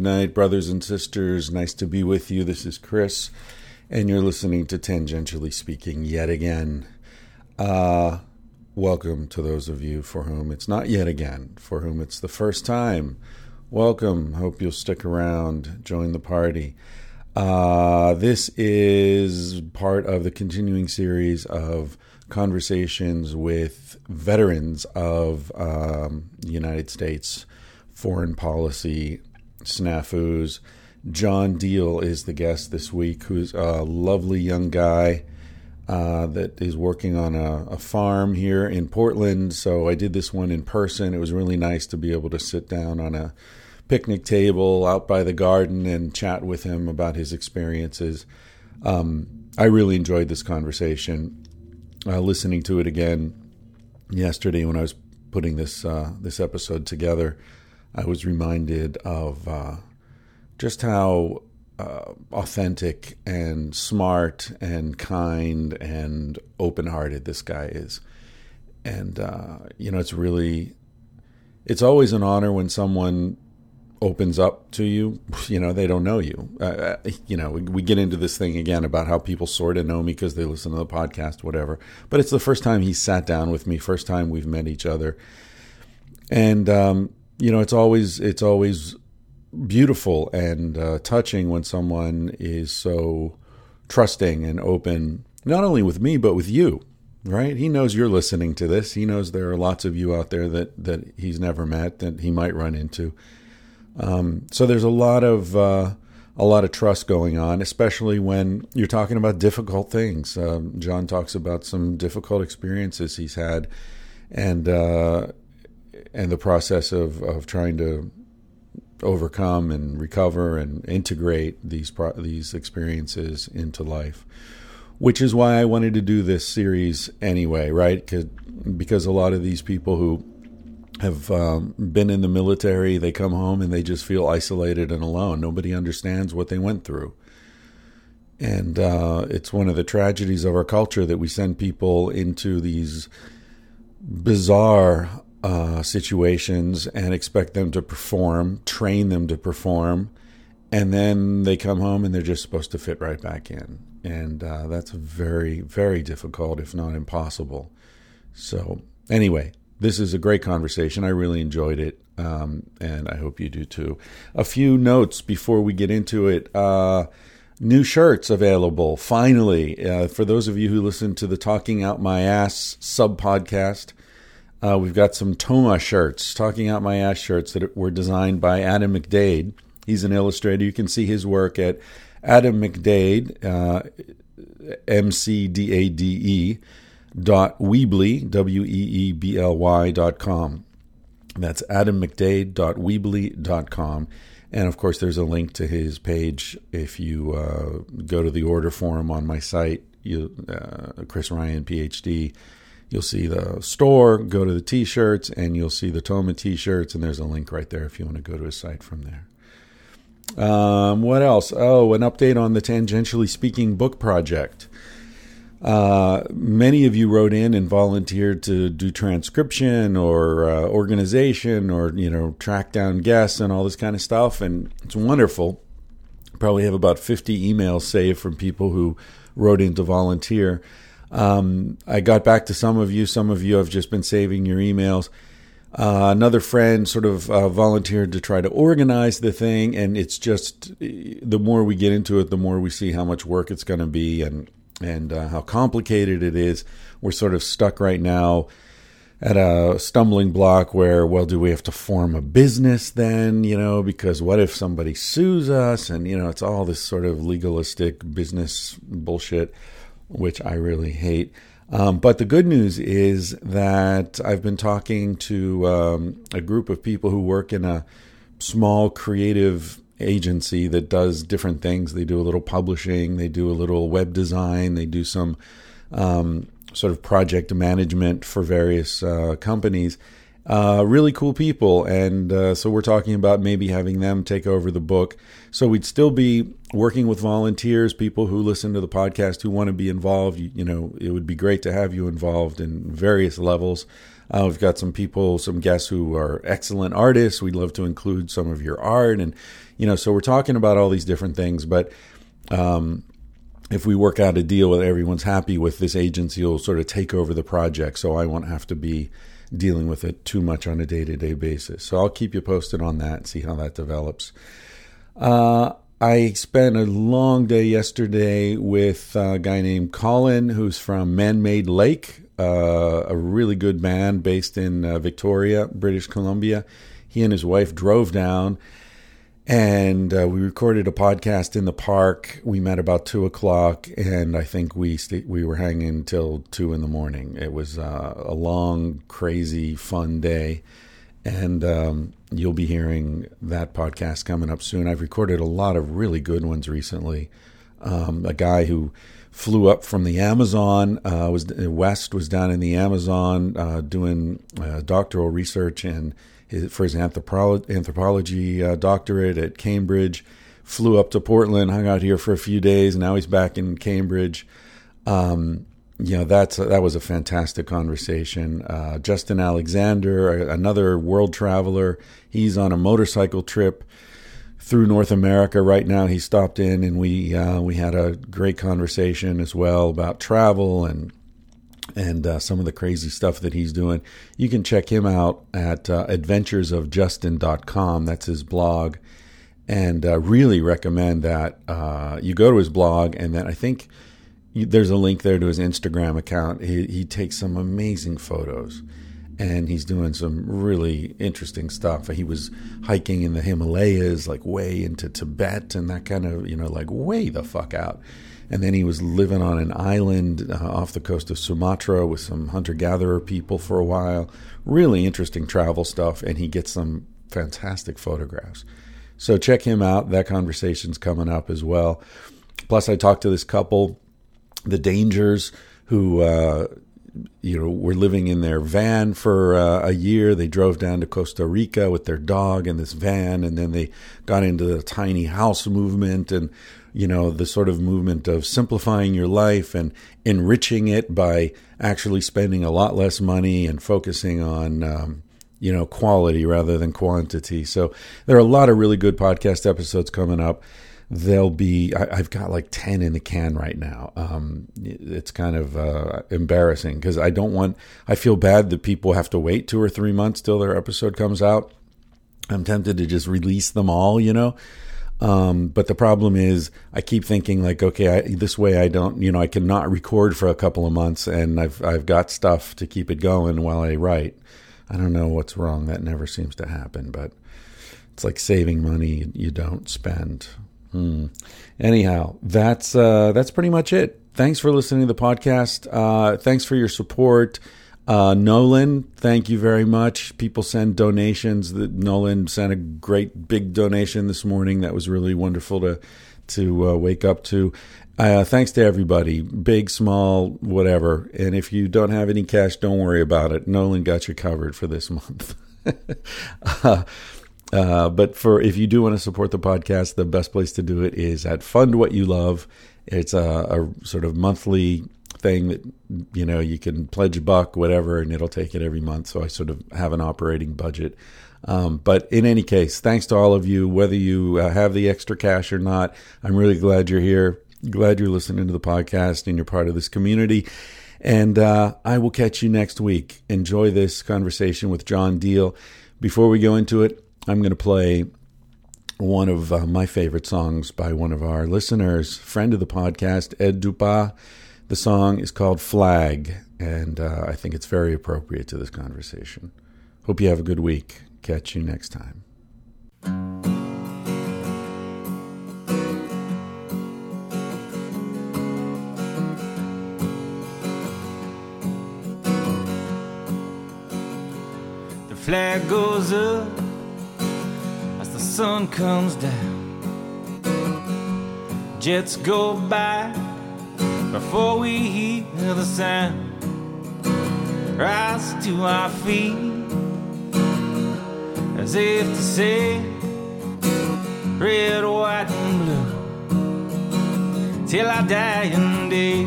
Good night, brothers and sisters. Nice to be with you. This is Chris, and you're listening to Tangentially Speaking yet again. Uh, welcome to those of you for whom it's not yet again, for whom it's the first time. Welcome. Hope you'll stick around, join the party. Uh, this is part of the continuing series of conversations with veterans of um, United States foreign policy snafus. Jon Deal is the guest this week, who's a lovely young guy uh, that is working on a, a, farm here in Portland. So I did this one in person. It was really nice to be able to sit down on a picnic table out by the garden and chat with him about his experiences. Um, I really enjoyed this conversation. Uh, listening to it again yesterday when I was putting this uh, this episode together. I was reminded of uh, just how uh, authentic and smart and kind and open hearted this guy is. And, uh, you know, it's really, it's always an honor when someone opens up to you. You know, they don't know you. Uh, uh, you know, we, we, get into this thing again about how people sort of know me because they listen to the podcast, whatever. But it's the first time he sat down with me, first time we've met each other. And, um, you know, it's always it's always beautiful and uh, touching when someone is so trusting and open, not only with me but with you. Right? He knows you're listening to this. He knows there are lots of you out there that that he's never met that he might run into. Um, so there's a lot of uh, a lot of trust going on, especially when you're talking about difficult things. Um, Jon talks about some difficult experiences he's had, and uh, and the process of, of trying to overcome and recover and integrate these pro- these experiences into life which is why I wanted to do this series anyway right? Because a lot of these people who have um, been in the military they come home and they just feel isolated and alone. Nobody understands what they went through. And uh, it's one of the tragedies of our culture that we send people into these bizarre uh, situations and expect them to perform, train them to perform, and then they come home and they're just supposed to fit right back in. And uh, that's very, very difficult, if not impossible. So, anyway, this is a great conversation. I really enjoyed it, um, and I hope you do too. A few notes before we get into it. Uh, new shirts available, finally. Uh, for those of you who listen to the Talking Out My Ass sub podcast, uh, we've got some Toma shirts, Talking Out My Ass shirts that were designed by Adam McDade. He's an illustrator. You can see his work at Adam McDade, uh, M C D A D E, dot Weebly, W E E B L Y dot com. That's Adam McDade Weebly dot com. And of course, there's a link to his page if you uh, go to the order form on my site, you, uh, Chris Ryan, PhD You'll see the store, go to the t shirts, and you'll see the Toma t shirts, and there's a link right there if you want to go to his site from there. Um, what else? Oh, an update on the Tangentially Speaking book project. Uh, many of you wrote in and volunteered to do transcription or uh, organization or you know track down guests and all this kind of stuff, and it's wonderful. Probably have about 50 emails saved from people who wrote in to volunteer. Um, I got back to some of you. Some of you have just been saving your emails. Uh, another friend sort of uh, volunteered to try to organize the thing, and it's just the more we get into it, the more we see how much work it's going to be and and uh, how complicated it is. We're sort of stuck right now at a stumbling block where, well, do we have to form a business then? You know, because what if somebody sues us? And you know, it's all this sort of legalistic business bullshit which I really hate. Um, but the good news is that I've been talking to um, a group of people who work in a small creative agency that does different things. They do a little publishing, they do a little web design, they do some um, sort of project management for various uh, companies. Uh, really cool people, and uh, so we're talking about maybe having them take over the book. So we'd still be working with volunteers, people who listen to the podcast who want to be involved. You, you know, it would be great to have you involved in various levels. Uh, we've got some people, some guests who are excellent artists. We'd love to include some of your art, and you know, so we're talking about all these different things. But um, if we work out a deal that everyone's happy with, this agency will sort of take over the project, so I won't have to be dealing with it too much on a day to day basis. So I'll keep you posted on that see how that develops. Uh, I spent a long day yesterday with a guy named Colin, who's from Man Made Lake, uh, a really good band based in uh, Victoria, British Columbia. He and his wife drove down and uh, we recorded a podcast in the park. We met about two o'clock, and I think we st- we were hanging till two in the morning. It was uh, a long, crazy, fun day, and um, you'll be hearing that podcast coming up soon. I've recorded a lot of really good ones recently. Um, a guy who flew up from the Amazon uh, was West was down in the Amazon uh, doing uh, doctoral research and for his anthropology, uh, doctorate at Cambridge. Flew up to Portland, hung out here for a few days. And now he's back in Cambridge. Um, you know that's that was a fantastic conversation. Uh, Justin Alexander, another world traveler, he's on a motorcycle trip through North America right now. He stopped in and we uh, we had a great conversation as well about travel and and uh, some of the crazy stuff that he's doing. You can check him out at uh, adventuresofjustin.com. That's his blog. And uh, really recommend that uh, you go to his blog, and then I think there's a link there to his Instagram account. He, he takes some amazing photos, and he's doing some really interesting stuff. He was hiking in the Himalayas, like way into Tibet, and that kind of, you know, like way the fuck out and then he was living on an island uh, off the coast of Sumatra with some hunter gatherer people for a while. Really interesting travel stuff, and he gets some fantastic photographs. So check him out. That conversation's coming up as well. Plus, I talked to this couple, the Dangers, who uh, you know were living in their van for uh, a year. They drove down to Costa Rica with their dog in this van, and then they got into the tiny house movement and you know, the sort of movement of simplifying your life and enriching it by actually spending a lot less money and focusing on, um, you know, quality rather than quantity. So there are a lot of really good podcast episodes coming up. They'll be, I, have got like 10 in the can right now. Um, it's kind of uh, embarrassing because I don't want, I feel bad that people have to wait two or three months till their episode comes out. I'm tempted to just release them all, you know. Um, but the problem is, I keep thinking like, okay, I, this way I don't, you know, I cannot record for a couple of months, and I've I've got stuff to keep it going while I write. I don't know what's wrong. That never seems to happen, but it's like saving money you don't spend. Hmm. Anyhow, that's uh, that's pretty much it. Thanks for listening to the podcast. Uh, thanks for your support. Uh, Nolan, thank you very much. People send donations. The, Nolan sent a great big donation this morning. That was really wonderful to to uh, wake up to. Uh, thanks to everybody, big, small, whatever. And if you don't have any cash, don't worry about it. Nolan got you covered for this month. Uh, uh, but for if you do want to support the podcast, the best place to do it is at Fund What You Love. It's a, a sort of monthly thing that you know you can pledge a buck, whatever, and it'll take it every month. So I sort of have an operating budget. Um, but in any case, thanks to all of you, whether you uh, have the extra cash or not. I'm really glad you're here. Glad you're listening to the podcast and you're part of this community. And uh, I will catch you next week. Enjoy this conversation with Jon Deal. Before we go into it, I'm going to play one of uh, my favorite songs by one of our listeners, friend of the podcast, Ed Dupas. The song is called Flag, and uh, I think it's very appropriate to this conversation. Hope you have a good week. Catch you next time. The flag goes up as the sun comes down Jets go by before we hear the sound. Rise to our feet as if to say, red, white, and blue till I die in day.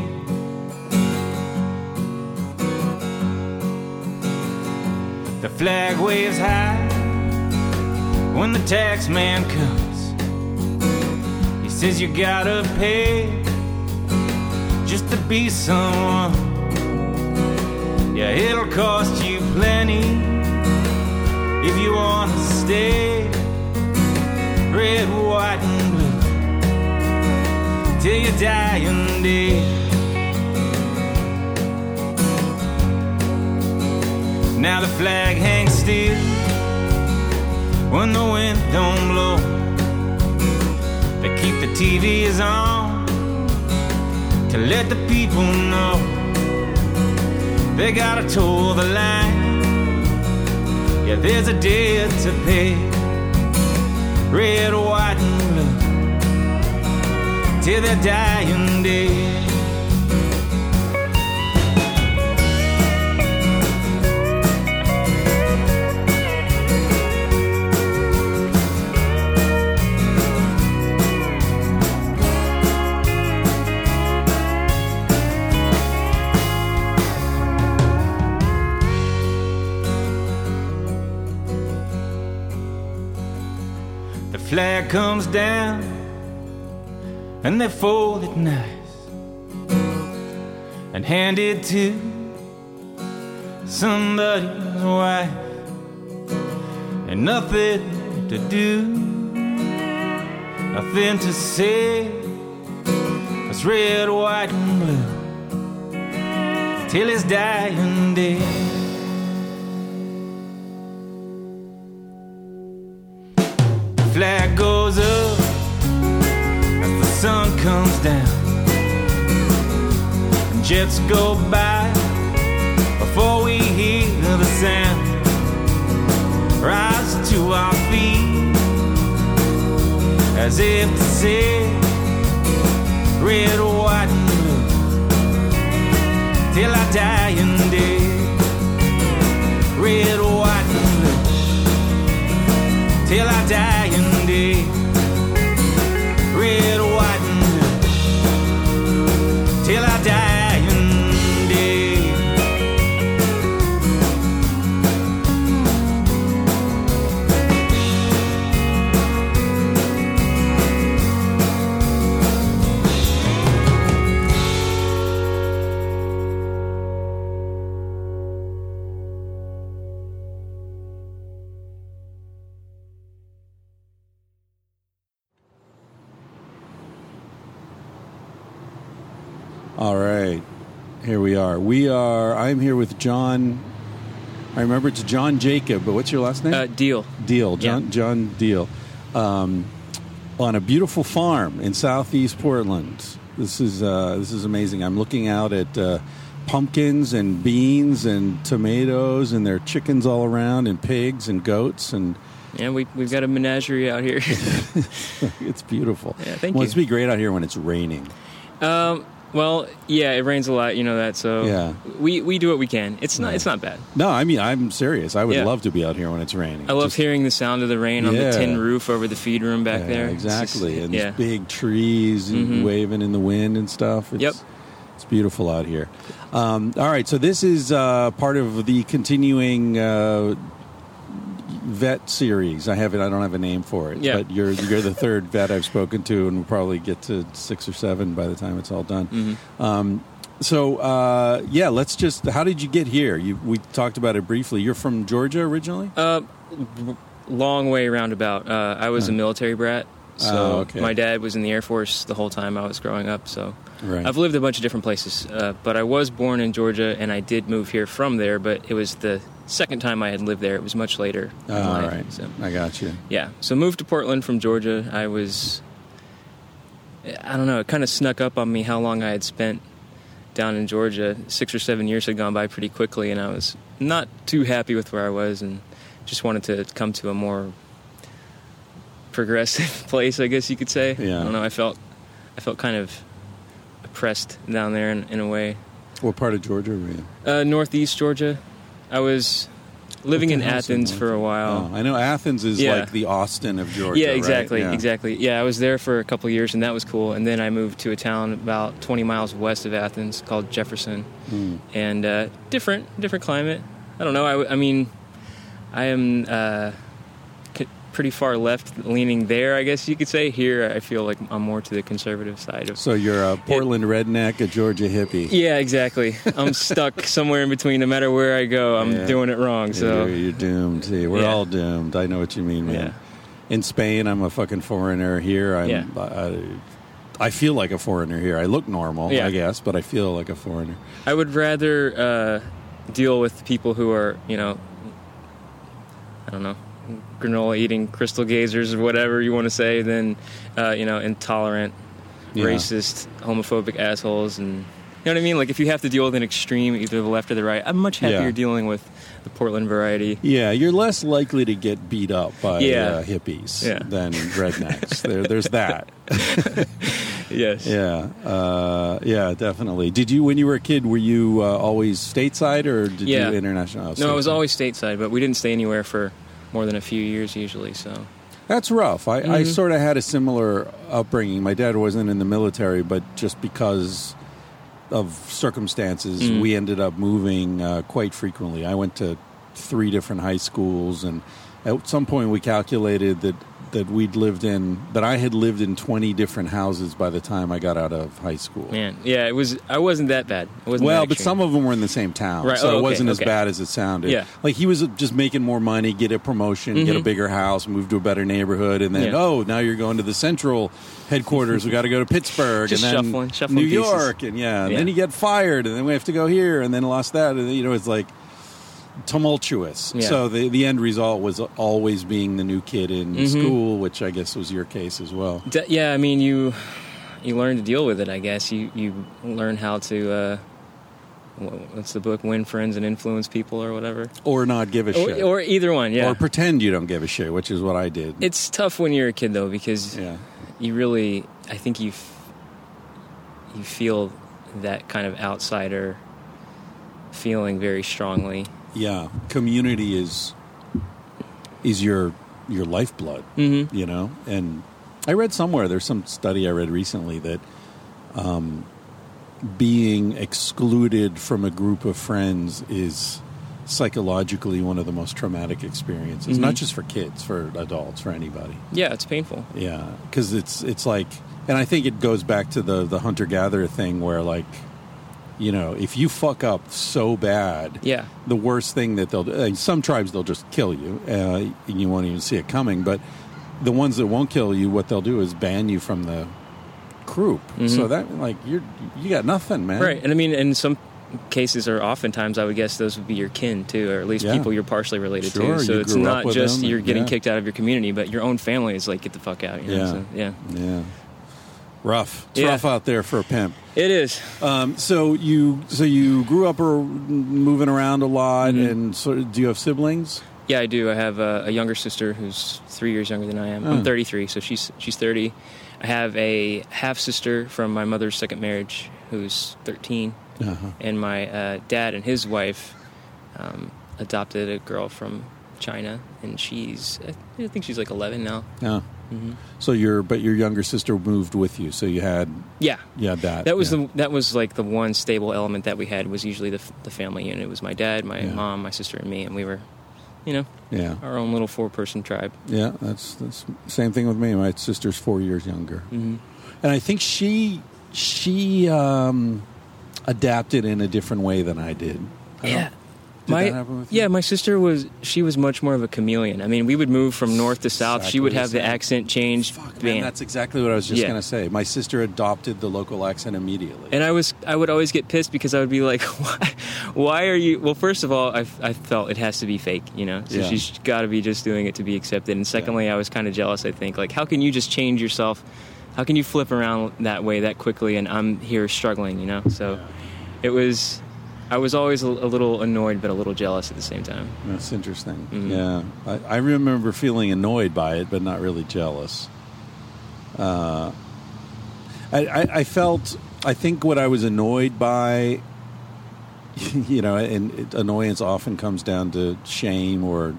The flag waves high when the tax man comes. He says you gotta pay just to be someone. Yeah, it'll cost you plenty if you wanna stay red, white, and blue till you die in day. Now the flag hangs still when the wind don't blow. They keep the TVs on to let the people know they gotta toe the line. Yeah, there's a debt to pay. Red, white, and blue till their dying day. The flag comes down and they fold it nice and hand it to somebody's wife and nothing to do, nothing to say. It's red, white, and blue till his dying day. Flag goes up as the sun comes down. And jets go by before we hear the sound. Rise to our feet as if to say, red, white, and blue till I die in day. Red, white, and blue till I die Jon. I remember it's Jon Jacob, but what's your last name? Uh, deal. Deal. Jon, yeah. Jon Deal. Um, on a beautiful farm in southeast Portland. This is, uh, this is amazing. I'm looking out at uh, pumpkins and beans and tomatoes, and there are chickens all around, and pigs and goats, and Yeah, we we've got a menagerie out here. it's beautiful. Yeah, thank well, you. It's be great out here when it's raining. um, well, yeah, it rains a lot. You know that, so Yeah. we we do what we can. It's not it's not bad. No, I mean I'm serious. I would Yeah. love to be out here when it's raining. I love Just- hearing the sound of the rain on Yeah. the tin roof over the feed room back Yeah, there. It's just- Exactly, and yeah, these big trees and Mhm. waving in the wind and stuff. It's, Yep. it's beautiful out here. Um, all right, so this is uh, part of the continuing uh, vet series. I have it. I don't have a name for it, Yeah. but you're you're the third vet I've spoken to, and we'll probably get to six or seven by the time it's all done. Mm-hmm. Um, so uh, yeah, let's just. How did you get here? You we talked about it briefly. You're from Georgia originally. Uh, long way roundabout. Uh, I was a military brat, so Oh, okay. my dad was in the Air Force the whole time I was growing up. So Right. I've lived a bunch of different places, uh, but I was born in Georgia, and I did move here from there. But it was the second time I had lived there. It was much later in Oh, all life. right, So I got you. yeah, so moved to Portland from Georgia. I was, I don't know, it kind of snuck up on me how long I had spent down in Georgia. Six or seven years had gone by pretty quickly, and I was not too happy with where I was, and just wanted to come to a more progressive place, I guess you could say. Yeah. I don't know. I felt I felt kind of oppressed down there in, in a way. What part of Georgia were you? Uh, Northeast Georgia. I was living in Athens in for a while. Oh, I know Athens is Yeah. like the Austin of Georgia. yeah, right? exactly, Yeah. exactly. Yeah, I was there for a couple of years, and that was cool. And then I moved to a town about 20 miles west of Athens called Jefferson, Hmm. and uh, different, different climate. I don't know. I, I mean, I am uh, pretty far left leaning there, I guess you could say. Here, I feel like I'm more to the conservative side of. So you're a Portland redneck, a Georgia hippie. Yeah, exactly. I'm stuck somewhere in between. No matter where I go, I'm Yeah. doing it wrong. So you're, you're doomed. See, we're Yeah. all doomed. I know what you mean, man. Yeah. In Spain, I'm a fucking foreigner. Here, I'm. Yeah. I, I feel like a foreigner here. I look normal, Yeah. I guess, but I feel like a foreigner. I would rather uh, deal with people who are, you know, I don't know, granola eating crystal gazers or whatever you want to say than, uh, you know, intolerant, Yeah. racist, homophobic assholes. And you know what I mean? Like if you have to deal with an extreme, either the left or the right, I'm much happier Yeah. dealing with the Portland variety. Yeah, you're less likely to get beat up by Yeah. uh, hippies Yeah. than rednecks. there, there's that. Yes. Yeah, uh, yeah, definitely. Did you, when you were a kid, were you uh, always stateside or did you international? Oh, No, I was always stateside, but we didn't stay anywhere for more than a few years usually. So That's rough. I, I Mhm. sort of had a similar upbringing. My dad wasn't in the military, but just because of circumstances, Mhm. we ended up moving uh, quite frequently. I went to three different high schools, and at some point, we calculated that that we'd lived in that I had lived in twenty different houses by the time I got out of high school. man, yeah, it was. I wasn't that bad. It wasn't Well, that but some of them were in the same town, Right. so Oh, it wasn't as bad as it sounded. Yeah. like he was just making more money, get a promotion, get a Mhm. bigger house, move to a better neighborhood, and then Yeah. oh, now you're going to the central headquarters. we got to go to Pittsburgh, and then shuffling- shuffling New pieces. York, and yeah, and Yeah. then you get fired, and then we have to go here, and then lost that, and you know it's like tumultuous. Yeah. So the the end result was always being the new kid in Mhm. school, which I guess was your case as well. D- yeah, I mean, you you learn to deal with it. I guess you you learn how to. Uh, what's the book? Win friends and influence people, or whatever. Or not give a shit, Or, or either one. Yeah. or pretend you don't give a shit, which is what I did. it's tough when you're a kid though because yeah. you really. I think you. F- you feel that kind of outsider feeling very strongly. Yeah community is is your your lifeblood Mm-hmm. you know and i read somewhere there's some study i read recently that um, being excluded from a group of friends is psychologically one of the most traumatic experiences not Mhm. just for kids for adults for anybody Yeah, it's painful. yeah because it's it's like and i think it goes back to the the hunter gatherer thing where like you know if you fuck up so bad Yeah. the worst thing that they'll do. uh, Some tribes they'll just kill you, uh, and you won't even see it coming. But the ones that won't kill you, what they'll do is ban you from the group. Mhm. So that like you're you got nothing, man. Right, and I mean, in some cases, or oftentimes, I would guess those would be your kin too, or at least Yeah. people you're partially related Sure, to. So it's not just them, you're getting yeah. kicked out of your community, but your own family is like, get the fuck out. You know? Yeah. So, yeah, Yeah. Rough. It's Yeah. rough out there for a pimp. it is. Um, so you so you grew up or moving around a lot, Mhm. and so do you have siblings? Yeah, I do. I have a, a younger sister who's three years younger than I am. Oh. I'm 33, so she's she's 30. I have a half sister from my mother's second marriage who's 13, Uh-huh. and my uh, dad and his wife um, adopted a girl from China, and she's I think she's like 11 now. Yeah. So your but your younger sister moved with you, so you had Yeah, had that. that was yeah. the that was like the one stable element that we had was usually the the family unit. It was my dad, my Yeah. mom, my sister, and me, and we were, you know, yeah. our own little four person tribe. Yeah, that's that's same thing with me. My sister's four years younger, hmm and I think she she um, adapted in a different way than I did. I Yeah. Did my that happen with you? yeah, my sister was she was much more of a chameleon. I mean, we would move from north to south. Exactly she would have the same. accent change. Fuck, man, that's exactly what I was just Yeah. gonna say. My sister adopted the local accent immediately. and I was I would always get pissed because I would be like, why, why are you? Well, first of all, I, I felt it has to be fake, you know. So Yeah. she's got to be just doing it to be accepted. And secondly, I was kind of jealous. I think like, how can you just change yourself? How can you flip around that way that quickly? And I'm here struggling, you know. So it was. I was always a, a little annoyed, but a little jealous at the same time. That's interesting. Mhm. Yeah, I, I remember feeling annoyed by it, but not really jealous. Uh, I, I, I felt. I think what I was annoyed by, you know, and it, annoyance often comes down to shame or,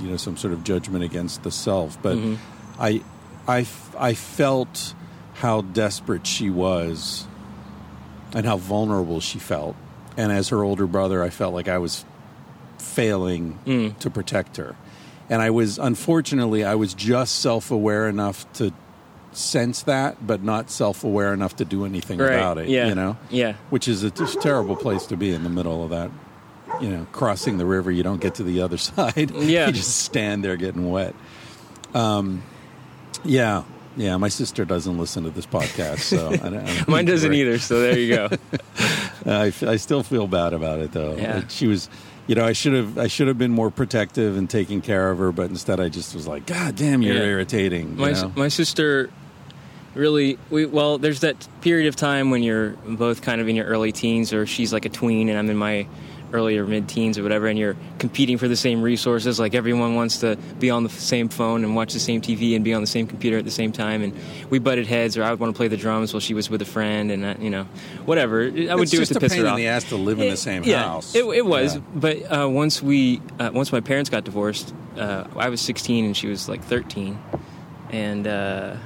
you know, some sort of judgment against the self. But Mhm. I, I, I felt how desperate she was, and how vulnerable she felt. And as her older brother, I felt like I was failing Mm. to protect her. And I was, unfortunately, I was just self aware enough to sense that, but not self aware enough to do anything Right. about it, Yeah. you know? Yeah. Which is a just terrible place to be in the middle of that. You know, crossing the river, you don't get to the other side. Yeah. you just stand there getting wet. Um, yeah. Yeah, my sister doesn't listen to this podcast, so I don't, I don't Mine doesn't either. So there you go. I, f- I still feel bad about it though. Yeah. She was, you know, I should have I should have been more protective and taking care of her, but instead I just was like, God damn, you're Yeah. irritating. you my know? my sister really we well there's that period of time when you're both kind of in your early teens or she's like a tween and I'm in my early or mid teens or whatever and you're competing for the same resources like everyone wants to be on the same phone and watch the same TV and be on the same computer at the same time and we butted heads or I would want to play the drums while she was with a friend and uh, you know whatever I would It's do it just to a piss pain her in off the ass to live in the same yeah, house. It, it was, Yeah. but uh, once we, uh, once my parents got divorced, uh, I was 16 and she was like 13, and uh,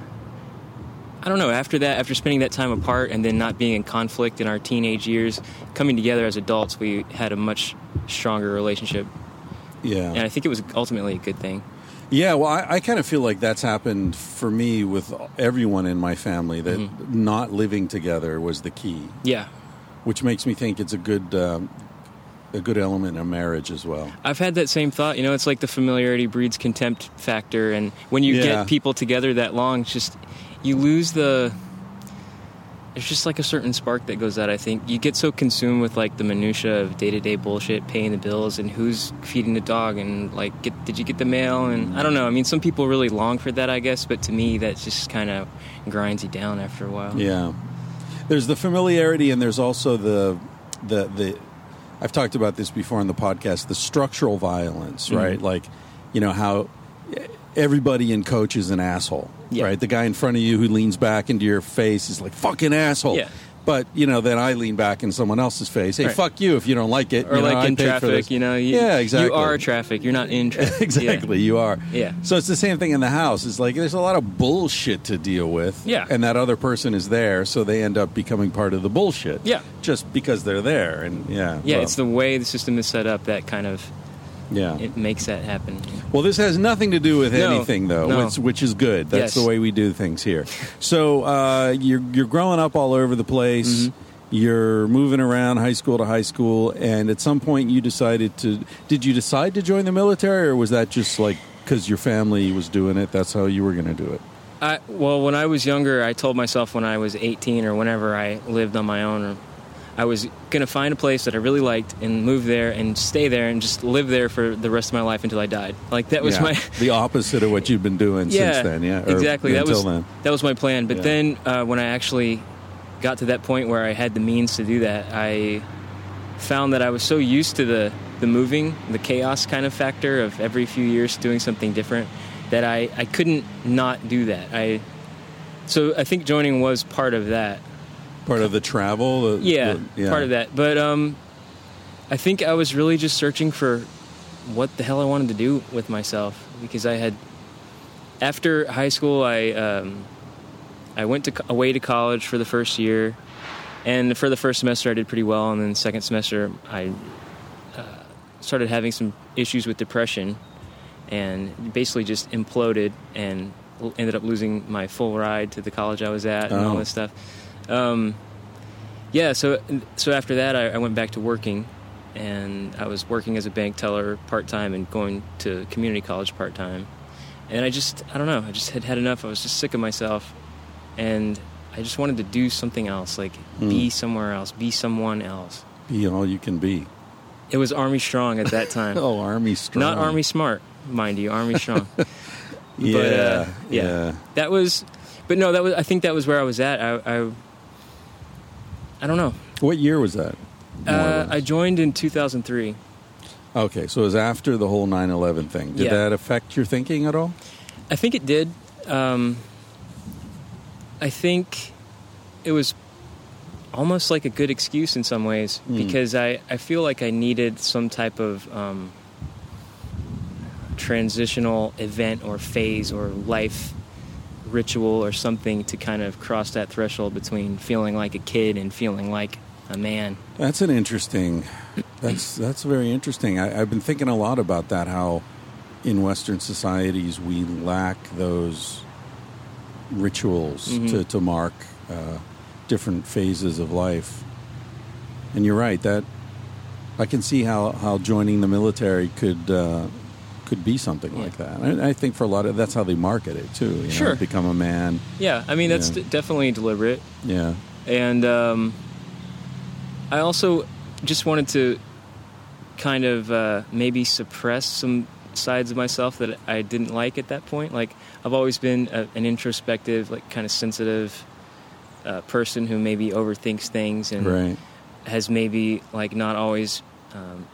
I don't know. After that, after spending that time apart and then not being in conflict in our teenage years, coming together as adults, we had a much stronger relationship, Yeah. and I think it was ultimately a good thing. Yeah, well, I, I kind of feel like that's happened for me with everyone in my family that Mm-hmm. not living together was the key, Yeah, which makes me think it's a good um, a good element in marriage as well. I've had that same thought. You know, it's like the familiarity breeds contempt factor, and when you Yeah. get people together that long, it's just you lose the. There's just like a certain spark that goes out. I think you get so consumed with like the minutia of day to day bullshit, paying the bills, and who's feeding the dog, and like, get, did you get the mail? And I don't know. I mean, some people really long for that, I guess, but to me, that just kind of grinds you down after a while. Yeah, there's the familiarity, and there's also the the the. I've talked about this before on the podcast. The structural violence, Mm-hmm. right? Like, you know how everybody in coach is an asshole, Yeah. right? The guy in front of you who leans back into your face is like fucking asshole. Yeah. But you know, then I lean back in someone else's face. Hey, Right. fuck you if you don't like it. Or You know, like in traffic, you know, you, yeah, exactly. You are traffic. You're not in traffic. exactly, you are. Yeah. So it's the same thing in the house. It's like there's a lot of bullshit to deal with. Yeah. And that other person is there, so they end up becoming part of the bullshit. Yeah. Just because they're there, and yeah. Yeah, well, it's the way the system is set up that kind of yeah. it makes that happen. Well, this has nothing to do with No, anything, though, no. which, which is good. That's Yes. the way we do things here. So uh, you're you're growing up all over the place. Mm-hmm. You're moving around high school to high school, and at some point you decided to. Did you decide to join the military, or was that just like because your family was doing it? That's how you were going to do it. I, well, when I was younger, I told myself when I was 18 or whenever I lived on my own, or I was going to find a place that I really liked and move there and stay there and just live there for the rest of my life until I died. Like that was Yeah. my the opposite of what you've been doing yeah, since then. Yeah, exactly. That was then. that was my plan. But Yeah. then uh, when I actually got to that point where I had the means to do that, I found that I was so used to the the moving, the chaos kind of factor of every few years doing something different that I, I couldn't not do that. I so I think joining was part of that. Part of the travel. the- Yeah, the- yeah. part of that. But um, I think I was really just searching for what the hell I wanted to do with myself because I had after high school I um, I went to away to college for the first year, and for the first semester I did pretty well, and then the second semester I uh, started having some issues with depression, and basically just imploded and ended up losing my full ride to the college I was at and all Oh. this stuff. Um, yeah, so so after that I, I went back to working, and I was working as a bank teller part time and going to community college part time, and I just I don't know I just had had enough. I was just sick of myself, and I just wanted to do something else, like Hmm. be somewhere else, be someone else. Be all you can be. It was Army Strong at that time. Oh, Army strong. Not Army Smart, mind you, Army Strong. Yeah, but, uh, yeah. yeah. that was, but no, that was. I think that was where I was at. I, I, I don't know. What year was that? Uh. I joined in 2003. Okay, so it was after the whole 9/11 thing. Did Yeah. that affect your thinking at all? I think it did. Um, I think it was almost like a good excuse in some ways because I, I feel like I needed some type of um, transitional event or phase or life ritual or something to kind of cross that threshold between feeling like a kid and feeling like a man. That's an interesting. That's that's very interesting. I, I've been thinking a lot about that. How in Western societies we lack those rituals Mhm. to to mark uh, different phases of life. And you're right that I can see how how joining the military could. Uh, could be something Yeah. like that. I, I think for a lot of that's how they market it too. You know, Sure. become a man. Yeah, I mean that's d- definitely deliberate. Yeah, and um, I also just wanted to kind of uh, maybe suppress some sides of myself that I didn't like at that point. Like I've always been a, an introspective, like kind of sensitive uh, person who maybe overthinks things and right. has maybe like not always um,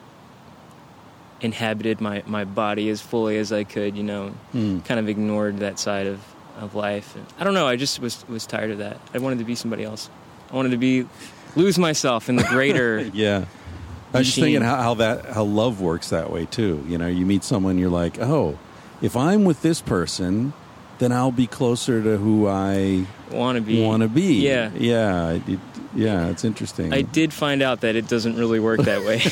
inhabited my, my body as fully as I could. You know, Hmm. kind of ignored that side of, of life. And I don't know. I just was was tired of that. I wanted to be somebody else. I wanted to be lose myself in the greater. Yeah. I was just thinking how, how that how love works that way too. You know, you meet someone, you're like, oh, if I'm with this person, then I'll be closer to who I want to be. want to be. Yeah. yeah, it, yeah. It's interesting. I did find out that it doesn't really work that way.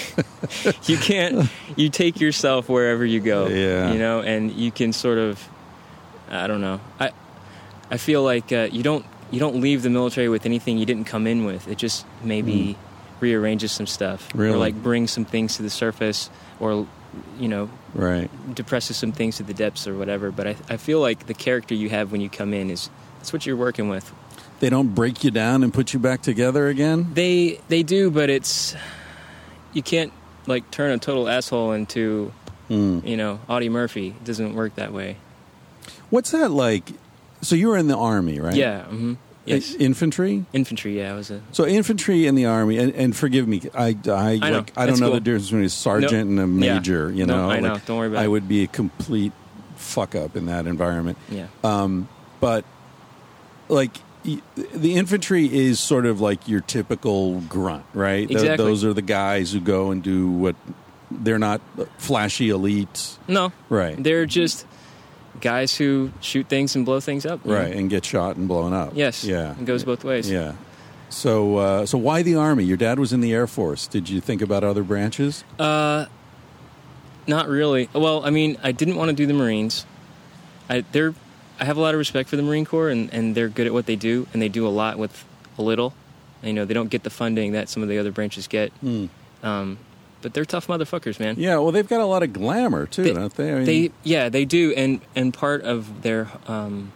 you can't. You take yourself wherever you go. Yeah. You know, and you can sort of. I don't know. I. I feel like uh, you don't. You don't leave the military with anything you didn't come in with. It just maybe rearranges some stuff. Really? or like brings some things to the surface, or you know, right. depresses some things to the depths or whatever. But I, I feel like the character you have when you come in is that's what you're working with. They don't break you down and put you back together again. They they do, but it's you can't like turn a total asshole into Hmm. you know Audie Murphy. It doesn't work that way. What's that like? So you were in the army, right? Yeah. hmm Yes. Infantry. Infantry. Yeah, I was a. So infantry in the army, and, and forgive me, I I, I know. like, I don't know cool. the difference between a sergeant Nope. and a Yeah. major. You No, know, I know. Like, Don't worry about I it. would be a complete fuck up in that environment. Yeah. Um, but like the infantry is sort of like your typical grunt, right? Th- Exactly. those are the guys who go and do what they're not flashy elites, No. right? They're just guys who shoot things and blow things up. you know? Right, and get shot and blown up. Yes. Yeah. It goes both ways. Yeah. So, uh, so why the army? Your dad was in the Air Force. Did you think about other branches? Uh, not really. Well, I mean, I didn't want to do the Marines. I they're I have a lot of respect for the Marine Corps, and, and they're good at what they do, and they do a lot with a little. You know, they don't get the funding that some of the other branches get. Um, but they're tough motherfuckers, man. Yeah, well, they've got a lot of glamour too, They- don't they? I mean, They yeah, they do, and and part of their um,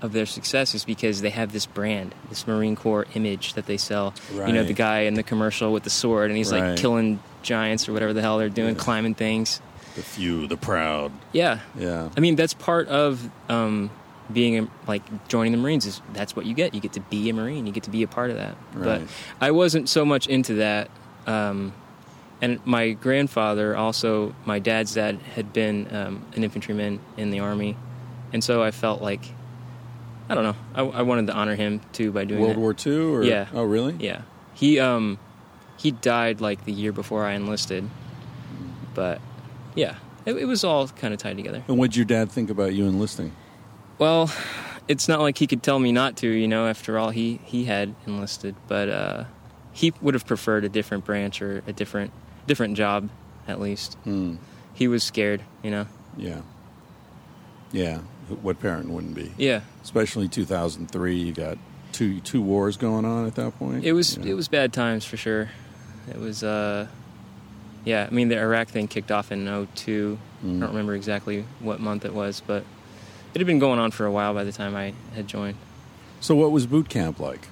of their success is because they have this brand, this Marine Corps image that they sell. You know, the guy in the commercial with the sword, and he's Right. like killing giants or whatever the hell they're doing, climbing things. the few, the proud. Yeah, Yeah, I mean that's part of um, being a, like joining the Marines. Is that's what you get? You get to be a Marine. You get to be a part of that. Right. But I wasn't so much into that. Um, and my grandfather, also my dad's dad, had been um, an infantryman in the army, and so I felt like I don't know. I, I wanted to honor him too by doing World that. War II. Or, Yeah. Oh, really? Yeah, he um he died like the year before I enlisted, but yeah, it, it was all kind of tied together. And what did your dad think about you enlisting? Well, it's not like he could tell me not to, you know, after all he, he had enlisted, but uh, he would have preferred a different branch or a different different job at least. Hmm. He was scared, you know. Yeah. Yeah. What parent wouldn't be? Yeah. Especially 2003. You got two two wars going on at that point. It was Yeah. it was bad times for sure. It was uh yeah, I mean the Iraq thing kicked off in 02. Mm. I don't remember exactly what month it was, but it had been going on for a while by the time I had joined. So, what was boot camp like?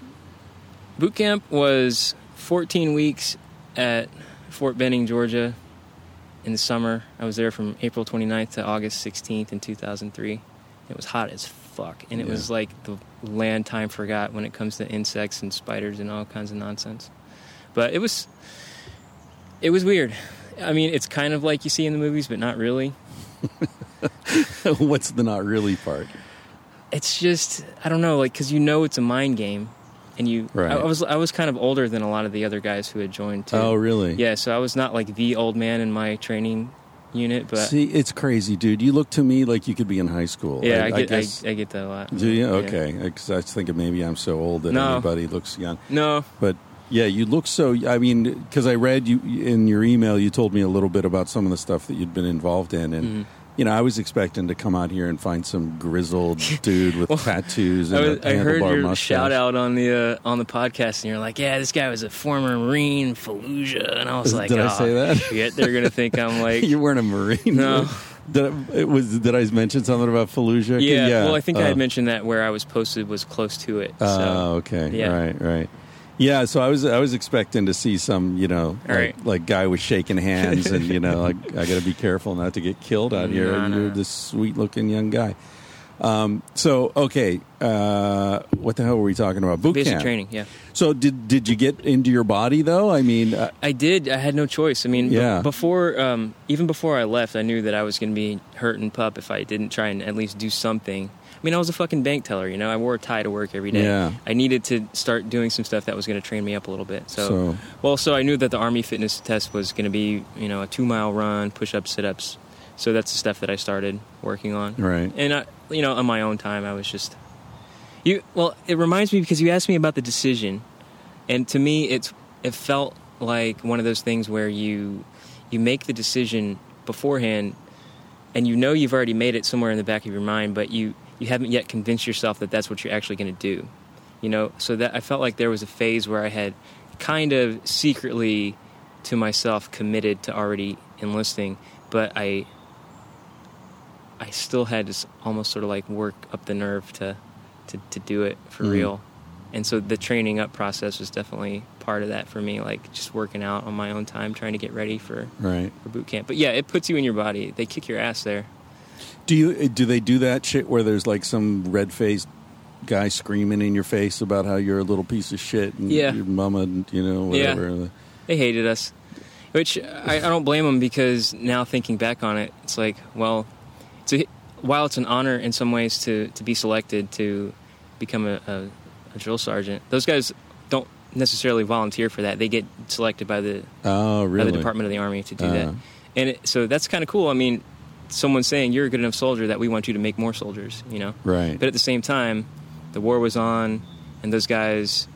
Boot camp was 14 weeks at Fort Benning, Georgia in the summer. I was there from April 29th to August 16th in 2003. It was hot as fuck. And it Yeah. was like the land time forgot when it comes to insects and spiders and all kinds of nonsense. But it was it was weird. I mean, it's kind of like you see in the movies, but not really. What's the not really part? It's just I don't know, like cuz you know it's a mind game and you. Right. I, I was I was kind of older than a lot of the other guys who had joined too. Oh, really? Yeah, so I was not like the old man in my training unit, but See, it's crazy, dude. You look to me like you could be in high school. yeah, I, I, get I, guess. I, get that a lot. do you? Yeah. Okay. Because I was thinking maybe I'm so old that No. everybody looks young. No, But yeah, you look so. I mean, because I read you in your email, you told me a little bit about some of the stuff that you'd been involved in, and Mm-hmm. you know, I was expecting to come out here and find some grizzled dude with tattoos I, and was, a I heard your mustache. shout out on the uh, on the podcast, and you're like, "Yeah, this guy was a former Marine, Fallujah," and I was like, Did I "Oh, say that?" Shit, they're gonna think I'm like, you weren't a marine. No. Did I, it was? Did I mention something about Fallujah? yeah, Well, I think I Oh. had mentioned that where I was posted was close to it. So. Oh, okay. yeah. Right, right. Yeah, so I was I was expecting to see some, you know, like, Right. like guy with shaking hands and you know, like I got to be careful not to get killed out here. No, you're this sweet looking young guy. Um, so okay, uh, what the hell were we talking about? Boot Basic camp. training, yeah. So did did you get into your body though? I mean, uh, I did. I had no choice. I mean, Yeah. before, um, even before I left, I knew that I was going to be hurt and pup if I didn't try and at least do something. I mean, I was a fucking bank teller, you know. I wore a tie to work every day. Yeah. I needed to start doing some stuff that was going to train me up a little bit. So, So- well, so I knew that the army fitness test was going to be, you know, a two mile run, push ups, sit ups. So that's the stuff that I started working on. right. And I, you know, on my own time, I was just you. Well, it reminds me because you asked me about the decision, and to me, it's it felt like one of those things where you you make the decision beforehand, and you know you've already made it somewhere in the back of your mind, but you you haven't yet convinced yourself that that's what you're actually going to do. You know, so that I felt like there was a phase where I had kind of secretly to myself committed to already enlisting, but I I still had to almost sort of like work up the nerve to to, to do it for Mm. real. And so the training up process was definitely part of that for me, like just working out on my own time, trying to get ready for, Right. for boot camp. But yeah, it puts you in your body. They kick your ass there. Do you do they do that shit where there's like some red faced guy screaming in your face about how you're a little piece of shit and Yeah. your mama, and, you know, whatever? Yeah. They hated us, which I, I don't blame them because now thinking back on it, it's like, well, it's a, while it's an honor in some ways to, to be selected to become a, a, a drill sergeant, those guys don't necessarily volunteer for that. They get selected by the Oh, really? by the Department of the Army to do Uh. that. And it, so that's kind of cool. I mean, someone saying you're a good enough soldier that we want you to make more soldiers, you know. Right. But at the same time, the war was on, and those guys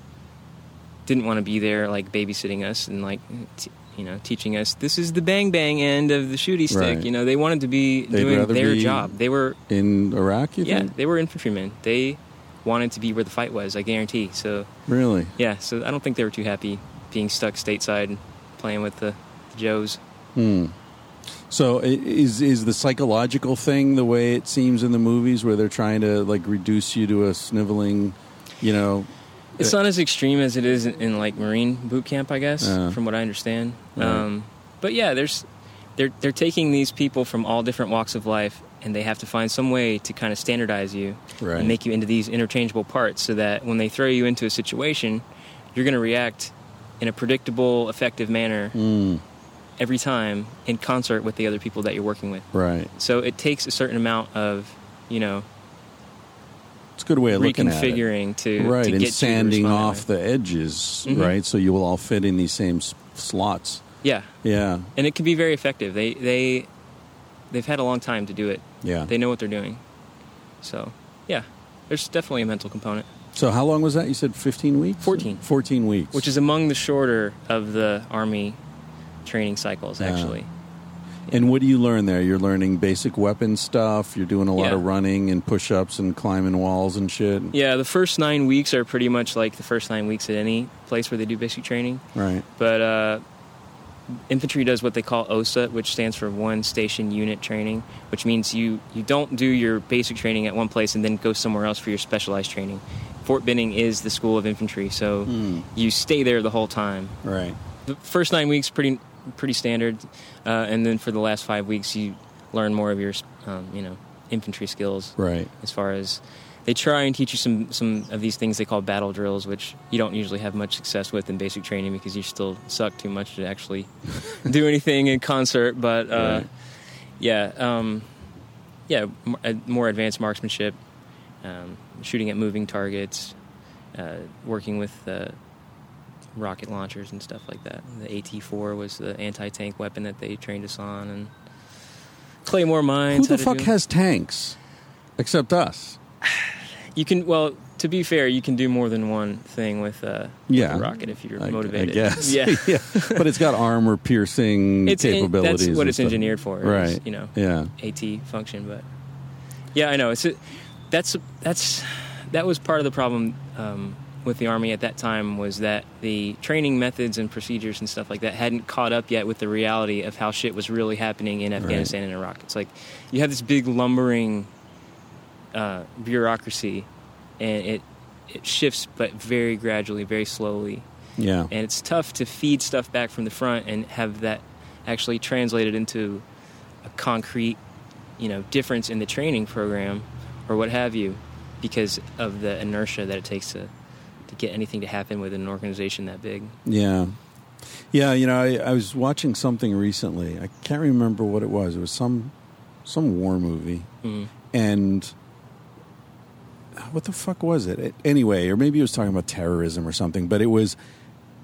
didn't want to be there, like babysitting us and like, t- you know, teaching us this is the bang bang end of the shooty stick. Right. You know, they wanted to be They'd doing their be- job. They were, in Iraq, you yeah, think? they were infantrymen. They wanted to be where the fight was. I guarantee. So Really? yeah, so I don't think they were too happy being stuck stateside playing with the, the Joes. Hmm. So is is the psychological thing the way it seems in the movies where they're trying to like reduce you to a sniveling, you know? It's not as extreme as it is in, in like Marine boot camp, I guess, Uh. from what I understand. Right. Um, but yeah, there's they're they're taking these people from all different walks of life, and they have to find some way to kind of standardize you Right. and make you into these interchangeable parts, so that when they throw you into a situation, you're going to react in a predictable, effective manner Mm, every time in concert with the other people that you're working with. right. So it takes a certain amount of you know It's a good way of looking at it. reconfiguring to right, to and get you to sanding off the edges, Mhm. right? So you will all fit in these same s- slots. yeah. Yeah, and it can be very effective. They they they've had a long time to do it. yeah. They know what they're doing. So yeah, there's definitely a mental component, so how long was that? You said fifteen weeks. 14. Fourteen weeks. which is among the shorter of the army training cycles. Yeah. Actually, And what do you learn there? You're learning basic weapon stuff. You're doing a lot Yeah. of running and push-ups and climbing walls and shit. yeah, the first nine weeks are pretty much like the first nine weeks at any place where they do basic training. Right. But uh, infantry does what they call OSUT, which stands for One Station Unit Training, which means you, you don't do your basic training at one place and then go somewhere else for your specialized training. Fort Benning is the school of infantry, so Hmm. you stay there the whole time. Right. The first nine weeks pretty pretty standard, uh, and then for the last five weeks you learn more of your um, you know infantry skills Right. as far as they try and teach you some some of these things they call battle drills, which you don't usually have much success with in basic training because you still suck too much to actually do anything in concert. But uh, Right. yeah, um, yeah, m- uh, more advanced marksmanship, um, shooting at moving targets, uh, working with uh, rocket launchers and stuff like that. The AT-4 was the anti-tank weapon that they trained us on, and Claymore mines. Who the fuck do- has tanks except us? You can well. To be fair, you can do more than one thing with, uh, with a rocket if you're I- motivated. I guess. Yeah. but it's got armor piercing It's in- capabilities. that's what it's stuff. engineered for. is, Right. you know, Yeah. AT function, but yeah, I know it's a, that's that's that was part of the problem um, with the army at that time was that the training methods and procedures and stuff like that hadn't caught up yet with the reality of how shit was really happening in Afghanistan and Iraq. It's like you have this big lumbering uh, bureaucracy, and it it shifts, but very gradually, very slowly Yeah. and it's tough to feed stuff back from the front and have that actually translated into a concrete you know difference in the training program or what have you because of the inertia that it takes to to get anything to happen with an organization that big Yeah. Yeah, you know, I, I was watching something recently. I can't remember what it was. It was some some war movie. Mhm. And what the fuck was it? it? Anyway, or maybe it was talking about terrorism or something, but it was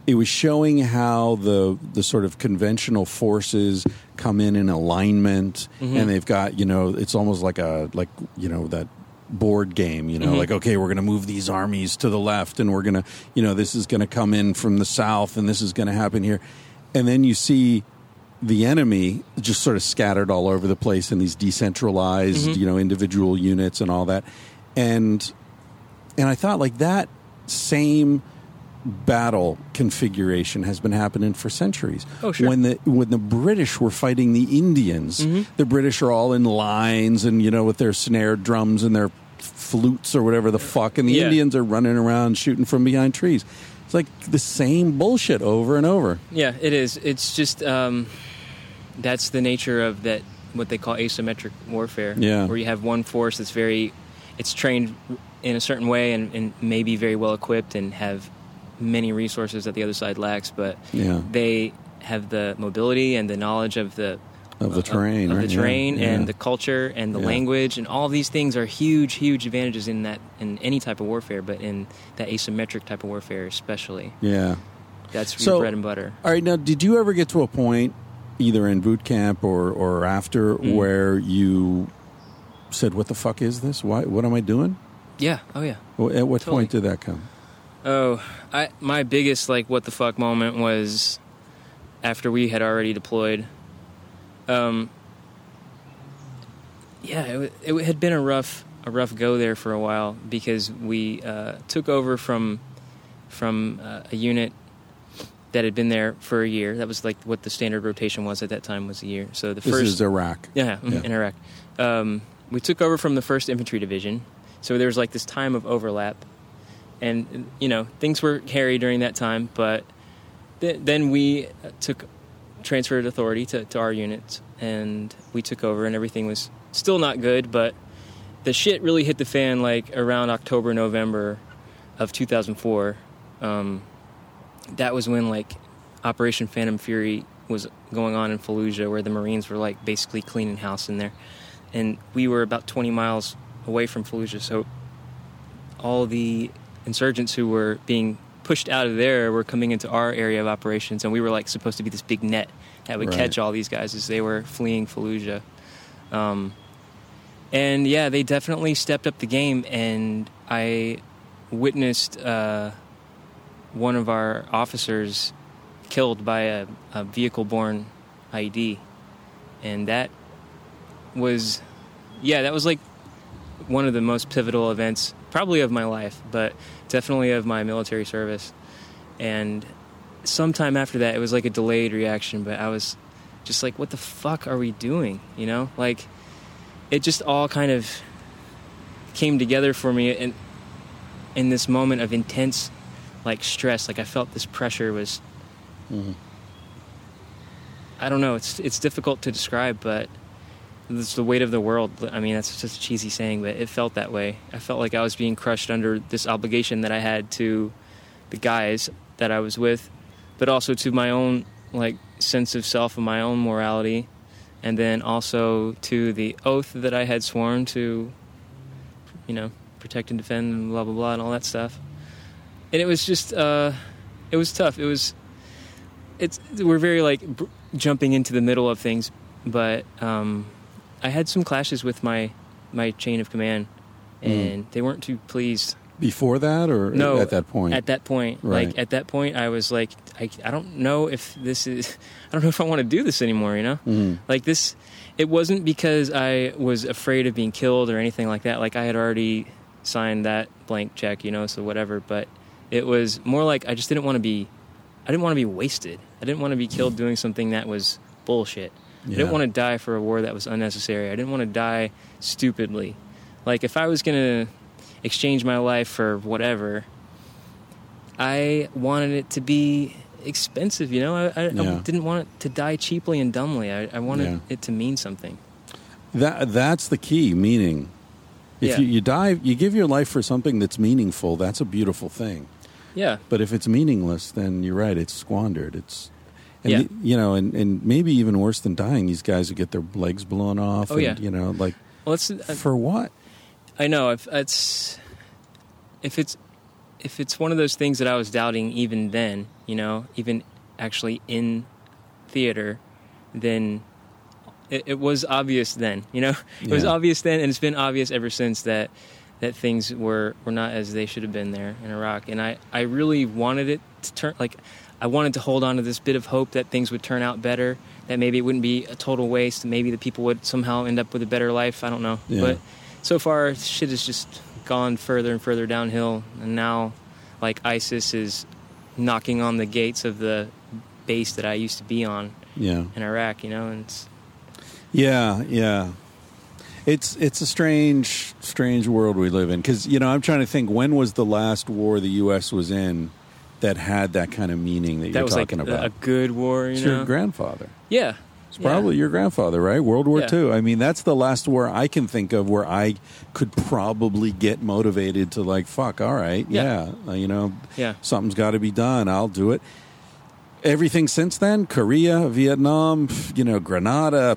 it was showing how the the sort of conventional forces come in in alignment and they've got, you know, it's almost like a like, you know, that board game, you know, like okay, we're going to move these armies to the left and we're going to, you know, this is going to come in from the south and this is going to happen here. And then you see the enemy just sort of scattered all over the place in these decentralized, you know, individual units and all that. And and I thought like that same battle configuration has been happening for centuries. Oh, sure. When the when the British were fighting the Indians, Mm-hmm. the British are all in lines and you know with their snare drums and their flutes or whatever the fuck, and the Yeah. Indians are running around shooting from behind trees. It's like the same bullshit over and over. yeah it is it's just um, that's the nature of that what they call asymmetric warfare Yeah. where you have one force that's very it's trained in a certain way and, and maybe very well equipped and have many resources that the other side lacks but Yeah. they have the mobility and the knowledge of the Of the terrain, of, right? the terrain yeah. and the culture and the Yeah. language and all these things are huge huge advantages in that in any type of warfare but in that asymmetric type of warfare especially Yeah. that's So- your bread and butter All right, now did you ever get to a point, either in boot camp or, or after, Mm. where you said, "What the fuck is this? Why? What am I doing?" yeah oh yeah Well, At what Totally. point did that come? Oh, I my biggest like what the fuck moment was after we had already deployed. Um, yeah, it, it had been a rough a rough go there for a while because we uh, took over from from uh, a unit that had been there for a year. That was like what the standard rotation was at that time was a year. So the This first is Iraq. yeah, mhm, Yeah. in Iraq. Um, we took over from the First Infantry Division, so there was like this time of overlap, and you know things were hairy during that time. But th- then we uh, took transferred authority to, to our units, and we took over, and everything was still not good. But the shit really hit the fan like around October, November of 2004. Um, that was when like Operation Phantom Fury was going on in Fallujah, where the Marines were like basically cleaning house in there, and we were about 20 miles away from Fallujah. So all the insurgents who were being pushed out of there we were coming into our area of operations, and we were like supposed to be this big net that would Right. catch all these guys as they were fleeing Fallujah. Um, and yeah, they definitely stepped up the game, and I witnessed uh, one of our officers killed by a, a vehicle-borne IED, and that was, yeah, that was like one of the most pivotal events, probably of my life, but definitely of my military service. And sometime after that, it was like a delayed reaction, but I was just like, what the fuck are we doing? You know, like it just all kind of came together for me in in this moment of intense like stress like i felt this pressure was mm-hmm. i don't know it's it's difficult to describe but it's the weight of the world. I mean that's just a cheesy saying but it felt that way. I felt like i was being crushed under this obligation that i had to the guys that i was with but also to my own like sense of self and my own morality and then also to the oath that i had sworn to you know protect and defend and blah blah blah and all that stuff. And it was just uh, it was tough. It was it's we're very like br- jumping into the middle of things, but um, I had some clashes with my my chain of command, and they weren't too pleased. Before that, or No, at that point? At that point, Right. like at that point, I was like, I, I don't know if this is, I don't know if I want to do this anymore. You know, Mhm. like this. It wasn't because I was afraid of being killed or anything like that. Like I had already signed that blank check, you know, so whatever. But it was more like I just didn't want to be, I didn't want to be wasted. I didn't want to be killed doing something that was bullshit. I didn't want to die for a war that was unnecessary. I didn't want to die stupidly. Like if I was gonna exchange my life for whatever, I wanted it to be expensive. You know, I, I, Yeah. I didn't want it to die cheaply and dumbly. I, I wanted Yeah. it to mean something. That that's the key, meaning. If Yeah. you, you die, you give your life for something that's meaningful. That's a beautiful thing. Yeah, But if it's meaningless, then you're right. It's squandered. It's, and Yeah. you know, and, and maybe even worse than dying, these guys would get their legs blown off. Oh, and, yeah. You know, like well, it's, I, uh, for what? I know if it's if it's if it's one of those things that I was doubting even then, you know, even actually in theater, then it, it was obvious then. You know, it was obvious then, and it's been obvious ever since that that things were were not as they should have been there in Iraq. And I I really wanted it to turn like I wanted to hold on to this bit of hope that things would turn out better. That maybe it wouldn't be a total waste. Maybe the people would somehow end up with a better life. I don't know, Yeah. but so far shit has just gone further and further downhill and now like isis is knocking on the gates of the base that i used to be on Yeah. in iraq you know and it's, Yeah, yeah. It's it's a strange strange world we live in because you know I'm trying to think when was the last war the U.S. was in that had that kind of meaning that, that you're was talking a, about. a good war you it's know your grandfather. yeah It's probably your grandfather, right? World War Yeah. II. I mean, that's the last war I can think of where I could probably get motivated to like, fuck, all right, yeah, Yeah. uh, you know, yeah something's got to be done. I'll do it. Everything since then, Korea, Vietnam, you know, Grenada,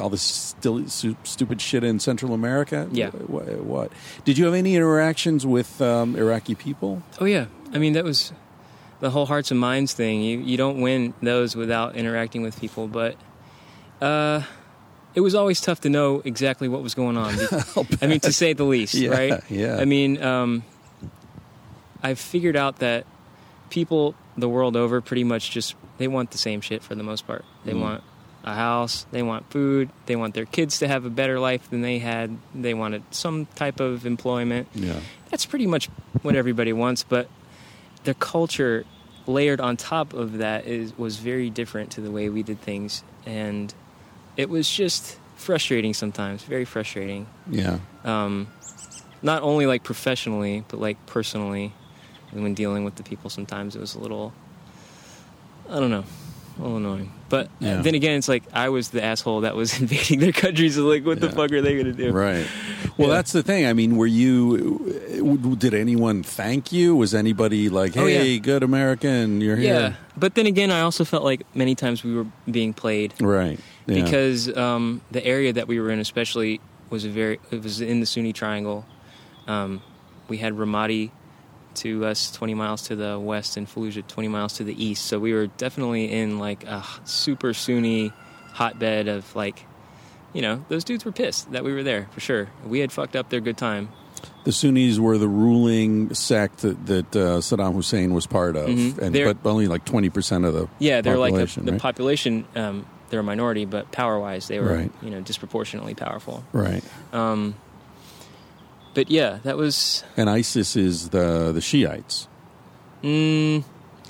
all this still stupid shit in Central America. Yeah. What? what? Did you have any interactions with um, Iraqi people? oh yeah i mean that was the whole hearts and minds thing you you don't win those without interacting with people but uh it was always tough to know exactly what was going on i mean to say the least Yeah, right yeah. i mean um i've figured out that people the world over pretty much just they want the same shit for the most part they Mm. want a house they want food they want their kids to have a better life than they had they wanted some type of employment Yeah. that's pretty much what everybody wants but the culture layered on top of that is was very different to the way we did things. And it was just frustrating sometimes very frustrating. Yeah. um, not only like professionally but like personally. And when dealing with the people sometimes it was a little i don't know little annoying but Yeah. then again it's like i was the asshole that was invading their countries so like what the fuck are they gonna do Right. Well, Yeah. that's the thing. I mean, were you? Did anyone thank you? Was anybody like, Oh, yeah. "Hey, good American, you're here"? yeah but then again i also felt like many times we were being played Right. Yeah. because um, the area that we were in, especially, was a very it was in the Sunni Triangle. Um, we had Ramadi to us, 20 miles to the west, and Fallujah, 20 miles to the east. So we were definitely in like a super Sunni hotbed of like, you know, those dudes were pissed that we were there for sure. We had fucked up their good time. the Sunnis were the ruling sect that, that uh, Saddam Hussein was part of, Mhm. and They're- but only like twenty percent of the Yeah, they're like the right? population. Um, they're a minority, but power-wise, they were Right. you know disproportionately powerful. right. Um, but yeah, that was. And ISIS is the the Shiites, Mm,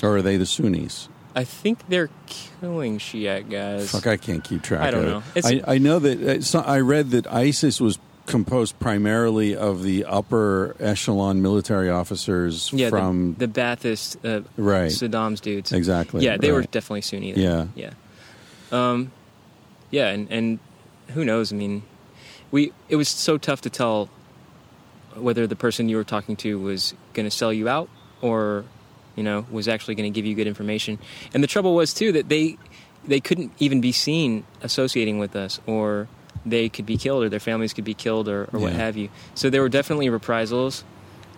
or are they the Sunnis? I think they're killing Shiite guys. Fuck, I can't keep track. I don't of know. It. I, I know that uh, I read that ISIS was composed primarily of the upper echelon military officers yeah, from the, the Ba'athist, uh, right Saddam's dudes. exactly. Yeah, they were definitely Sunni. Then. Yeah. yeah, um, yeah, and and who knows? I mean, we it was so tough to tell whether the person you were talking to was going to sell you out or you know was actually going to give you good information. And the trouble was too that they they couldn't even be seen associating with us or they could be killed or their families could be killed or, or what have you. So there were definitely reprisals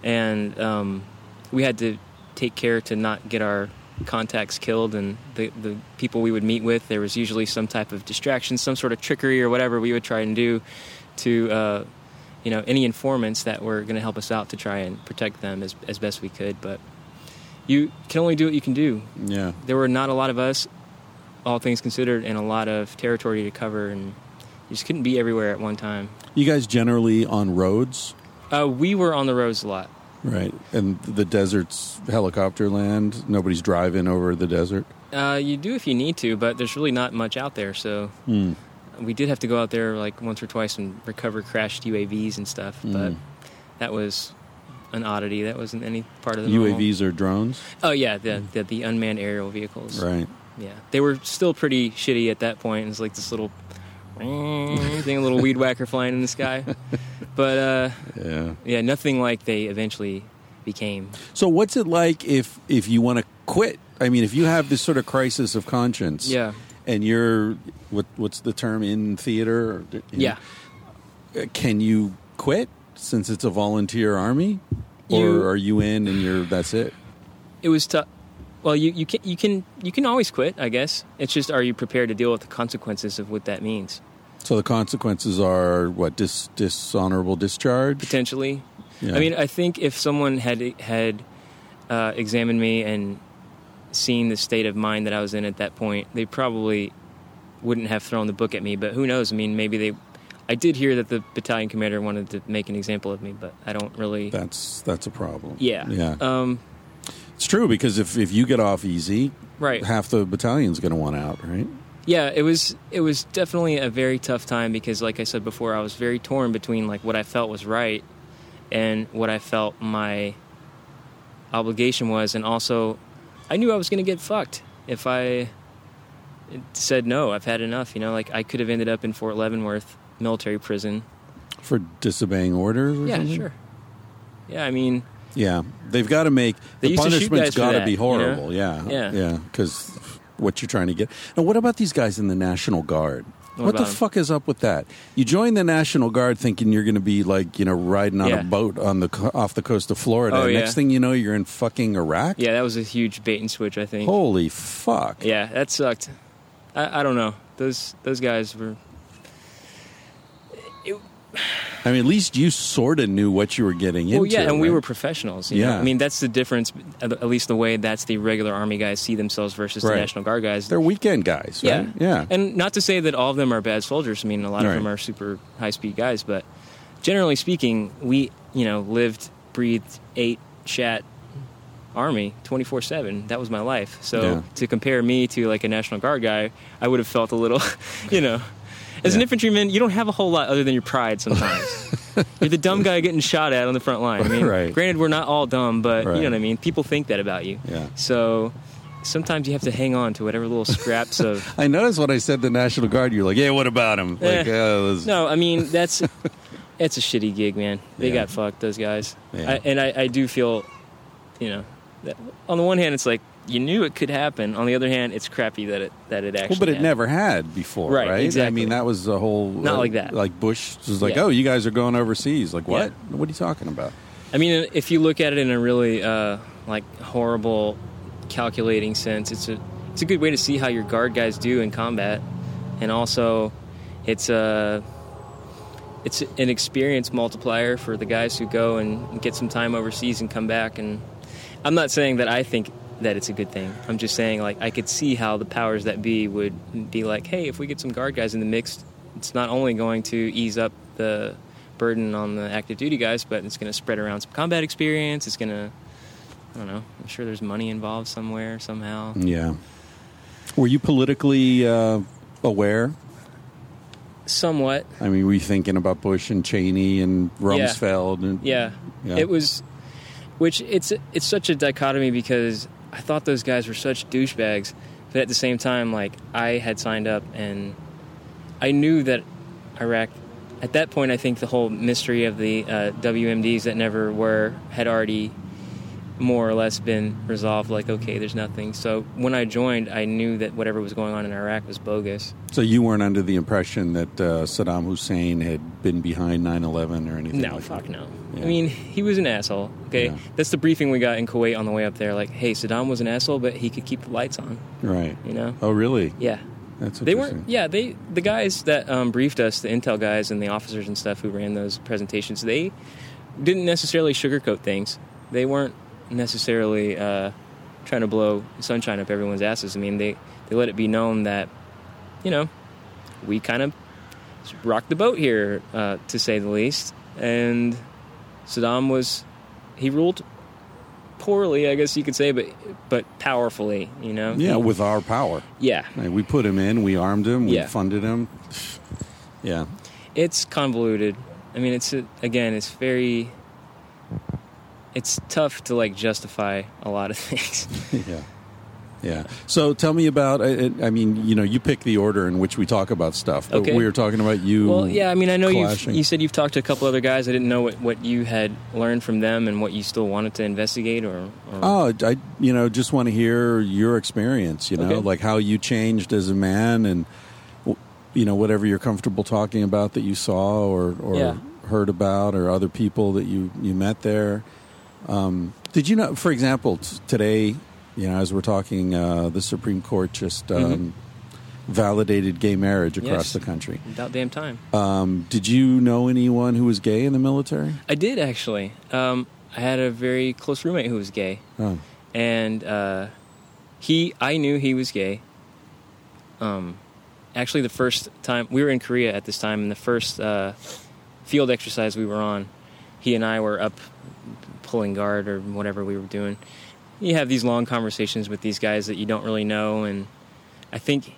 and um, we had to take care to not get our contacts killed and the the people we would meet with there was usually some type of distraction some sort of trickery or whatever we would try and do to uh, you know any informants that were going to help us out to try and protect them as, as best we could but you can only do what you can do Yeah. there were not a lot of us all things considered and a lot of territory to cover and you just couldn't be everywhere at one time You guys generally on roads, uh, we were on the roads a lot right? And the desert's helicopter land. Nobody's driving over the desert. Uh, you do if you need to, but there's really not much out there. So Hmm. We did have to go out there like once or twice and recover crashed UAVs and stuff. But Mm. that was an oddity. That wasn't any part of the normal- UAVs are drones, Oh yeah, the, the the unmanned aerial vehicles. right? Yeah, they were still pretty shitty at that point. It was like this little thing, a little weed whacker flying in the sky. But uh, Yeah. yeah, nothing like they eventually became. So what's it like if if you want to quit? I mean, if you have this sort of crisis of conscience, Yeah. And you're what what's the term in theater? Know, Yeah. uh, can you quit since it's a volunteer army, or You- are you in and you're that's it? it was tough. Well, you, you can you can you can always quit. I guess it's just are you prepared to deal with the consequences of what that means? So the consequences are what dis, dishonorable discharge. Potentially, Yeah. I mean, I think if someone had had uh, examined me and seen the state of mind that I was in at that point, they probably wouldn't have thrown the book at me. But who knows? I mean, maybe they. I did hear that the battalion commander wanted to make an example of me, but I don't really. that's that's a problem. yeah. yeah. Um, it's true because if if you get off easy, right. half the battalion's going to want out, right? Yeah, it was it was definitely a very tough time because like I said before, I was very torn between like what I felt was right and what I felt my obligation was and also I knew I was going to get fucked if I said no, I've had enough, you know, like I could have ended up in Fort Leavenworth military prison. For disobeying orders. Or Yeah, something? sure. Yeah, I mean, Yeah, they've got to make the used to shoot punishment's got to be you know? horrible. Yeah, Yeah. yeah. Because what you're trying to get. Now, what about these guys in the National Guard? What What, the 'em? fuck is up with that? You join the National Guard thinking you're going to be like you know riding on Yeah. a boat on the off the coast of Florida. Oh, yeah. Next thing you know, you're in fucking Iraq. yeah, that was a huge bait and switch, I think. Holy fuck! Yeah, that sucked. I, I don't know. Those those guys were I mean, at least you sort of knew what you were getting Well, into. yeah, and we were professionals. You know? Yeah. I mean that's the difference. At least the way that's the regular Army guys see themselves versus Right. the National Guard guys. They're weekend guys, yeah, right? Yeah. And not to say that all of them are bad soldiers. I mean, a lot of them are super high speed guys, but generally speaking, we you know lived, breathed, ate, chat, Army 24 7. That was my life. So Yeah. to compare me to like a National Guard guy, I would have felt a little, you know. As an infantryman, you don't have a whole lot other than your pride sometimes. You're the dumb guy getting shot at on the front line. I mean, Right. granted, we're not all dumb, but Right. you know what I mean? People think that about you. Yeah. So sometimes you have to hang on to whatever little scraps of. I noticed when I said the National Guard, you're like, "Yeah, what about him?" Like, Eh. oh, this- No, I mean, that's. It's a shitty gig, man. They Yeah. got fucked, those guys. Yeah. I, and I, I do feel, you know, that on the one hand, it's like you knew it could happen. On the other hand, it's crappy that it that it actually. Well, but it happened. never had before, Right, right? I mean, that was a whole Not uh, like that. Like Bush was like, Yeah. "Oh, you guys are going overseas." Like, what? Yeah. What are you talking about? I mean, if you look at it in a really uh, like horrible, calculating sense, it's a it's a good way to see how your guard guys do in combat, and also it's a it's an experience multiplier for the guys who go and get some time overseas and come back. And I'm not saying that I think that it's a good thing. I'm just saying like I could see how the powers that be would be like, hey, if we get some guard guys in the mix, it's not only going to ease up the burden on the active duty guys, but it's going to spread around some combat experience. It's going to, I don't know. I'm sure there's money involved somewhere somehow. Yeah. Were you politically uh, aware? Somewhat. I mean, were you thinking about Bush and Cheney and Rumsfeld? And, Yeah. Yeah. It was, which it's it's such a dichotomy because I thought those guys were such douchebags, but at the same time, like I had signed up and I knew that Iraq. At that point, I think the whole mystery of the uh, WMDs that never were had already more or less been resolved. Like, okay, there's nothing. So when I joined, I knew that whatever was going on in Iraq was bogus. So you weren't under the impression that uh, Saddam Hussein had been behind 9/11 or anything? No, like fuck that? no. Yeah. I mean, he was an asshole. Okay, Yeah. that's the briefing we got in Kuwait on the way up there. Like, hey, Saddam was an asshole, but he could keep the lights on. Right. You know? Oh, really? Yeah. That's They weren't. Yeah, they the guys that um, briefed us, the intel guys and the officers and stuff who ran those presentations, they didn't necessarily sugarcoat things. They weren't necessarily uh, trying to blow sunshine up everyone's asses. I mean, they they let it be known that you know we kind of rocked the boat here, uh, to say the least. And Saddam was he ruled poorly, I guess you could say, but but powerfully. You know. Yeah, with our power. yeah. We put him in. We armed him. We Yeah. funded him. Yeah. it's convoluted. I mean, it's again, it's very, it's tough to like justify a lot of things. yeah. Yeah. So tell me about. I, I mean, you know, you pick the order in which we talk about stuff. But Okay. we were talking about you. well, yeah, I mean, I know you you said you've talked to a couple other guys. I didn't know what, what you had learned from them and what you still wanted to investigate or. or Oh, I you know just want to hear your experience. You know, Okay. like how you changed as a man, and you know whatever you're comfortable talking about that you saw or or Yeah. heard about, or other people that you you met there. Um, did you know, for example, t- today, you know, as we're talking, uh, the Supreme Court just um, Mhm. validated gay marriage across Yes. the country. about damn time. Um, did you know anyone who was gay in the military? I did actually. Um, I had a very close roommate who was gay. Oh, and uh, he I knew he was gay. Um, actually, the first time we were in Korea at this time, and the first uh, field exercise we were on, he and I were up pulling guard or whatever we were doing. You have these long conversations with these guys that you don't really know, and I think,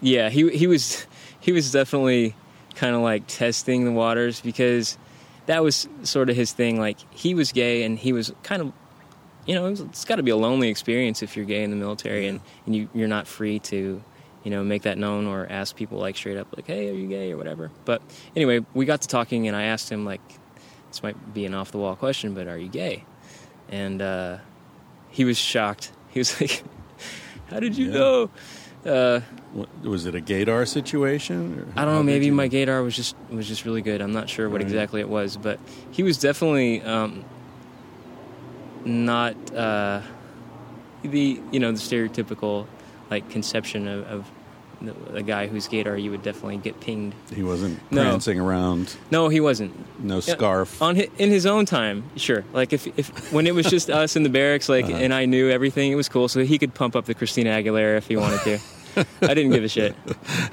yeah, he he was he was definitely kind of like testing the waters because that was sort of his thing. Like he was gay, and he was kind of you know, it's, it's got to be a lonely experience if you're gay in the military and, and you, you're not free to, you know, make that known or ask people like straight up, like, hey, are you gay or whatever. But anyway, we got to talking and I asked him, like, this might be an off the wall question, but are you gay? And uh, he was shocked. He was like, how did you Yeah. know? Uh, what, was it a gaydar situation? I don't know. Maybe you- my gaydar was just was just really good. I'm not sure what Right. exactly it was, but he was definitely um, not uh, the you know the stereotypical like conception of, of a guy whose gaydar. You would definitely get pinged. He wasn't No. prancing around, No, he wasn't. no scarf. on hi, in his own time. Sure, like if, if when it was just us in the barracks, like, Uh-huh. and I knew everything, it was cool. So he could pump up the Christina Aguilera if he wanted to. I didn't give a shit.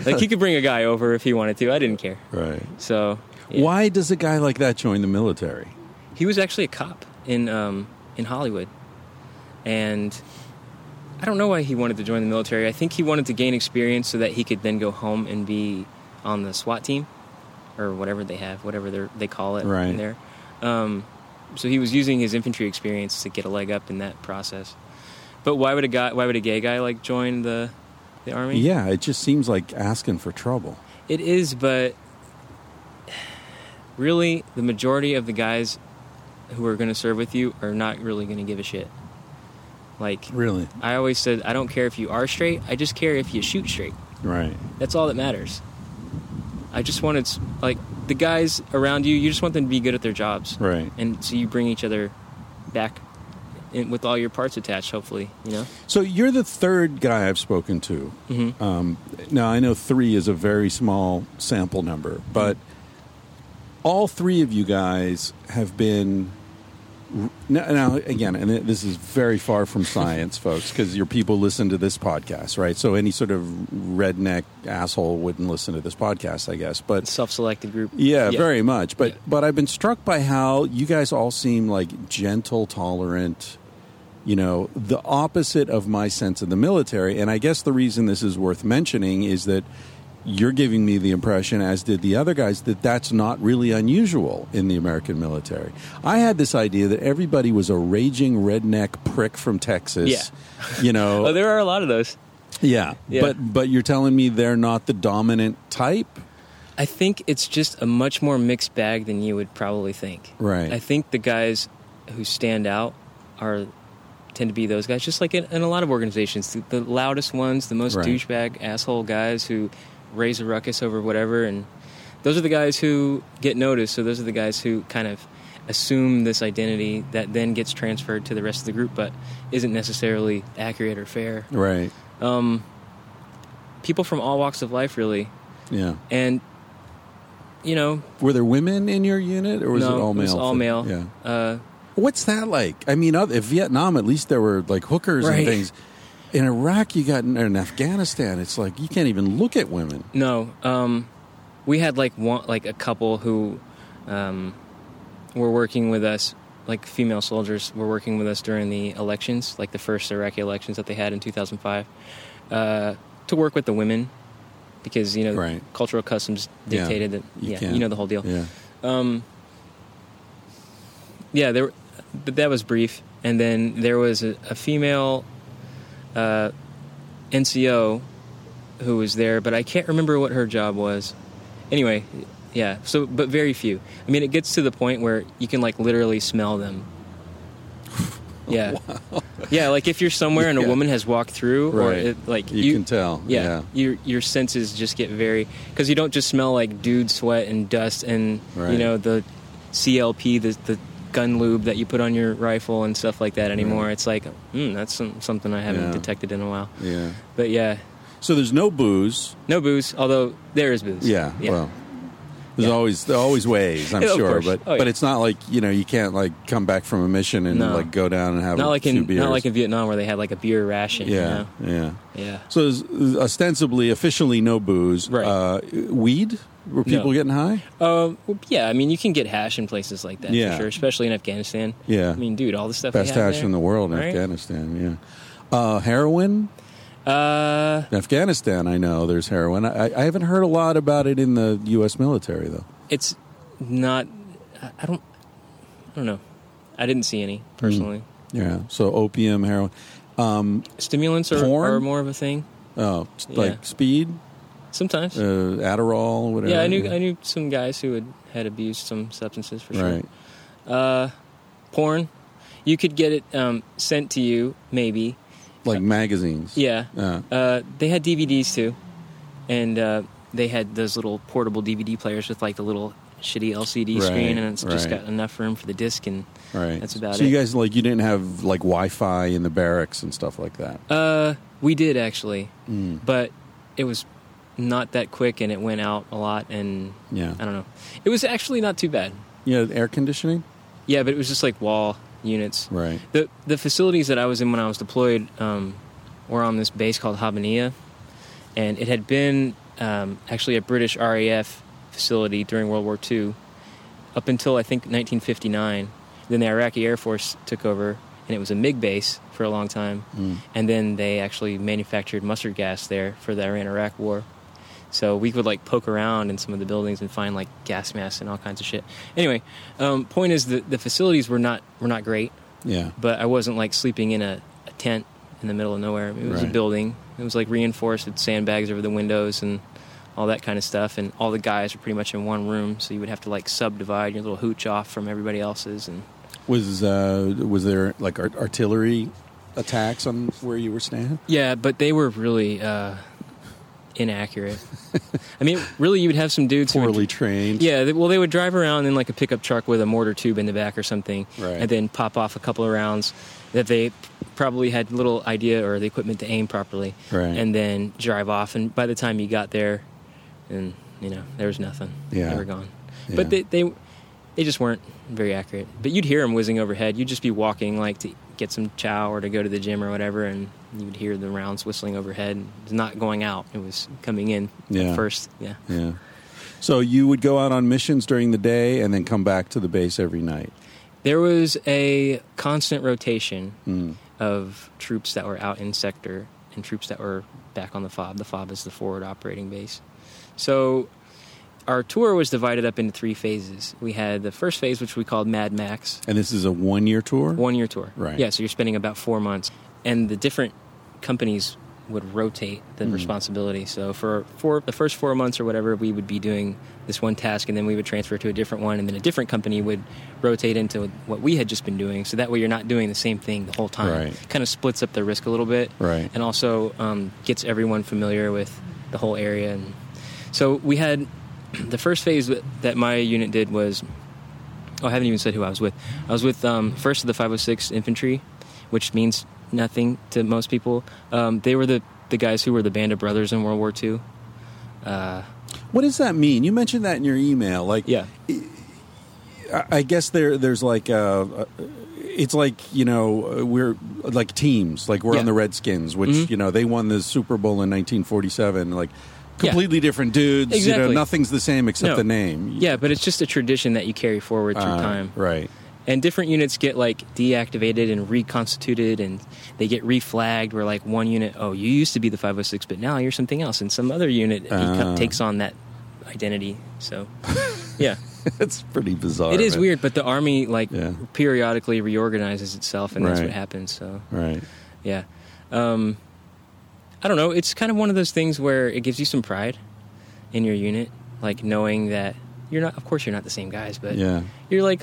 Like he could bring a guy over if he wanted to. I didn't care. Right. So yeah. Why does a guy like that join the military? He was actually a cop in um, in Hollywood, and I don't know why he wanted to join the military. I think he wanted to gain experience so that he could then go home and be on the SWAT team or whatever they have, whatever they they call it Right. in there. Um, so he was using his infantry experience to get a leg up in that process. But why would a guy? Why would a gay guy like join the the army? Yeah, it just seems like asking for trouble. It is, but really, the majority of the guys who are going to serve with you are not really going to give a shit. Like, Really? I always said, I don't care if you are straight, I just care if you shoot straight. Right. That's all that matters. I just wanted, like, the guys around you, you just want them to be good at their jobs. Right. And so you bring each other back in, with all your parts attached, hopefully, you know? So you're the third guy I've spoken to. Mm-hmm. Um, now I know three is a very small sample number, but all three of you guys have been. Now, now again, and this is very far from science, folks, because your people listen to this podcast, right? So any sort of redneck asshole wouldn't listen to this podcast, I guess. But Self selected group. Yeah, very much. But Yeah. but I've been struck by how you guys all seem like gentle, tolerant. You know, the opposite of my sense of the military. And I guess the reason this is worth mentioning is that you're giving me the impression, as did the other guys, that that's not really unusual in the American military. I had this idea that everybody was a raging redneck prick from Texas. Yeah. You know, Oh, there are a lot of those. yeah. Yeah. But but you're telling me they're not the dominant type, I think it's just a much more mixed bag than you would probably think. right? I think the guys who stand out are tend to be those guys, just like in, in a lot of organizations. The, the loudest ones, the most Right. douchebag asshole guys who raise a ruckus over whatever, and those are the guys who get noticed. So those are the guys who kind of assume this identity that then gets transferred to the rest of the group, but isn't necessarily accurate or fair. Right. Um, people from all walks of life, really, Yeah. and you know, Were there women in your unit, or was no, it all male? was all male. Yeah. Uh, What's that like? I mean, if Vietnam, at least there were like hookers and things. In Iraq, you got in Afghanistan. It's like you can't even look at women. No, um, we had like one, like a couple who um, were working with us, like female soldiers were working with us during the elections, like the first Iraqi elections that they had in 2005, uh, to work with the women because you know Right. cultural customs Yeah, dictated that. you yeah, can't. you know the whole deal. Yeah. Um, yeah, there. But that was brief, and then there was a, a female uh, NCO who was there, but I can't remember what her job was. Anyway, yeah. So, but very few. I mean, it gets to the point where you can like literally smell them. Yeah, yeah. Like if you're somewhere and a Yeah. woman has walked through, or it, like You can tell, Yeah, yeah. your your senses just get very because you don't just smell like dude sweat and dust and Right. you know the CLP, the the gun lube that you put on your rifle and stuff like that anymore. Right. It's like, hmm, that's some, something I haven't Yeah. detected in a while. Yeah. But yeah, So there's no booze. no booze, although there is booze. Yeah. Well, there's Yeah. always there always ways. I'm sure, but Oh, yeah. but it's not like you know you can't like come back from a mission and No. like go down and have not a like in beers. not like in Vietnam where they had like a beer ration. you yeah, know? yeah. yeah. So there's ostensibly, officially, no booze. Right. Uh, weed? Were people No. getting high? Well, yeah, I mean, you can get hash in places like that Yeah. for sure, especially in Afghanistan. Yeah. I mean, dude, all the stuff Best hash there, in the world in right? Afghanistan. Yeah. Uh, heroin. Uh, In Afghanistan, I know there's heroin. I, I haven't heard a lot about it in the U.S. military, though. it's not. I don't. I don't know. I didn't see any personally. Yeah. So opium, heroin. Um, Stimulants are, are more of a thing oh, s- Yeah. like speed, sometimes. uh, Adderall, whatever. yeah, I knew I knew some guys who had had abused some substances for sure. Right. Uh, porn, you could get it um, sent to you maybe. Like magazines. Yeah. Uh, Uh, they had DVDs too, and uh, they had those little portable DVD players with like the little shitty LCD Right, screen, and it's just right. got enough room for the disc. And right. That's about so it. So you guys like you didn't have like Wi-Fi in the barracks and stuff like that. uh, we did actually, Mm. but it was not that quick, and it went out a lot. And Yeah. I don't know, it was actually not too bad. Yeah. Air conditioning. Yeah, but it was just like wall units. Right. The the facilities that I was in when I was deployed um, were on this base called Habbaniyah, and it had been um, actually a British RAF facility during World War II up until I think 1959. Then the Iraqi Air Force took over, and it was a MiG base for a long time. Mm. And then they actually manufactured mustard gas there for the Iran-Iraq War. So we would like poke around in some of the buildings and find like gas masks and all kinds of shit. Anyway, um, point is that the facilities were not were not great Yeah. but I wasn't like sleeping in a, a tent in the middle of nowhere. It was a building. It was like reinforced with sandbags over the windows and all that kind of stuff. And all the guys were pretty much in one room, so you would have to like subdivide your little hooch off from everybody else's. And Was uh, was there like art- artillery attacks on where you were staying? yeah, but they were really uh, inaccurate. I mean, really, you would have some dudes who would- Poorly trained. Yeah, they, well, they would drive around in like a pickup truck with a mortar tube in the back or something, Right. and then pop off a couple of rounds that they probably had little idea or the equipment to aim properly, Right. and then drive off. And by the time you got there, and you know there was nothing. Yeah. they were gone. Yeah. But they they they just weren't very accurate. But you'd hear them whizzing overhead. You'd just be walking like to get some chow or to go to the gym or whatever, and you'd hear the rounds whistling overhead. It's not going out; it was coming in Yeah. first. Yeah. Yeah. So you would go out on missions during the day and then come back to the base every night. There was a constant rotation Mm. of troops that were out in sector and troops that were back on the FOB. The FOB is the forward operating base. So our tour was divided up into three phases. We had the first phase, which we called Mad Max, And this is a one year tour? one year tour. Right. Yeah, so you're spending about four months. And the different companies would rotate the Mm. responsibility. So for for the first four months or whatever, we would be doing this one task, and then we would transfer to a different one, and then a different company would rotate into what we had just been doing. So that way, you're not doing the same thing the whole time. Right. Kind of splits up the risk a little bit, Right. And also um, gets everyone familiar with the whole area. And so we had the first phase that- my unit did was. Oh, I haven't even said who I was with. I was with um, first of the 506 Infantry, which means nothing to most people. Um, they were the, the guys who were the Band of Brothers in World War II. Uh, What does that mean? You mentioned that in your email. Like, yeah, I I guess there there's like uh it's like you know uh, we're like teams like we're Yeah. on the Redskins which Mhm. you know they won the Super Bowl in 1947 like Yeah. completely different dudes you know Exactly. nothing's the same except No. the name yeah, but it's just a tradition that you carry forward through Uh, time. right And different units get like deactivated and reconstituted, and they get reflagged. Where like one unit, oh, you used to be the 506, but now you're something else, and some other unit it Ah. takes on that identity. So, yeah, it's pretty bizarre it is man. weird. But the army like Yeah. periodically reorganizes itself, and that's what happens. So, right yeah, um, I don't know. It's kind of one of those things where it gives you some pride in your unit, like knowing that you're not. Of course, you're not the same guys, but yeah you're like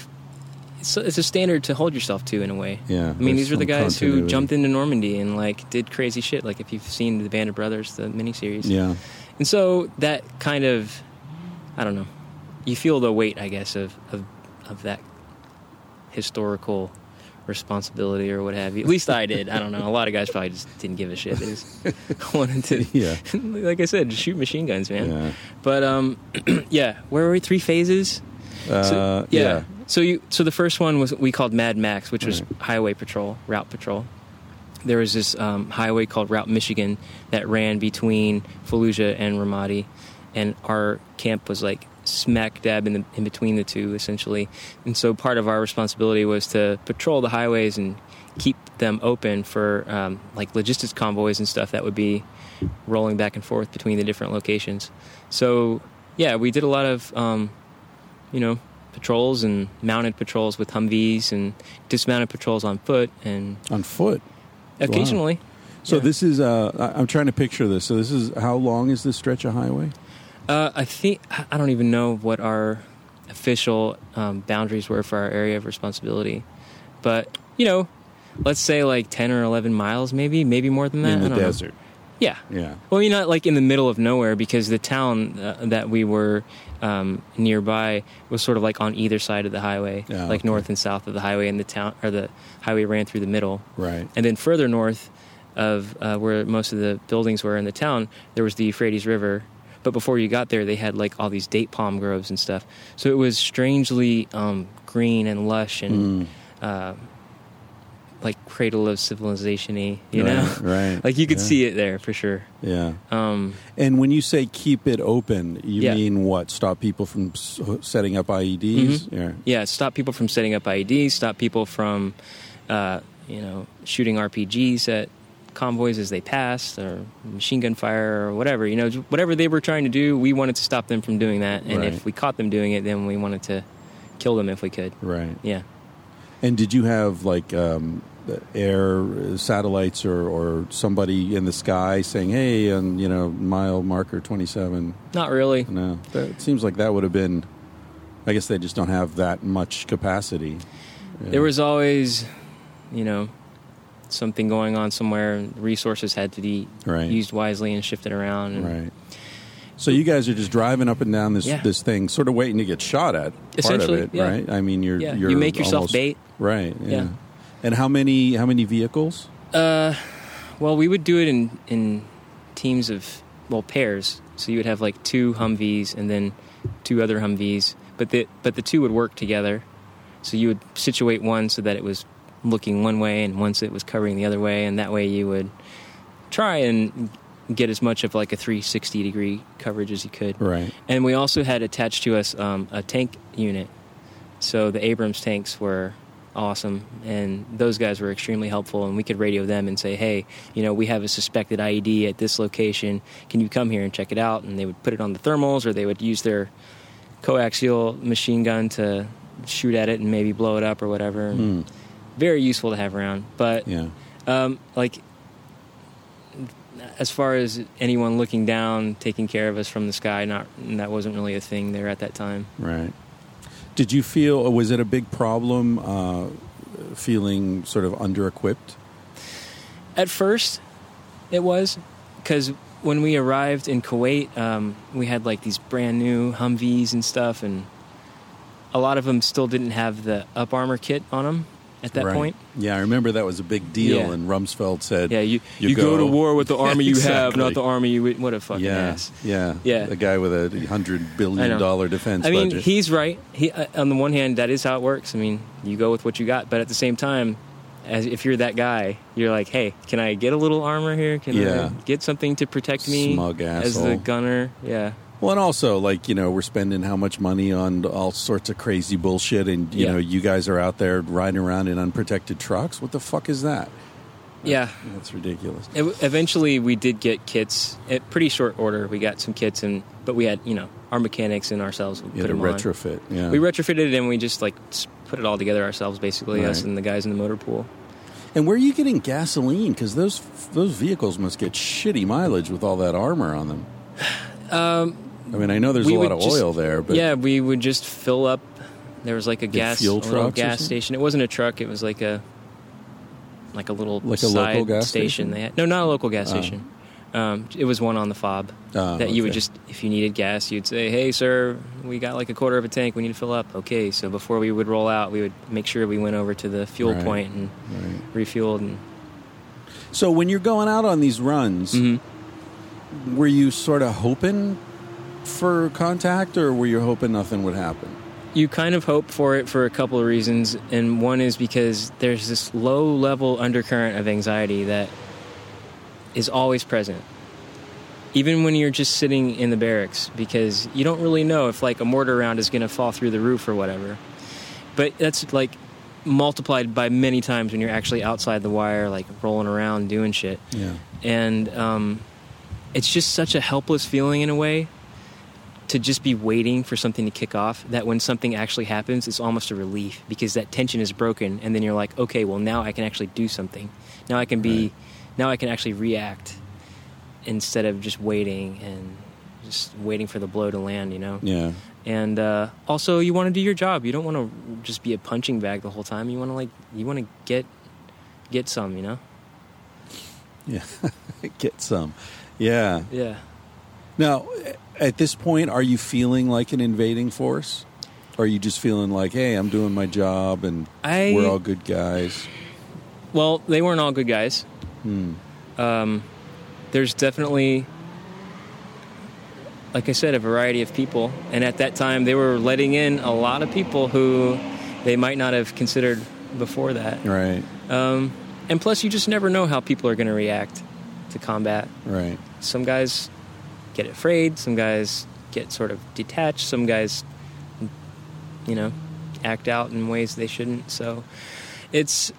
it's, it's a standard to hold yourself to in a way. Yeah, I mean, these are the guys who jumped into Normandy and like did crazy shit. Like if you've seen the Band of Brothers, the miniseries. yeah And so that kind of, I don't know, you feel the weight, I guess, of of, of that historical responsibility or what have you. At least I did. I don't know. A lot of guys probably just didn't give a shit. They just wanted to, Yeah. like I said, just shoot machine guns, man. yeah But um, yeah, where were we? Three phases. uh, So, yeah. So you so the first one was we called Mad Max, which was Right. highway patrol, route patrol. There was this um, highway called Route Michigan that ran between Fallujah and Ramadi, and our camp was like smack dab in the in between the two, essentially. And so part of our responsibility was to patrol the highways and keep them open for um, like logistics convoys and stuff that would be rolling back and forth between the different locations. So yeah, we did a lot of um, you know, patrols and mounted patrols with Humvees and dismounted patrols on foot and on foot occasionally. so Yeah. this is uh I'm trying to picture this so this is how long is this stretch of highway Uh, I think I don't even know what our official um, boundaries were for our area of responsibility, but you know, let's say like ten or eleven miles, maybe, maybe more than that. in the don't know. desert Yeah. yeah Well, you're not like in the middle of nowhere because the town uh, that we were um, nearby was sort of like on either side of the highway, Yeah, like okay. north and south of the highway, and the town or the highway ran through the middle. right And then further north of uh, where most of the buildings were in the town, there was the Euphrates River. But before you got there, they had like all these date palm groves and stuff. So it was strangely um, green and lush and Mm. uh, like cradle of civilization y, you right, know? right Like you could Yeah. see it there for sure. yeah Um, And when you say keep it open, you Yeah. mean what? Stop people from s- setting up IEDs? Mhm. Yeah. yeah, stop people from setting up IEDs, stop people from, uh, you know, shooting RPGs at convoys as they passed, or machine gun fire, or whatever. You know, whatever they were trying to do, we wanted to stop them from doing that. And Right. if we caught them doing it, then we wanted to kill them if we could. Right. Yeah. And did you have like um, air uh, satellites or, or somebody in the sky saying, "Hey, and you know, mile marker twenty-seven"? Not really. No, that it seems like that would have been. I guess they just don't have that much capacity. Yeah. There was always, you know, something going on somewhere. and Resources had to be right, used wisely and shifted around. And right. So you guys are just driving up and down this Yeah. this thing, sort of waiting to get shot at. Part of Essentially, it, yeah. right? I mean, you're Yeah, you're you make yourself almost- bait. Right. Yeah. Yeah. And how many how many vehicles? Uh, well, we would do it in in teams of well pairs. So you would have like two Humvees and then two other Humvees, but the but the two would work together. So you would situate one so that it was looking one way, and once it was covering the other way, and that way you would try and get as much of like a 360 degree coverage as you could. Right. And we also had attached to us um, a tank unit. So the Abrams tanks were awesome, and those guys were extremely helpful. And we could radio them and say, "Hey, you know, we have a suspected IED at this location. Can you come here and check it out?" And they would put it on the thermals, or they would use their coaxial machine gun to shoot at it and maybe blow it up or whatever. Hmm. Very useful to have around. But Yeah. um, like as far as anyone looking down, taking care of us from the sky, not that wasn't really a thing there at that time. Right. Did you feel, was it a big problem uh, feeling sort of under equipped? At first, it was because when we arrived in Kuwait, um, we had like these brand new Humvees and stuff, and a lot of them still didn't have the up armor kit on them at that right. point. Yeah, I remember that was a big deal, Yeah. and Rumsfeld said, Yeah, you You you, go, go- to war with the army you have, not the army you. What a fucking yeah, ass. yeah, Yeah. the guy with a hundred billion dollar defense I mean, budget. he's right. He, uh, on the one hand, that is how it works. I mean, you go with what you got, but at the same time, as if you're that guy, you're like, hey, can I get a little armor here? Can Yeah. I get something to protect me Smug as asshole. the gunner? Yeah, Well, and also, like, you know, we're spending how much money on all sorts of crazy bullshit, and, you Yeah. know, you guys are out there riding around in unprotected trucks. What the fuck is that? yeah. That's ridiculous. It, eventually, we did get kits. At pretty short order, we got some kits, and but we had you know our mechanics and ourselves Yeah, put to them on. retrofit. Yeah. We retrofitted it, and we just like put it all together ourselves, basically us and the guys in the motor pool. and where are you getting gasoline? Because those those vehicles must get shitty mileage with all that armor on them. Um, I mean, I know there's we a lot of just- oil there, but yeah, we would just fill up. There was like a gas fuel a little trucks or gas station. It wasn't a truck. It was like a like a little Like a side local gas station. station? They had no, not a local gas Oh. station. Um, it was one on the fob Oh, that you would just, if you needed gas, you'd say, "Hey, sir, we got like a quarter of a tank. We need to fill up." Okay, so before we would roll out, we would make sure we went over to the fuel Right. point and Right. refueled. And So when you're going out on these runs, Mhm. were you sort of hoping for contact, or were you hoping nothing would happen? you kind of hope for it for a couple of reasons, and one is because there's this low level undercurrent of anxiety that is always present. Even when you're just sitting in the barracks, because you don't really know if like a mortar round is going to fall through the roof or whatever. But that's like multiplied by many times when you're actually outside the wire, like rolling around doing shit Yeah. and um, it's just such a helpless feeling in a way to just be waiting for something to kick off that when something actually happens it's almost a relief because that tension is broken and then you're like okay well now i can actually do something now i can be Right. now i can actually react instead of just waiting and just waiting for the blow to land you know Yeah. and uh, also you want to do your job you don't want to just be a punching bag the whole time you want to like you want to get get some you know Yeah. Get some. Yeah. yeah Now, at this point, are you feeling like an invading force? Or are you just feeling like, hey, I'm doing my job and I- we're all good guys? Well, they weren't all good guys. Hmm. Um, there's definitely, like I said, a variety of people, and at that time they were letting in a lot of people who they might not have considered before that. Right. Um, and plus, you just never know how people are going to react to combat. Right. Some guys get afraid. Some guys get sort of detached. Some guys, you know, act out in ways they shouldn't. So it's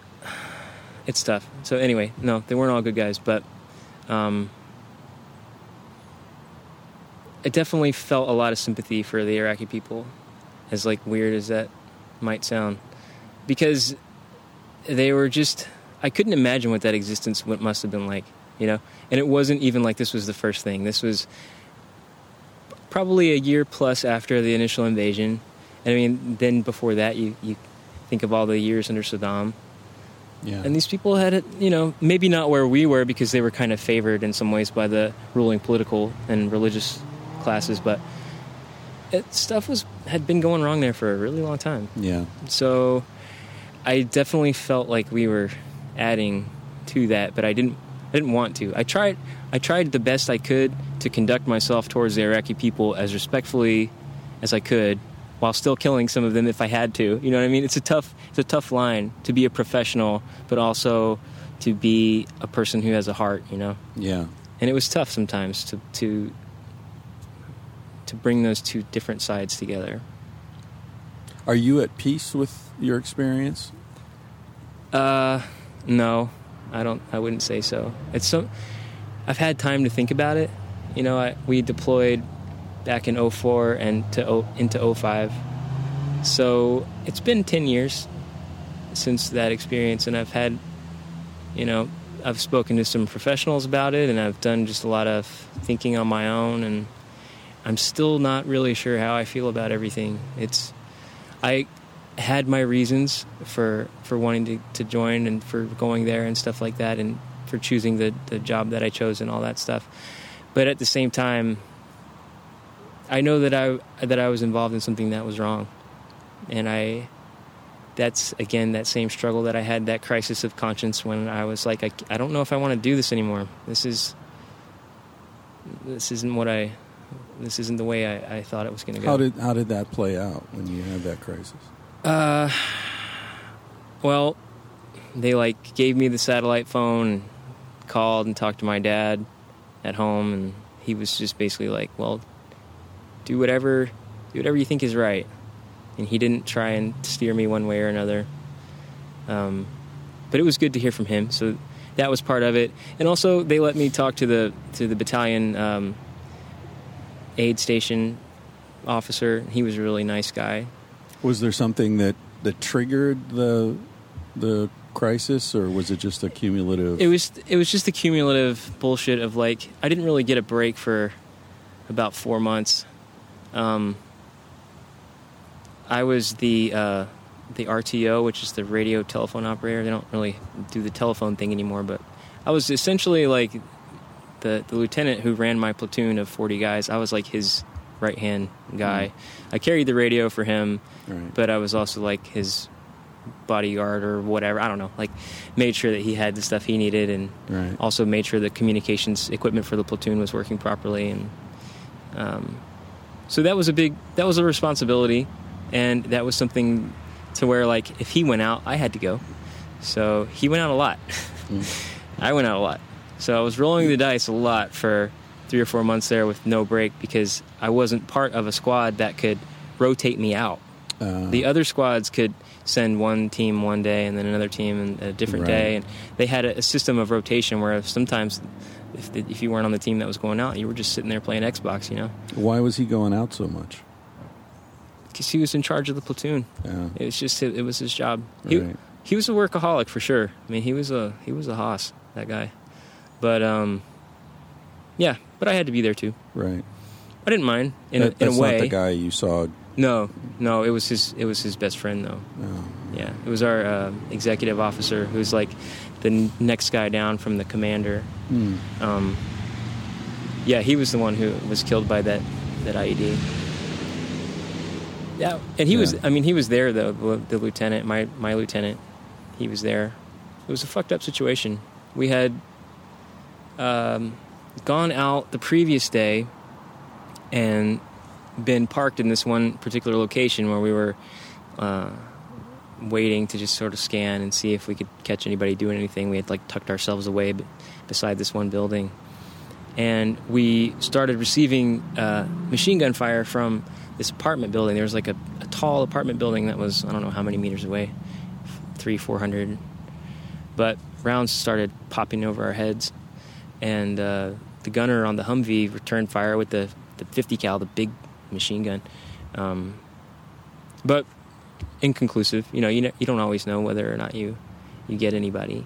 it's tough. So anyway, no, they weren't all good guys, but um, I definitely felt a lot of sympathy for the Iraqi people, as like weird as that might sound, because they were just. I couldn't imagine what that existence must have been like, you know. And it wasn't even like this was the first thing. This was probably a year plus after the initial invasion. And I mean, then before that, you you think of all the years under Saddam. Yeah. And these people had it, you know, maybe not where we were because they were kind of favored in some ways by the ruling political and religious classes, but it, stuff was had been going wrong there for a really long time. yeah. So I definitely felt like we were adding to that, but I didn't didn't want to. I tried I tried the best I could to conduct myself towards the Iraqi people as respectfully as I could while still killing some of them if I had to. You know what I mean? It's a tough it's a tough line to be a professional but also to be a person who has a heart, you know. Yeah. And it was tough sometimes to to to bring those two different sides together. Are you at peace with your experience? Uh, no, I don't. I wouldn't say so. It's some. I've had time to think about it. You know, I, we deployed back in 04 and to o, into 05. So it's been 10 years since that experience, and I've had, you know, I've spoken to some professionals about it, and I've done just a lot of thinking on my own, and I'm still not really sure how I feel about everything. It's I had my reasons for for wanting to, to join and for going there and stuff like that, and for choosing the the job that I chose and all that stuff. But at the same time, I know that I that I was involved in something that was wrong, and I that's again that same struggle that I had that crisis of conscience when I was like I, I don't know if I want to do this anymore. This is this isn't what I this isn't the way I, I thought it was going to go. How did how did that play out when you had that crisis? Uh, well, they like gave me the satellite phone, called and talked to my dad at home, and he was just basically like, "Well, do whatever, do whatever you think is right." And he didn't try and steer me one way or another. Um, but it was good to hear from him, so that was part of it. And also, they let me talk to the to the battalion um, aid station officer. He was a really nice guy. Was there something that that triggered the the crisis, or was it just a cumulative? It was it was just the cumulative bullshit of like I didn't really get a break for about four months. Um, I was the uh, the RTO, which is the radio telephone operator. They don't really do the telephone thing anymore, but I was essentially like the the lieutenant who ran my platoon of forty guys. I was like his right hand guy. I carried the radio for him, Right. but I was also like his bodyguard or whatever. I don't know. Like made sure that he had the stuff he needed, and Right. also made sure the communications equipment for the platoon was working properly. And um, so that was a big that was a responsibility, and that was something to where like if he went out, I had to go. So he went out a lot. I went out a lot. So I was rolling the dice a lot for three or four months there with no break because I wasn't part of a squad that could rotate me out. Uh, The other squads could send one team one day and then another team in a different Right. day, and they had a, a system of rotation where sometimes if, the, if you weren't on the team that was going out, you were just sitting there playing Xbox, you know, why was he going out so much? because he was in charge of the platoon. Yeah. It was just it was his job. He Right. he was a workaholic for sure. I mean, he was a he was a hoss that guy, but um, yeah, but I had to be there too. Right. I didn't mind in That- a, in that's a way. not the guy you saw. No, no, it was his it was his best friend though. No. Yeah, it was our uh, executive officer who's like the n- next guy down from the commander. Hmm. Um, yeah, he was the one who was killed by that that IED. Yeah, and he was. I mean, he was there though. The, the lieutenant, my my lieutenant, he was there. It was a fucked up situation. We had um, gone out the previous day and been parked in this one particular location where we were uh, waiting to just sort of scan and see if we could catch anybody doing anything. We had like tucked ourselves away beside this one building, and we started receiving uh, machine gun fire from this apartment building. There was like a, a tall apartment building that was I don't know how many meters away, three four hundred, but rounds started popping over our heads, and uh, the gunner on the Humvee returned fire with the the 50 cal, the big machine gun. Um, but inconclusive. You know, you know, you don't always know whether or not you you get anybody.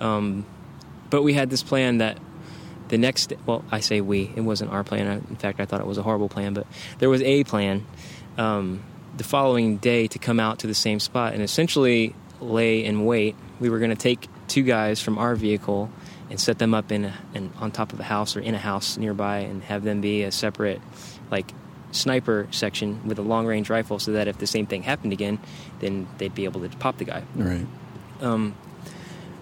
Um, but we had this plan that the next well, I say we. It wasn't our plan. In fact, I thought it was a horrible plan. But there was a plan um, the following day to come out to the same spot and essentially lay in wait. We were going to take two guys from our vehicle and set them up in, a, in on top of a house or in a house nearby and have them be a separate like sniper section with a long range rifle so that if the same thing happened again then they'd be able to pop the guy Right. um,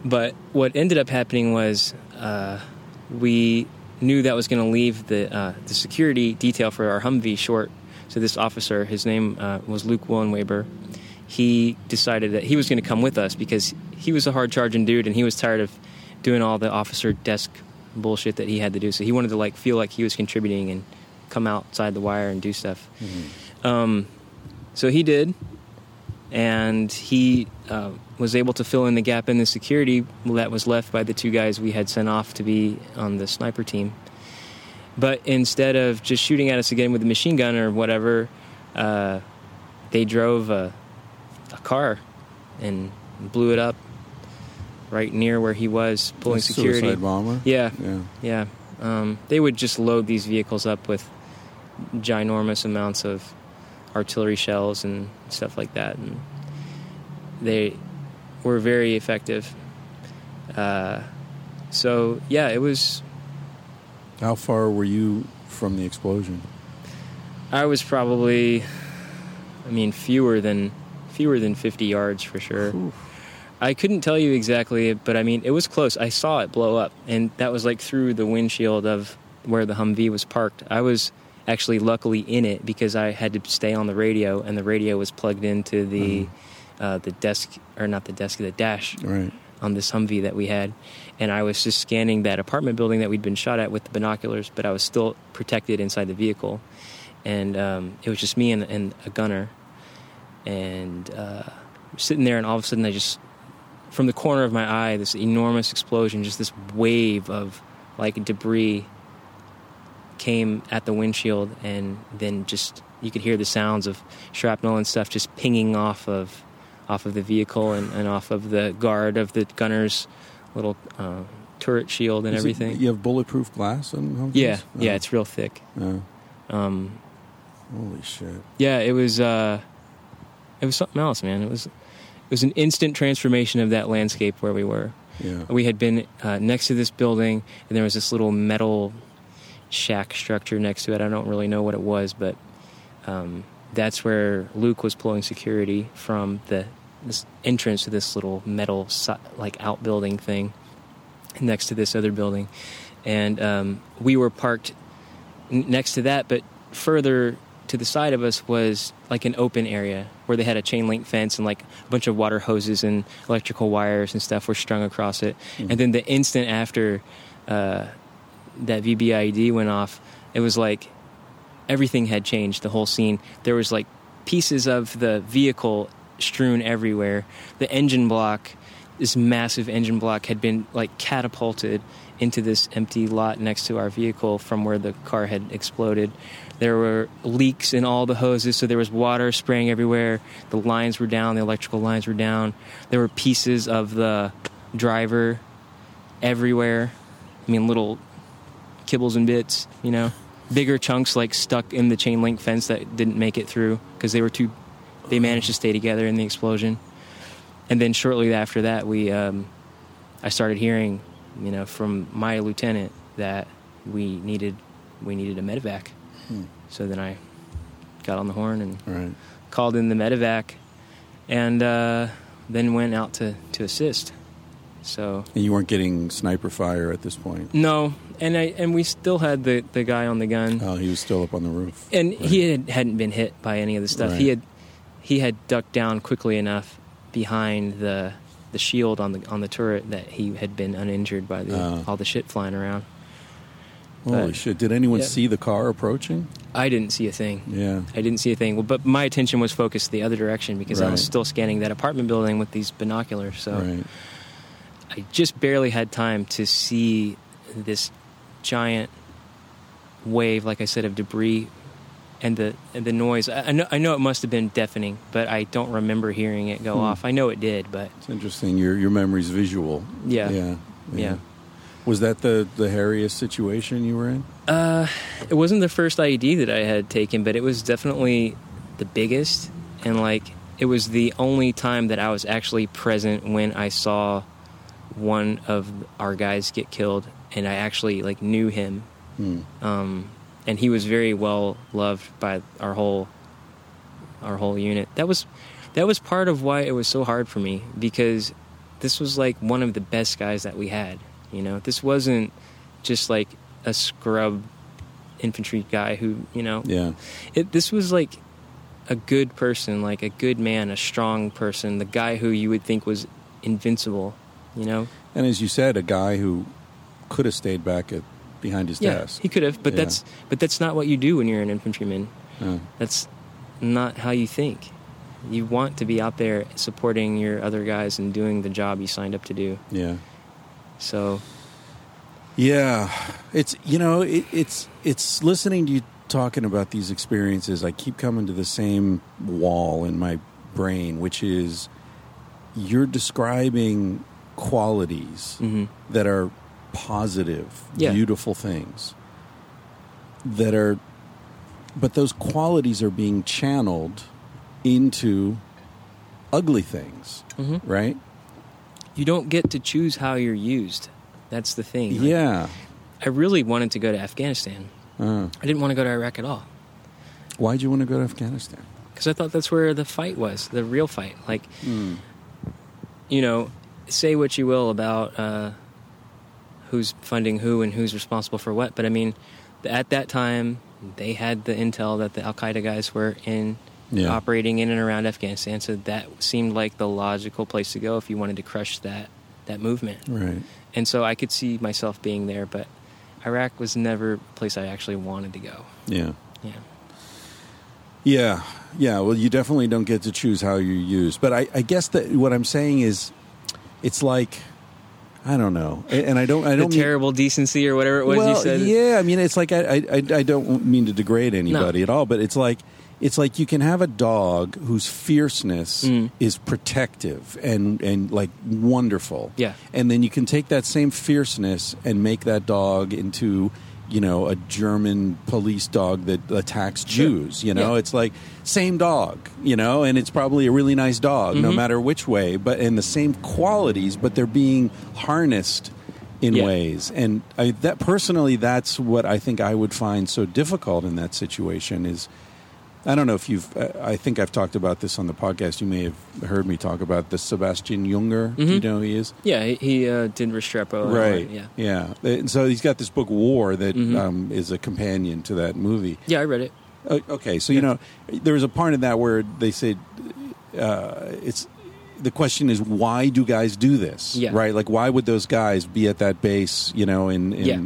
but what ended up happening was uh, we knew that was going to leave the uh, the security detail for our Humvee short. So this officer, his name uh, was Luke Wullenwaber, he decided that he was going to come with us because he was a hard charging dude and he was tired of doing all the officer desk bullshit that he had to do. So he wanted to like feel like he was contributing and come outside the wire and do stuff. Um, so he did, and he uh, was able to fill in the gap in the security that was left by the two guys we had sent off to be on the sniper team. But instead of just shooting at us again with a machine gun or whatever, uh, they drove a, a car and blew it up. Right near where he was pulling A security. Suicide bomber. Yeah, Yeah. yeah. Um, they would just load these vehicles up with ginormous amounts of artillery shells and stuff like that, and they were very effective. Uh, so yeah, it was. How far were you from the explosion? I was probably, I mean, fewer than fewer than fifty yards for sure. I couldn't tell you exactly, but I mean, it was close. I saw it blow up, and that was like through the windshield of where the Humvee was parked. I was actually luckily in it because I had to stay on the radio, and the radio was plugged into the uh, the desk or not the desk, the dash Right. on this Humvee that we had, and I was just scanning that apartment building that we'd been shot at with the binoculars, but I was still protected inside the vehicle, and um, it was just me and, and a gunner, and uh, sitting there, and all of a sudden I just, from the corner of my eye, this enormous explosion, just this wave of like debris came at the windshield, and then just you could hear the sounds of shrapnel and stuff just pinging off of off of the vehicle and, and off of the guard of the gunner's little uh, turret shield and Is it- everything. you have bulletproof glass on Humvees? yeah, Oh. yeah, it's real thick. Yeah. Um, Holy shit. yeah, it was uh, it was something else, man. It was it was an instant transformation of that landscape where we were. Yeah. We had been uh, next to this building, and there was this little metal shack structure next to it. I don't really know what it was, but um, that's where Luke was pulling security from the this entrance to this little metal like outbuilding thing next to this other building, and um, we were parked n- next to that, but further to the side of us was like an open area where they had a chain link fence and like a bunch of water hoses and electrical wires and stuff were strung across it. And then the instant after uh, that VBIED went off, it was like everything had changed. The whole scene. There was like pieces of the vehicle strewn everywhere. The engine block, this massive engine block, had been like catapulted into this empty lot next to our vehicle from where the car had exploded. There were leaks in all the hoses, so there was water spraying everywhere. The lines were down, the electrical lines were down. There were pieces of the driver everywhere. I mean, little kibbles and bits, you know, bigger chunks like stuck in the chain link fence that didn't make it through because they were too. They managed to stay together in the explosion, and then shortly after that, we, um, I started hearing, you know, from my lieutenant that we needed, we needed a medevac. So then I got on the horn and Right. called in the medevac, and uh, then went out to to assist. So And you weren't getting sniper fire at this point. no, and I and we still had the the guy on the gun, Oh, he was still up on the roof. and he had, hadn't been hit by any of the stuff. He had he had ducked down quickly enough behind the the shield on the on the turret that he had been uninjured by the, Uh. all the shit flying around. Holy shit! Did anyone yeah. see the car approaching? I didn't see a thing. Yeah. I didn't see a thing. Well, but my attention was focused the other direction because I was still scanning that apartment building with these binoculars. So Right. I just barely had time to see this giant wave, like I said, of debris and the and the noise. I, I know I know it must have been deafening, but I don't remember hearing it go Hmm. off. I know it did, but It's interesting. Your your memory's visual. Yeah. Yeah. yeah. Was that the the hairiest situation you were in? Uh, it wasn't the first IED that I had taken, but it was definitely the biggest, and like it was the only time that I was actually present when I saw one of our guys get killed, and I actually like knew him, Hmm. um, and he was very well loved by our whole our whole unit. That was that was part of why it was so hard for me because this was like one of the best guys that we had. You know, this wasn't just like a scrub infantry guy who you know Yeah. it, this was like a good person like a good man a strong person the guy who you would think was invincible you know And as you said, a guy who could have stayed back at behind his yeah desk. he could have but Yeah. that's but that's not what you do when you're an infantryman Yeah. that's not how you think you want to be out there supporting your other guys and doing the job you signed up to do yeah. So Yeah, it's you know it, it's it's listening to you talking about these experiences. I keep coming to the same wall in my brain, which is you're describing qualities hmm that are positive, Yeah. beautiful things that are, but those qualities are being channeled into ugly things, Mhm. right? You don't get to choose how you're used. That's the thing. Like, Yeah. I really wanted to go to Afghanistan. Uh, I didn't want to go to Iraq at all why'd you want to go to Afghanistan? because I thought that's where the fight was, the real fight. Like, you know, say what you will about uh, who's funding who and who's responsible for what, but I mean, at that time, they had the intel that the Al Qaeda guys were in Yeah. operating in and around Afghanistan, so that seemed like the logical place to go if you wanted to crush that that movement. Right. And so I could see myself being there, but Iraq was never a place I actually wanted to go. Yeah. Yeah. Yeah, yeah. Well, you definitely don't get to choose how you use. But I, I guess that what I'm saying is, it's like, I don't know, and I don't, I don't mean, terrible decency or whatever it was well, you said. yeah. I mean, it's like I, I, I I don't mean to degrade anybody at all, but it's like. It's like you can have a dog whose fierceness Mm. is protective and, and like wonderful. Yeah. And then you can take that same fierceness and make that dog into, you know, a German police dog that attacks Sure. Jews. You know, Yeah. it's like same dog, you know, and it's probably a really nice dog, no Mhm. matter which way, but in the same qualities, but they're being harnessed in Yeah. ways. And I, that personally, that's what I think I would find so difficult in that situation is. I don't know if you've. I think I've talked about this on the podcast. You may have heard me talk about the Sebastian Junger. Do You know who he is? Yeah, he, he uh, did Restrepo. Right. all right. that, Yeah. Yeah. And so he's got this book War that Mhm. um, is a companion to that movie. Yeah, I read it. O- Okay, so you know there was a part in that where they said uh, it's the question is why do guys do this? Yeah. Right? Like why would those guys be at that base? You know, in in Yeah.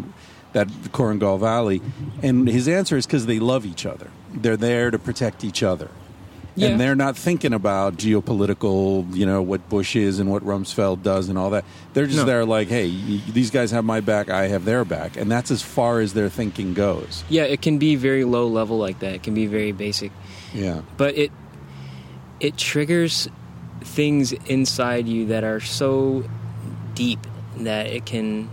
that Korengal Valley, and his answer is because they love each other. They're there to protect each other. Yeah. And they're not thinking about geopolitical, you know, what Bush is and what Rumsfeld does and all that. They're just No. there like, hey, these guys have my back, I have their back. And that's as far as their thinking goes. Yeah, it can be very low level like that. It can be very basic, Yeah. but it it triggers things inside you that are so deep that it can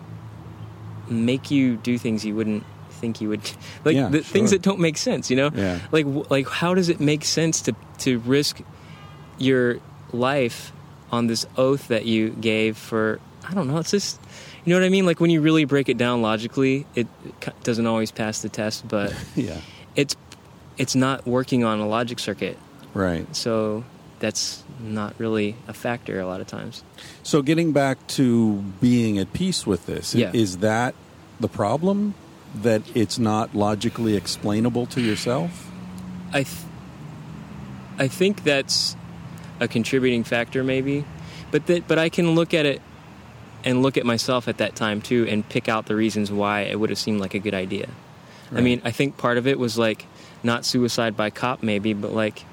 make you do things you wouldn't think you would like Yeah, the things that don't make sense you know Yeah. like like how does it make sense to to risk your life on this oath that you gave for I don't know it's just you know what I mean like when you really break it down logically it doesn't always pass the test but Yeah. it's it's not working on a logic circuit Right. so that's not really a factor a lot of times So getting back to being at peace with this, Yeah. is that the problem? That it's not logically explainable to yourself? I th- I think that's a contributing factor maybe but that but I can look at it and look at myself at that time too and pick out the reasons why it would have seemed like a good idea. I mean, I think part of it was like not suicide by cop maybe, but like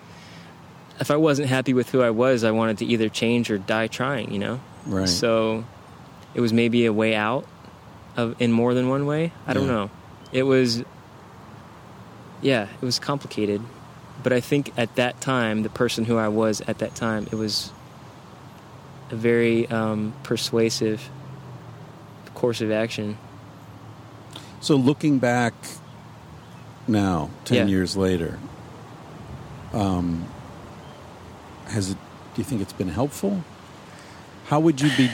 if I wasn't happy with who I was, I wanted to either change or die trying, you know? Right. So it was maybe a way out of in more than one way. I don't know. It was yeah, it was complicated. But I think at that time, the person who I was at that time, it was a very um, persuasive course of action. So looking back now, 10 Yeah. years later, um, has it, do you think it's been helpful? How would you be?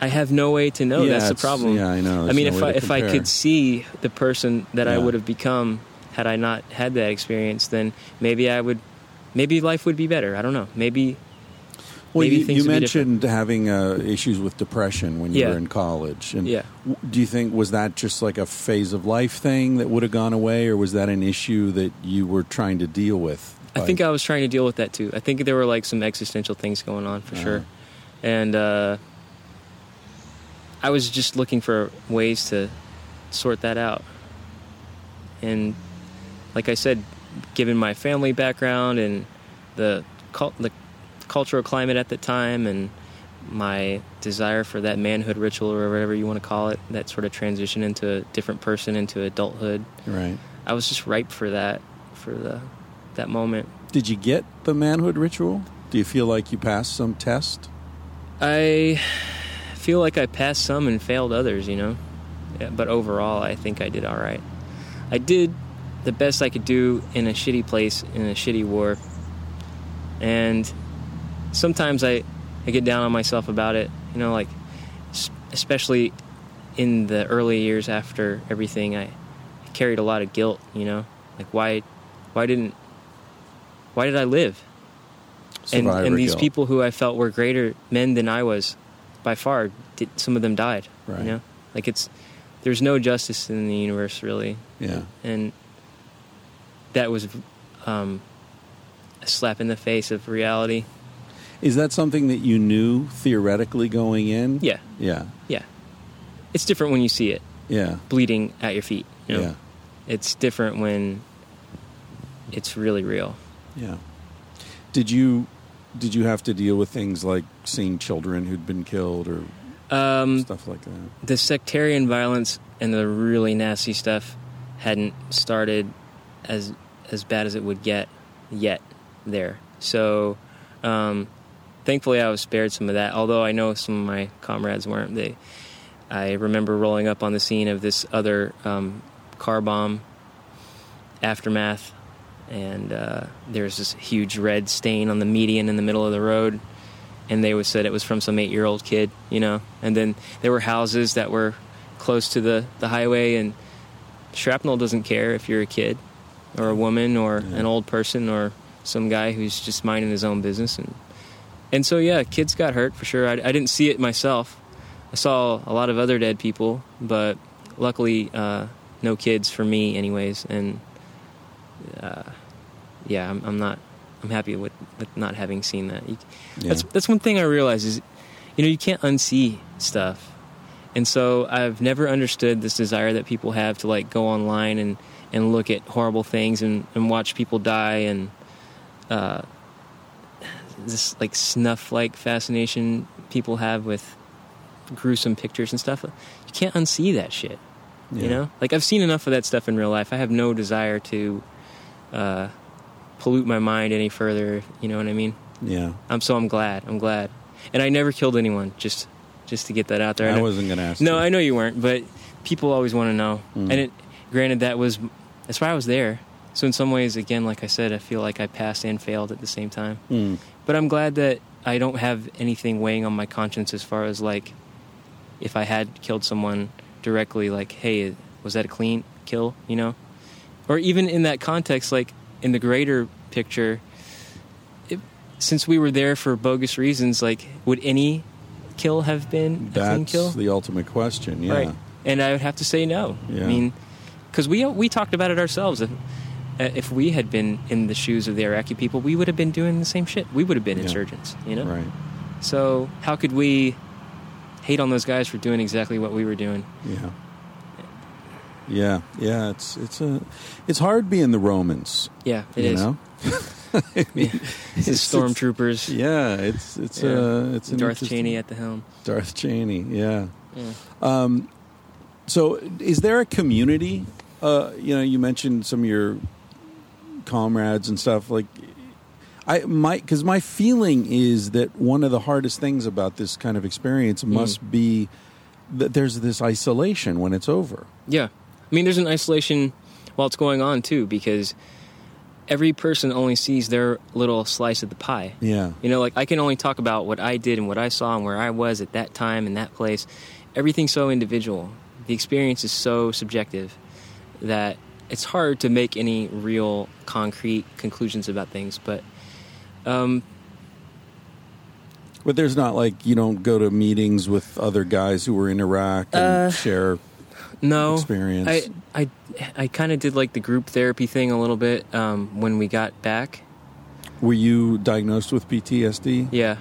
I have no way to know. Yeah, That's the problem. yeah, I know. I mean, no if I if I could see the person that I would have become had I not had that experience, then maybe I would, maybe life would be better. I don't know. Maybe Well, maybe you, things you mentioned having uh, issues with depression when you Yeah. were in college. And Yeah. do you think was that just like a phase of life thing that would have gone away, or was that an issue that you were trying to deal with? I think I was trying to deal with that too. I think there were like some existential things going on for Uh-huh. sure, and uh, I was just looking for ways to sort that out. And like I said, given my family background and the cult, the cultural climate at the time, and my desire for that manhood ritual or whatever you want to call it, that sort of transition into a different person into adulthood, right. I was just ripe for that, for the that moment. Did you get the manhood ritual? Do you feel like you passed some test? I feel like I passed some and failed others, you know. Yeah, but overall, I think I did all right. I did the best I could do in a shitty place in a shitty war, and sometimes I I get down on myself about it, you know, like especially in the early years after everything, I carried a lot of guilt, you know, like why why didn't why did I live? and, Survivor and these guilt. people who I felt were greater men than I was, by far, did, some of them died. Right. You know, like it's there's no justice in the universe really, Yeah. and that was um, a slap in the face of reality. Is that something that you knew theoretically going in? Yeah, Yeah. yeah. It's different when you see it Yeah. bleeding at your feet. You know? Yeah. It's different when it's really real. Yeah. Did you did you have to deal with things like seeing children who'd been killed or Um, stuff like that? the sectarian violence and the really nasty stuff hadn't started as as bad as it would get yet there. So um, thankfully I was spared some of that. Although I know some of my comrades weren't. They I remember rolling up on the scene of this other um, car bomb aftermath, and uh, there's this huge red stain on the median in the middle of the road and they was said it was from some eight year old kid, you know. And then there were houses that were close to the, the highway, and shrapnel doesn't care if you're a kid or a woman or an old person or some guy who's just minding his own business. And and so yeah, kids got hurt for sure. I, I didn't see it myself. I saw a lot of other dead people, but luckily uh, no kids for me, anyways. And uh, yeah, I'm, I'm not. I'm happy with, with not having seen that. You, Yeah. that's that's one thing I realize is, you know, you can't unsee stuff, and so I've never understood this desire that people have to like go online and and look at horrible things and and watch people die and uh, this like snuff like fascination people have with gruesome pictures and stuff. You can't unsee that shit. Yeah. You know, like I've seen enough of that stuff in real life. I have no desire to uh, pollute my mind any further. You know what I mean? Yeah. I'm so I'm glad. I'm glad. And I never killed anyone. Just just to get that out there. I And wasn't going to ask. No, you. I know you weren't, but people always want to know. Mm. And it, granted, that was that's why I was there. So in some ways, again, like I said, I feel like I passed and failed at the same time. Mm. But I'm glad that I don't have anything weighing on my conscience as far as like if I had killed someone directly, like, hey, was that a clean kill? You know, or even in that context, like in the greater picture, it, since we were there for bogus reasons, like, would any kill have been a clean That's kill? the ultimate question. Yeah. Right. And I would have to say no. Yeah. I mean, because we we talked about it ourselves. If, uh, if we had been in the shoes of the Iraqi people, we would have been doing the same shit. We would have been Yeah. insurgents, you know. Right. So how could we hate on those guys for doing exactly what we were doing? Yeah. Yeah. Yeah. It's it's a it's hard being the Romans. Yeah, it you is. know. The It's- stormtroopers. Yeah. It's it's Yeah. uh it's Darth Cheney at the helm. Darth Cheney. Yeah. Yeah. Um, so, is there a community? Uh, you know, you mentioned some of your comrades and stuff. Like, I my because my feeling is that one of the hardest things about this kind of experience must be that there's this isolation when it's over. Yeah. I mean, there's an isolation while it's going on, too, because every person only sees their little slice of the pie. Yeah. You know, like I can only talk about what I did and what I saw and where I was at that time and that place. Everything's so individual. The experience is so subjective that it's hard to make any real concrete conclusions about things. But um, But there's not like you don't go to meetings with other guys who were in Iraq and Uh, share. No, Experience. I I I kind of did like the group therapy thing a little bit um, when we got back. Were you diagnosed with PTSD Yeah.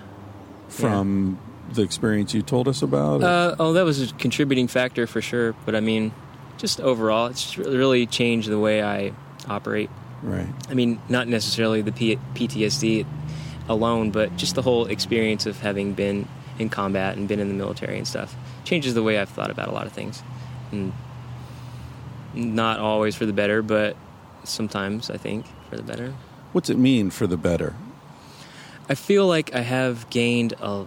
from the experience you told us about? Uh, oh, that was a contributing factor for sure. But I mean, just overall, it's really changed the way I operate. right. I mean, not necessarily the P- PTSD alone, but just the whole experience of having been in combat and been in the military and stuff changes the way I've thought about a lot of things. And not always for the better, but sometimes I think for the better. What's it mean for the better? I feel like I have gained a,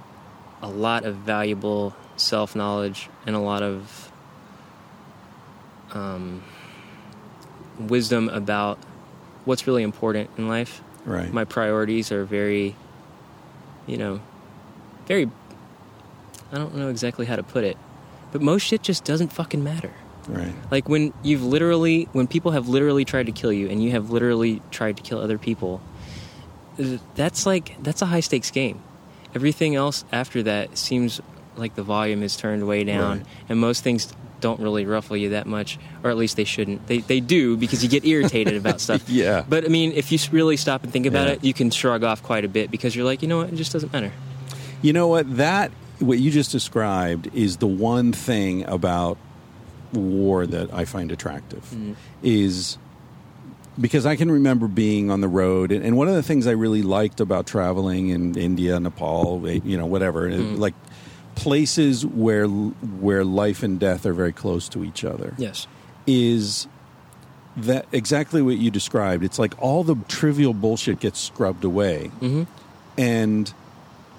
a lot of valuable self knowledge and a lot of um, wisdom about what's really important in life. Right. My priorities are very, you know, very. I don't know exactly how to put it, but most shit just doesn't fucking matter. right. Like when you've literally, when people have literally tried to kill you and you have literally tried to kill other people, that's like, that's a high stakes game. Everything else after that seems like the volume is turned way down Right. and most things don't really ruffle you that much, or at least they shouldn't. They, they do because you get irritated about stuff. Yeah. But I mean, if you really stop and think about Yeah. it, you can shrug off quite a bit because you're like, you know what, it just doesn't matter. You know what? That what you just described is the one thing about war that I find attractive. Mm. Is because I can remember being on the road, and, and one of the things I really liked about traveling in India, Nepal, eh, you know, whatever, Mm. like places where where life and death are very close to each other. Yes. is that exactly what you described. It's like all the trivial bullshit gets scrubbed away, hmm and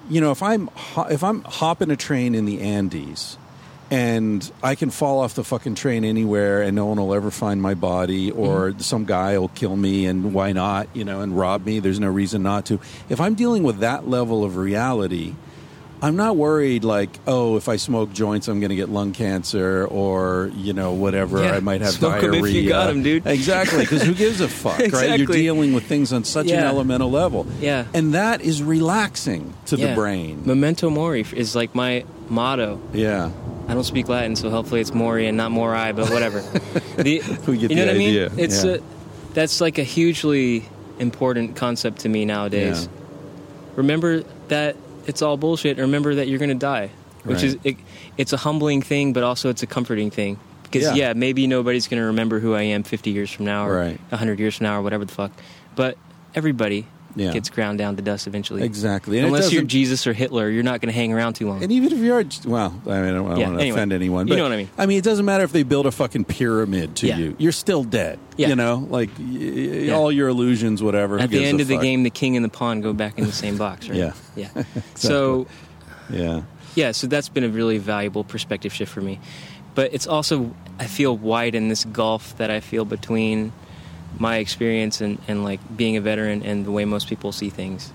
you know if I'm ho- if I'm hopping a train in the Andes. And I can fall off the fucking train anywhere, and no one will ever find my body, or mm-hmm. some guy will kill me, and why not? You know, and rob me. There's no reason not to. If I'm dealing with that level of reality, I'm not worried like, oh, if I smoke joints, I'm going to get lung cancer or, you know, whatever. Yeah, I might have smoke diarrhea. if you got 'em, dude. Exactly. Because who gives a fuck, right? You're dealing with things on such an elemental level. Yeah. And that is relaxing to the brain. Memento mori is like my motto. yeah. I don't speak Latin, so hopefully it's Mori and not Mori, but whatever. the, We get you know the what idea, I mean? It's yeah. a, that's like a hugely important concept to me nowadays. Yeah. Remember that it's all bullshit. Remember that you're going to die, which Right. is it, it's a humbling thing, but also it's a comforting thing. Because Yeah. yeah, maybe nobody's going to remember who I am 50 years from now, or Right. 100 years from now, or whatever the fuck. But everybody Yeah. gets ground down to dust eventually. Exactly. And Unless you're Jesus or Hitler, you're not going to hang around too long. And even if you are, well, I mean, I don't, Yeah, want to anyway. offend anyone, But, You know what I mean. I mean, it doesn't matter if they build a fucking pyramid to Yeah. you; you're still dead. Yeah. You know, like y- all your illusions, whatever. At the end of the game, the king and the pawn go back in the same box, right? Yeah. Yeah. So, yeah, yeah, so that's been a really valuable perspective shift for me. But it's also, I feel wide in this gulf that I feel between my experience and, and like being a veteran and the way most people see things.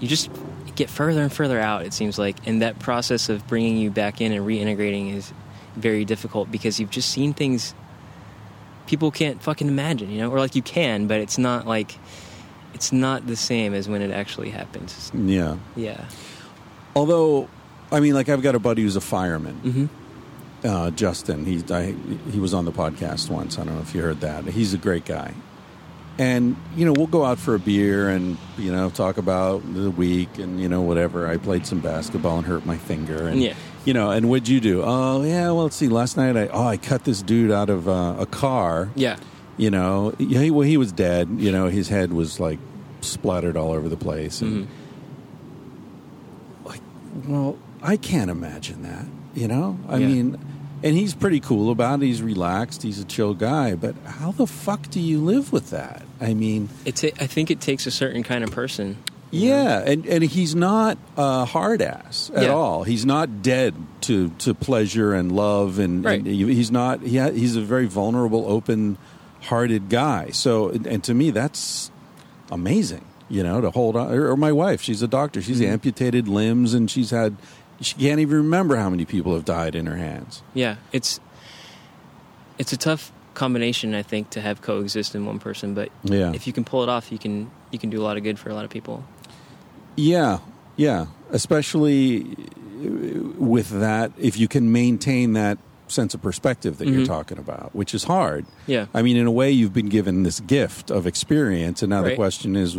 You just get further and further out, it seems like. And that process of bringing you back in and reintegrating is very difficult because you've just seen things people can't fucking imagine, you know? Or like you can, but it's not like, it's not the same as when it actually happens. yeah. Yeah. Although, I mean, like I've got a buddy who's a fireman, hmm uh, Justin. He I, he was on the podcast once. I don't know if you heard that. He's a great guy, and you know we'll go out for a beer and you know talk about the week and you know whatever. I played some basketball and hurt my finger, and Yeah. you know. And what'd you do? Oh yeah, well let's see. Last night I oh I cut this dude out of uh, a car. Yeah. You know, he, well he was dead. You know, his head was like splattered all over the place, and Mhm. like, well, I can't imagine that. You know, I Yeah. mean, and he's pretty cool about it. He's relaxed. He's a chill guy. But how the fuck do you live with that? I mean, It's I think it takes a certain kind of person. yeah, and and he's not a hard ass at Yeah. all. He's not dead to to pleasure and love, and, Right. and he's not. He ha- he's a very vulnerable, open hearted guy. So, and to me, that's amazing. You know, to hold on. Or, or my wife, she's a doctor. She's Mhm. amputated limbs, and she's had. She can't even remember how many people have died in her hands. Yeah, it's it's a tough combination I think to have coexist in one person, but Yeah. if you can pull it off, you can you can do a lot of good for a lot of people. Yeah, yeah. Especially with that, if you can maintain that sense of perspective that you're Mhm. talking about, which is hard. Yeah. I mean, in a way, you've been given this gift of experience, and now the question is,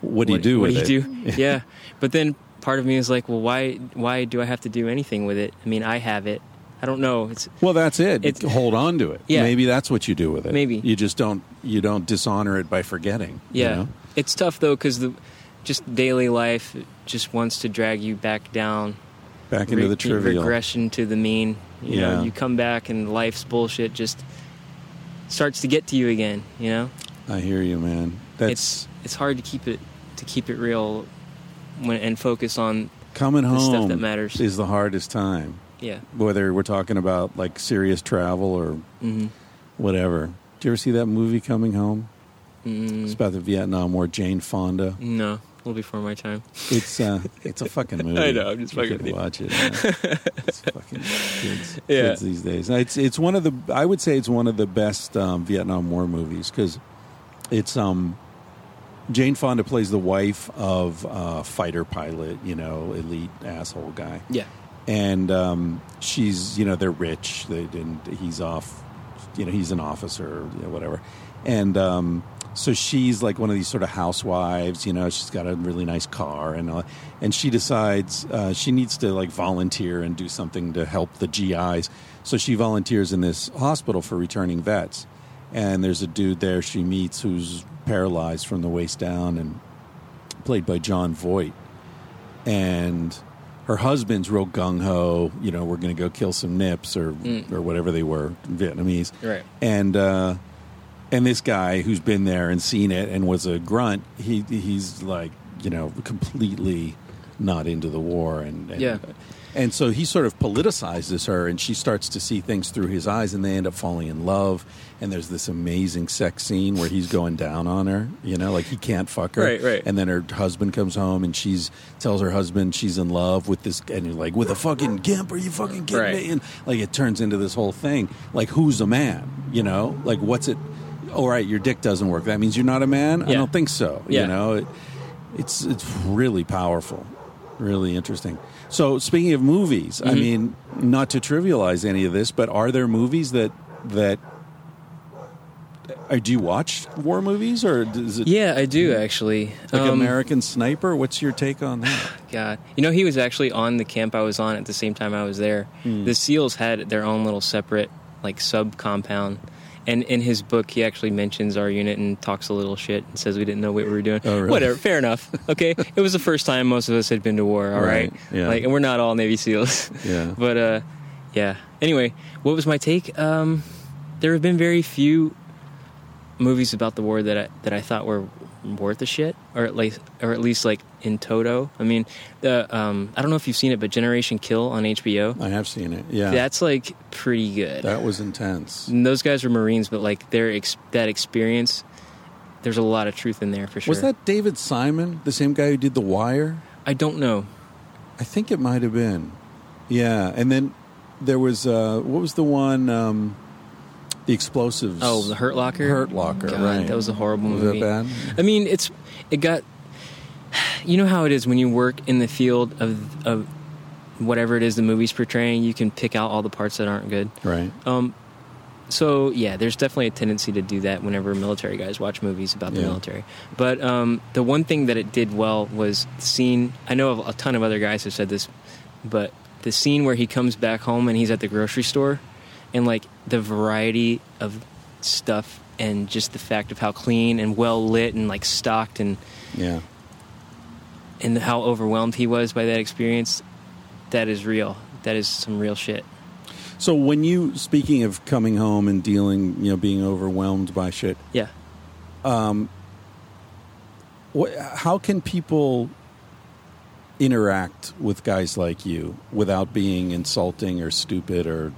what do you do what with do you it? do? yeah. But then part of me is like, well, why why do I have to do anything with it? I mean, I have it. I don't know. It's Well, that's it. It's- Hold on to it. Yeah. Maybe that's what you do with it. Maybe. you just don't you don't dishonor it by forgetting. you yeah. know? It's tough though cuz the just daily life just wants to drag you back down Back into re- the trivial. regression to the mean. You Yeah. know, you come back and life's bullshit just starts to get to you again, you know? I hear you, man. That's it's it's hard to keep it to keep it real when, and focus on coming the home. stuff that matters. is the hardest time. Yeah. whether we're talking about like serious travel or Mm-hmm. whatever. Did you ever see that movie Coming Home? Mm, It's about the Vietnam War. Jane Fonda. no, a little before my time. It's uh, it's a fucking movie. I know, I'm just fucking you. watch it. it's fucking kids, Yeah. kids these days. It's it's one of the I would say it's one of the best um, Vietnam War movies because it's um Jane Fonda plays the wife of a fighter pilot, you know, elite asshole guy. Yeah. and um, she's you know they're rich. They and he's off you know he's an officer you know, whatever. And um, so she's like one of these sort of housewives you know she's got a really nice car and uh, and she decides uh, she needs to like volunteer and do something to help the GIs so she volunteers in this hospital for returning vets. And there's a dude there she meets who's paralyzed from the waist down and played by Jon Voight and her husband's real gung ho. You know, we're going to go kill some nips or Mm. or whatever they were, Vietnamese. Right. And uh, and this guy who's been there and seen it and was a grunt, he he's like you know completely not into the war and, and Yeah. And so he sort of politicizes her, and she starts to see things through his eyes, and they end up falling in love. And there's this amazing sex scene where he's going down on her, you know, like he can't fuck her. Right, right. And then her husband comes home, and she's tells her husband she's in love with this, and you're like, with a fucking gimp? Are you fucking kidding Right. me? And like it turns into this whole thing. Like, who's a man? You know, like what's it? All right, your dick doesn't work. That means you're not a man. I don't think so. Yeah. You know, it, it's it's really powerful, really interesting. So speaking of movies, I Mhm. mean, not to trivialize any of this, but are there movies that that uh, do you watch war movies or is it Yeah, I do actually. like Um, American Sniper? What's your take on that? God, you know, he was actually on the camp I was on at the same time I was there. Hmm. The SEALs had their own little separate, like, sub compound. And in his book, he actually mentions our unit and talks a little shit and says we didn't know what we were doing. Oh, really? Whatever, fair enough. Okay, it was the first time most of us had been to war. All Right, right, yeah. like, and we're not all Navy SEAls. Yeah. but uh, yeah. Anyway, what was my take? Um, there have been very few movies about the war that I that I thought were worth a shit, or at least or at least like in toto. I mean, the um, I don't know if you've seen it, but Generation Kill on HBO. I have seen it. Yeah, That's like pretty good. that was intense. And those guys were Marines, but like their ex- that experience, there's a lot of truth in there for sure. Was that David Simon, the same guy who did The Wire? I don't know. I think it might have been. Yeah, and then there was uh, what was the one? Um, the explosives. Oh, the Hurt Locker. Hurt Locker. God, right. That was a horrible Was movie. that bad? I mean, it's it got. You know how it is when you work in the field of of whatever it is the movie's portraying. You can pick out all the parts that aren't good. Right. Um, so yeah, there's definitely a tendency to do that whenever military guys watch movies about the Yeah. military. But um, the one thing that it did well was the scene. I know a ton of other guys have said this, but the scene where he comes back home and he's at the grocery store, and like the variety of stuff and just the fact of how clean and well lit and like stocked and Yeah. and how overwhelmed he was by that experience. That is real. That is some real shit. So when you speaking of coming home and dealing, you know, being overwhelmed by shit, Yeah. Um what, how can people interact with guys like you without being insulting or stupid or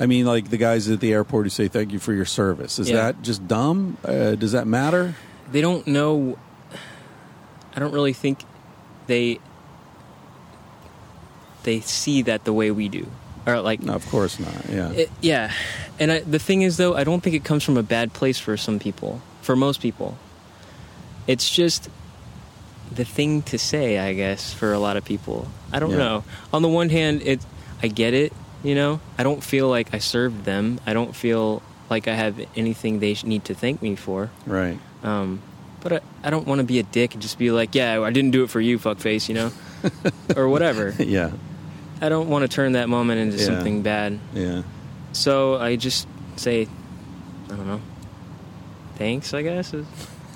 I mean like the guys at the airport who say thank you for your service. Is Yeah. that just dumb? Uh, does that matter? they don't know i don't really think they they see that the way we do or like No, of course not. Yeah. it, yeah and I, the thing is though i don't think it comes from a bad place for some people for most people it's just the thing to say i guess for a lot of people i don't Yeah. know on the one hand it i get it you know i don't feel like i served them i don't feel like i have anything they need to thank me for right. um, but I, I don't want to be a dick and just be like, yeah, I didn't do it for you, fuckface, you know, or whatever. Yeah. I don't want to turn that moment into Yeah. something bad. Yeah. So I just say, I don't know, thanks. I guess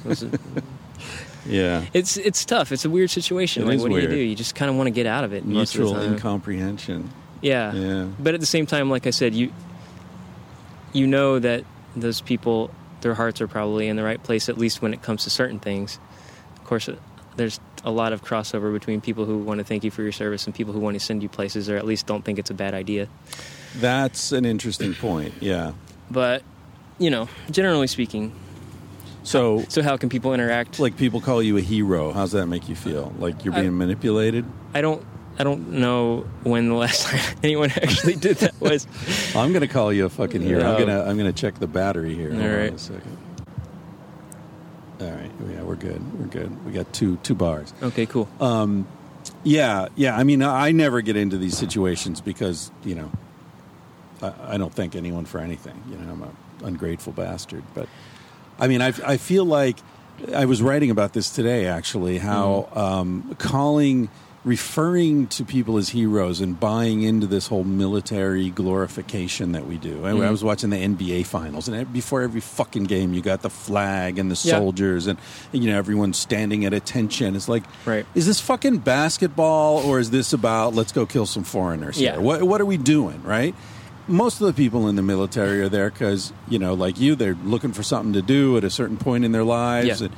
was it- Yeah. it's it's tough. It's a weird situation. It like, what do you do? You just kind of want to get out of it. most of the Mutual incomprehension. Yeah. Yeah. But at the same time, like I said, you you know that those people, their hearts are probably in the right place, at least when it comes to certain things. Of course, there's a lot of crossover between people who want to thank you for your service and people who want to send you places or at least don't think it's a bad idea. That's an interesting point. Yeah. But you know, generally speaking, So, so how can people interact? like, people call you a hero. How's that make you feel? Like you're I- being manipulated? I don't I don't know when the last time anyone actually did that was. I'm going to call you a fucking hero. I'm Oh. going to I'm going to check the battery here. Hold All on right. a second. All right. Yeah, we're good. We're good. We got two two bars. Okay, cool. Um, yeah, yeah. I mean, I never get into these situations because you know, I, I don't thank anyone for anything. You know, I'm an ungrateful bastard. But I mean, I, I feel like I was writing about this today. Actually, how um, calling, referring to people as heroes and buying into this whole military glorification that we do. I, I was watching the NBA finals, and before every fucking game, you got the flag and the Yeah. soldiers, and you know everyone's standing at attention. It's like, Right. is this fucking basketball or is this about let's go kill some foreigners Yeah. here? What, what are we doing, right? Most of the people in the military are there because, you know, like you, they're looking for something to do at a certain point in their lives Yeah. and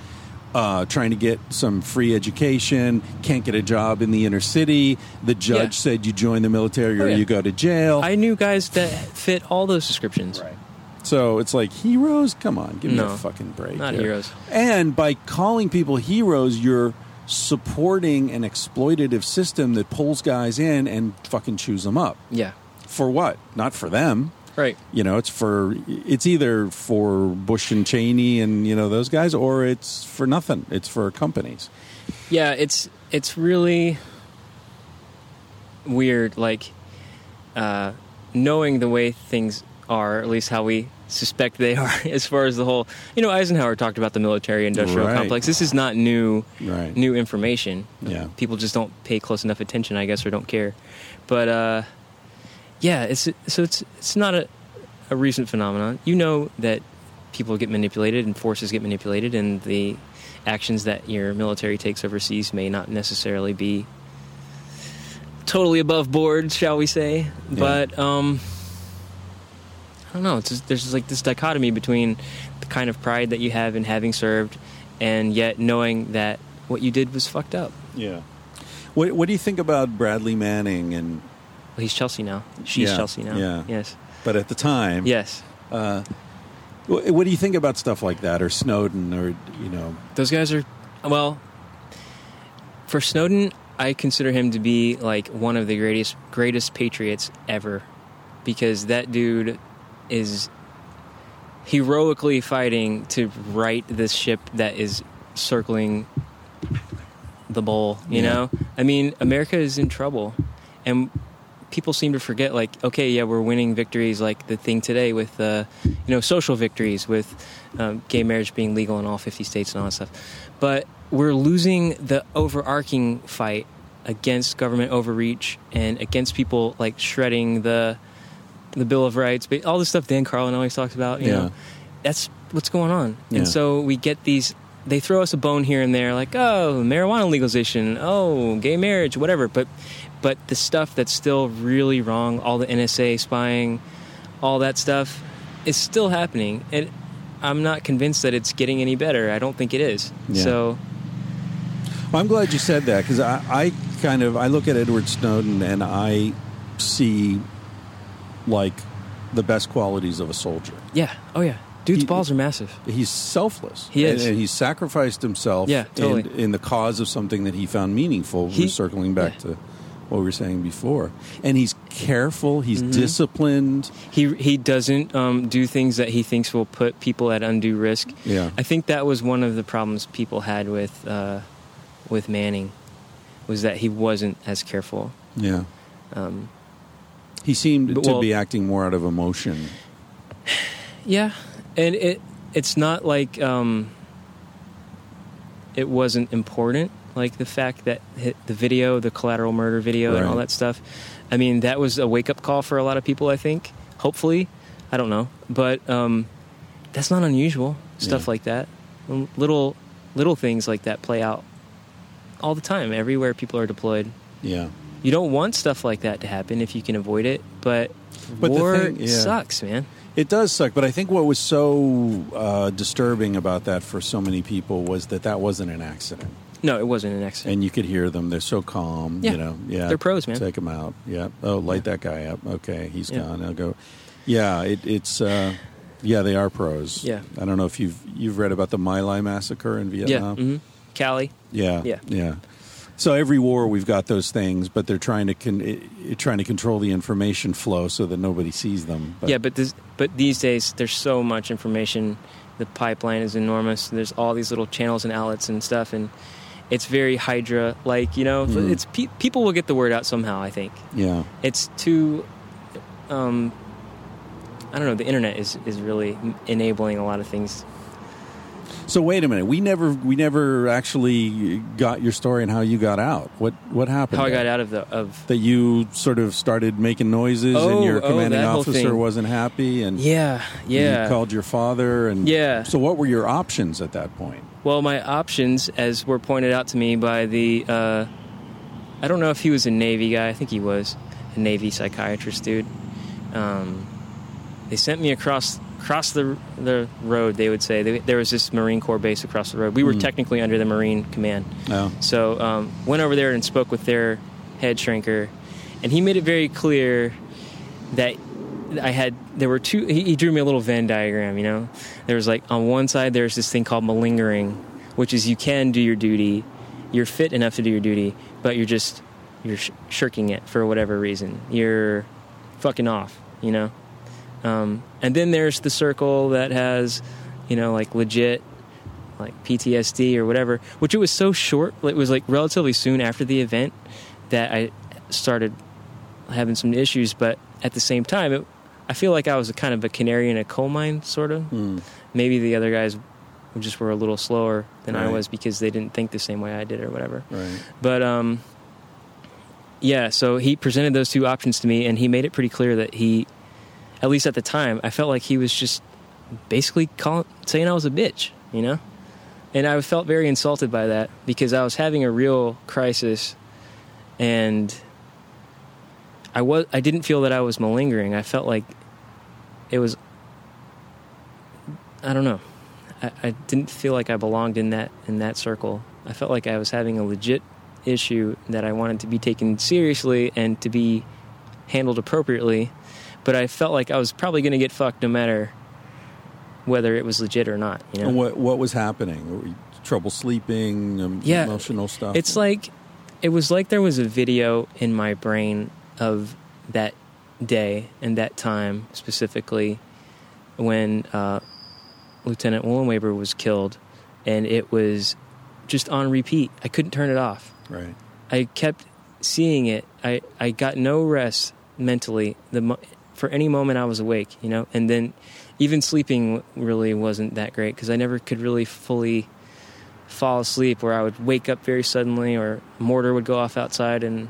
uh, trying to get some free education, can't get a job in the inner city. The judge Yeah. said you join the military or Oh, yeah. you go to jail. I knew guys that fit all those descriptions. Right. So it's like heroes. Come on, give me No, a fucking break. not here. heroes. And by calling people heroes, you're supporting an exploitative system that pulls guys in and fucking chews them up. Yeah. For what? Not for them. Right. You know, it's for it's either for Bush and Cheney and you know those guys, or it's for nothing. It's for companies. Yeah, it's it's really weird like uh knowing the way things are, at least how we suspect they are as far as the whole you know, Eisenhower talked about the military industrial Right. complex. This is not new Right. new information. Yeah. People just don't pay close enough attention, I guess, or don't care. But uh yeah, it's so it's it's not a a recent phenomenon. You know that people get manipulated and forces get manipulated, and the actions that your military takes overseas may not necessarily be totally above board, shall we say? But um, I don't know. It's just, there's just like this dichotomy between the kind of pride that you have in having served, and yet knowing that what you did was fucked up. Yeah. What What do you think about Bradley Manning and? Well, he's Chelsea now. She's Yeah, Chelsea now. yeah. Yes. But at the time, Yes. Uh, what do you think about stuff like that, or Snowden, or you know? Those guys are well. For Snowden, I consider him to be like one of the greatest greatest patriots ever, because that dude is heroically fighting to right this ship that is circling the bowl. You Yeah. know, I mean, America is in trouble, and people seem to forget. Like, okay, yeah, we're winning victories, like the thing today with, uh, you know, social victories with um, gay marriage being legal in all fifty states and all that stuff. But we're losing the overarching fight against government overreach and against people like shredding the the Bill of Rights, but all the stuff Dan Carlin always talks about. You Yeah. know, that's what's going on. Yeah. And so we get these. They throw us a bone here and there, like oh, marijuana legalization, oh, gay marriage, whatever. But but the stuff that's still really wrong, all the NSA spying, all that stuff, is still happening. And I'm not convinced that it's getting any better. I don't think it is. Yeah. So Well, I'm glad you said that because I, I kind of I look at Edward Snowden and I see like the best qualities of a soldier. yeah, oh yeah, dude's He- balls are massive. He's selfless. He is. and, and he sacrificed himself. Yeah, totally. in, in the cause of something that he found meaningful. He- We're circling back yeah. to what we were saying before, and he's careful. He's Mm-hmm. disciplined. He he doesn't um, do things that he thinks will put people at undue risk. Yeah. I think that was one of the problems people had with uh, with Manning, was that he wasn't as careful. Yeah. Um, He seemed But, to well- be acting more out of emotion. yeah, and it it's not like um, it wasn't important. Like the fact that hit the video, the collateral murder video, and all that stuff. I mean, that was a wake up call for a lot of people. I think. Hopefully, I don't know, but um, that's not unusual. Stuff Yeah. like that, little little things like that play out all the time. Everywhere people are deployed. Yeah. You don't want stuff like that to happen if you can avoid it, but, But the war thing- yeah. sucks, man. It does suck, but I think what was so uh, disturbing about that for so many people was that that wasn't an accident. No, it wasn't an accident. And you could hear them. They're so calm. Yeah. You know. Yeah. They're pros, man. Take them out. Yeah. Oh, light that guy up. Okay, he's Yeah. gone. I'll go. Yeah. It, it's. Uh, yeah, they are pros. Yeah. I don't know if you've you've read about the My Lai massacre in yeah. Vietnam. hmm Calley. Yeah, Yeah. yeah. So every war we've got those things, but they're trying to con- i- i- trying to control the information flow so that nobody sees them. But, yeah, but this, but these days there's so much information. The pipeline is enormous. There's all these little channels and outlets and stuff, and it's very Hydra like. You know, Mhm. it's pe- people will get the word out somehow. I think yeah, it's too. Um, I don't know. The internet is is really enabling a lot of things. So wait a minute. We never we never actually got your story and how you got out. What what happened? How I got out of the of That you sort of started making noises Oh, and your oh, commanding that whole officer wasn't happy and yeah and yeah. you called your father and Yeah. So what were your options at that point? Well, my options, as were pointed out to me by the, uh, I don't know if he was a Navy guy. I think he was a Navy psychiatrist dude. Um, they sent me across across the the road. They would say they, there was this Marine Corps base across the road. We were Mm. technically under the Marine Command. So um, went over there and spoke with their head shrinker, and he made it very clear that I had there were two. He, he drew me a little Venn diagram. You know, there was like on one side there's this thing called malingering, which is you can do your duty, you're fit enough to do your duty, but you're just you're sh- shirking it for whatever reason. You're fucking off. You know. Um, and then there's the circle that has, you know, like legit like PTSD or whatever, which it was so short. It was like relatively soon after the event that I started having some issues. But at the same time, it, I feel like I was a kind of a canary in a coal mine, sort of. Hmm. Maybe the other guys just were a little slower than I was because they didn't think the same way I did or whatever. Right. But um, yeah, so he presented those two options to me, and he made it pretty clear that he, at least at the time, I felt like he was just basically calling, saying I was a bitch, you know. And I felt very insulted by that because I was having a real crisis, and I was I didn't feel that I was malingering. I felt like it was. I don't know. I, I didn't feel like I belonged in that in that circle. I felt like I was having a legit issue that I wanted to be taken seriously and to be handled appropriately, but I felt like I was probably going to get fucked no matter whether it was legit or not. You know, And what what was happening? Were you- Trouble sleeping, um, Yeah. emotional stuff. It's like it was like there was a video in my brain of that day and that time specifically when uh, Lieutenant Wullenwaber was killed, and it was just on repeat. I couldn't turn it off. right. I kept seeing it. I, I got no rest mentally the mo- for any moment I was awake, you know. And then even sleeping really wasn't that great because I never could really fully fall asleep. Where I would wake up very suddenly, or mortar would go off outside, and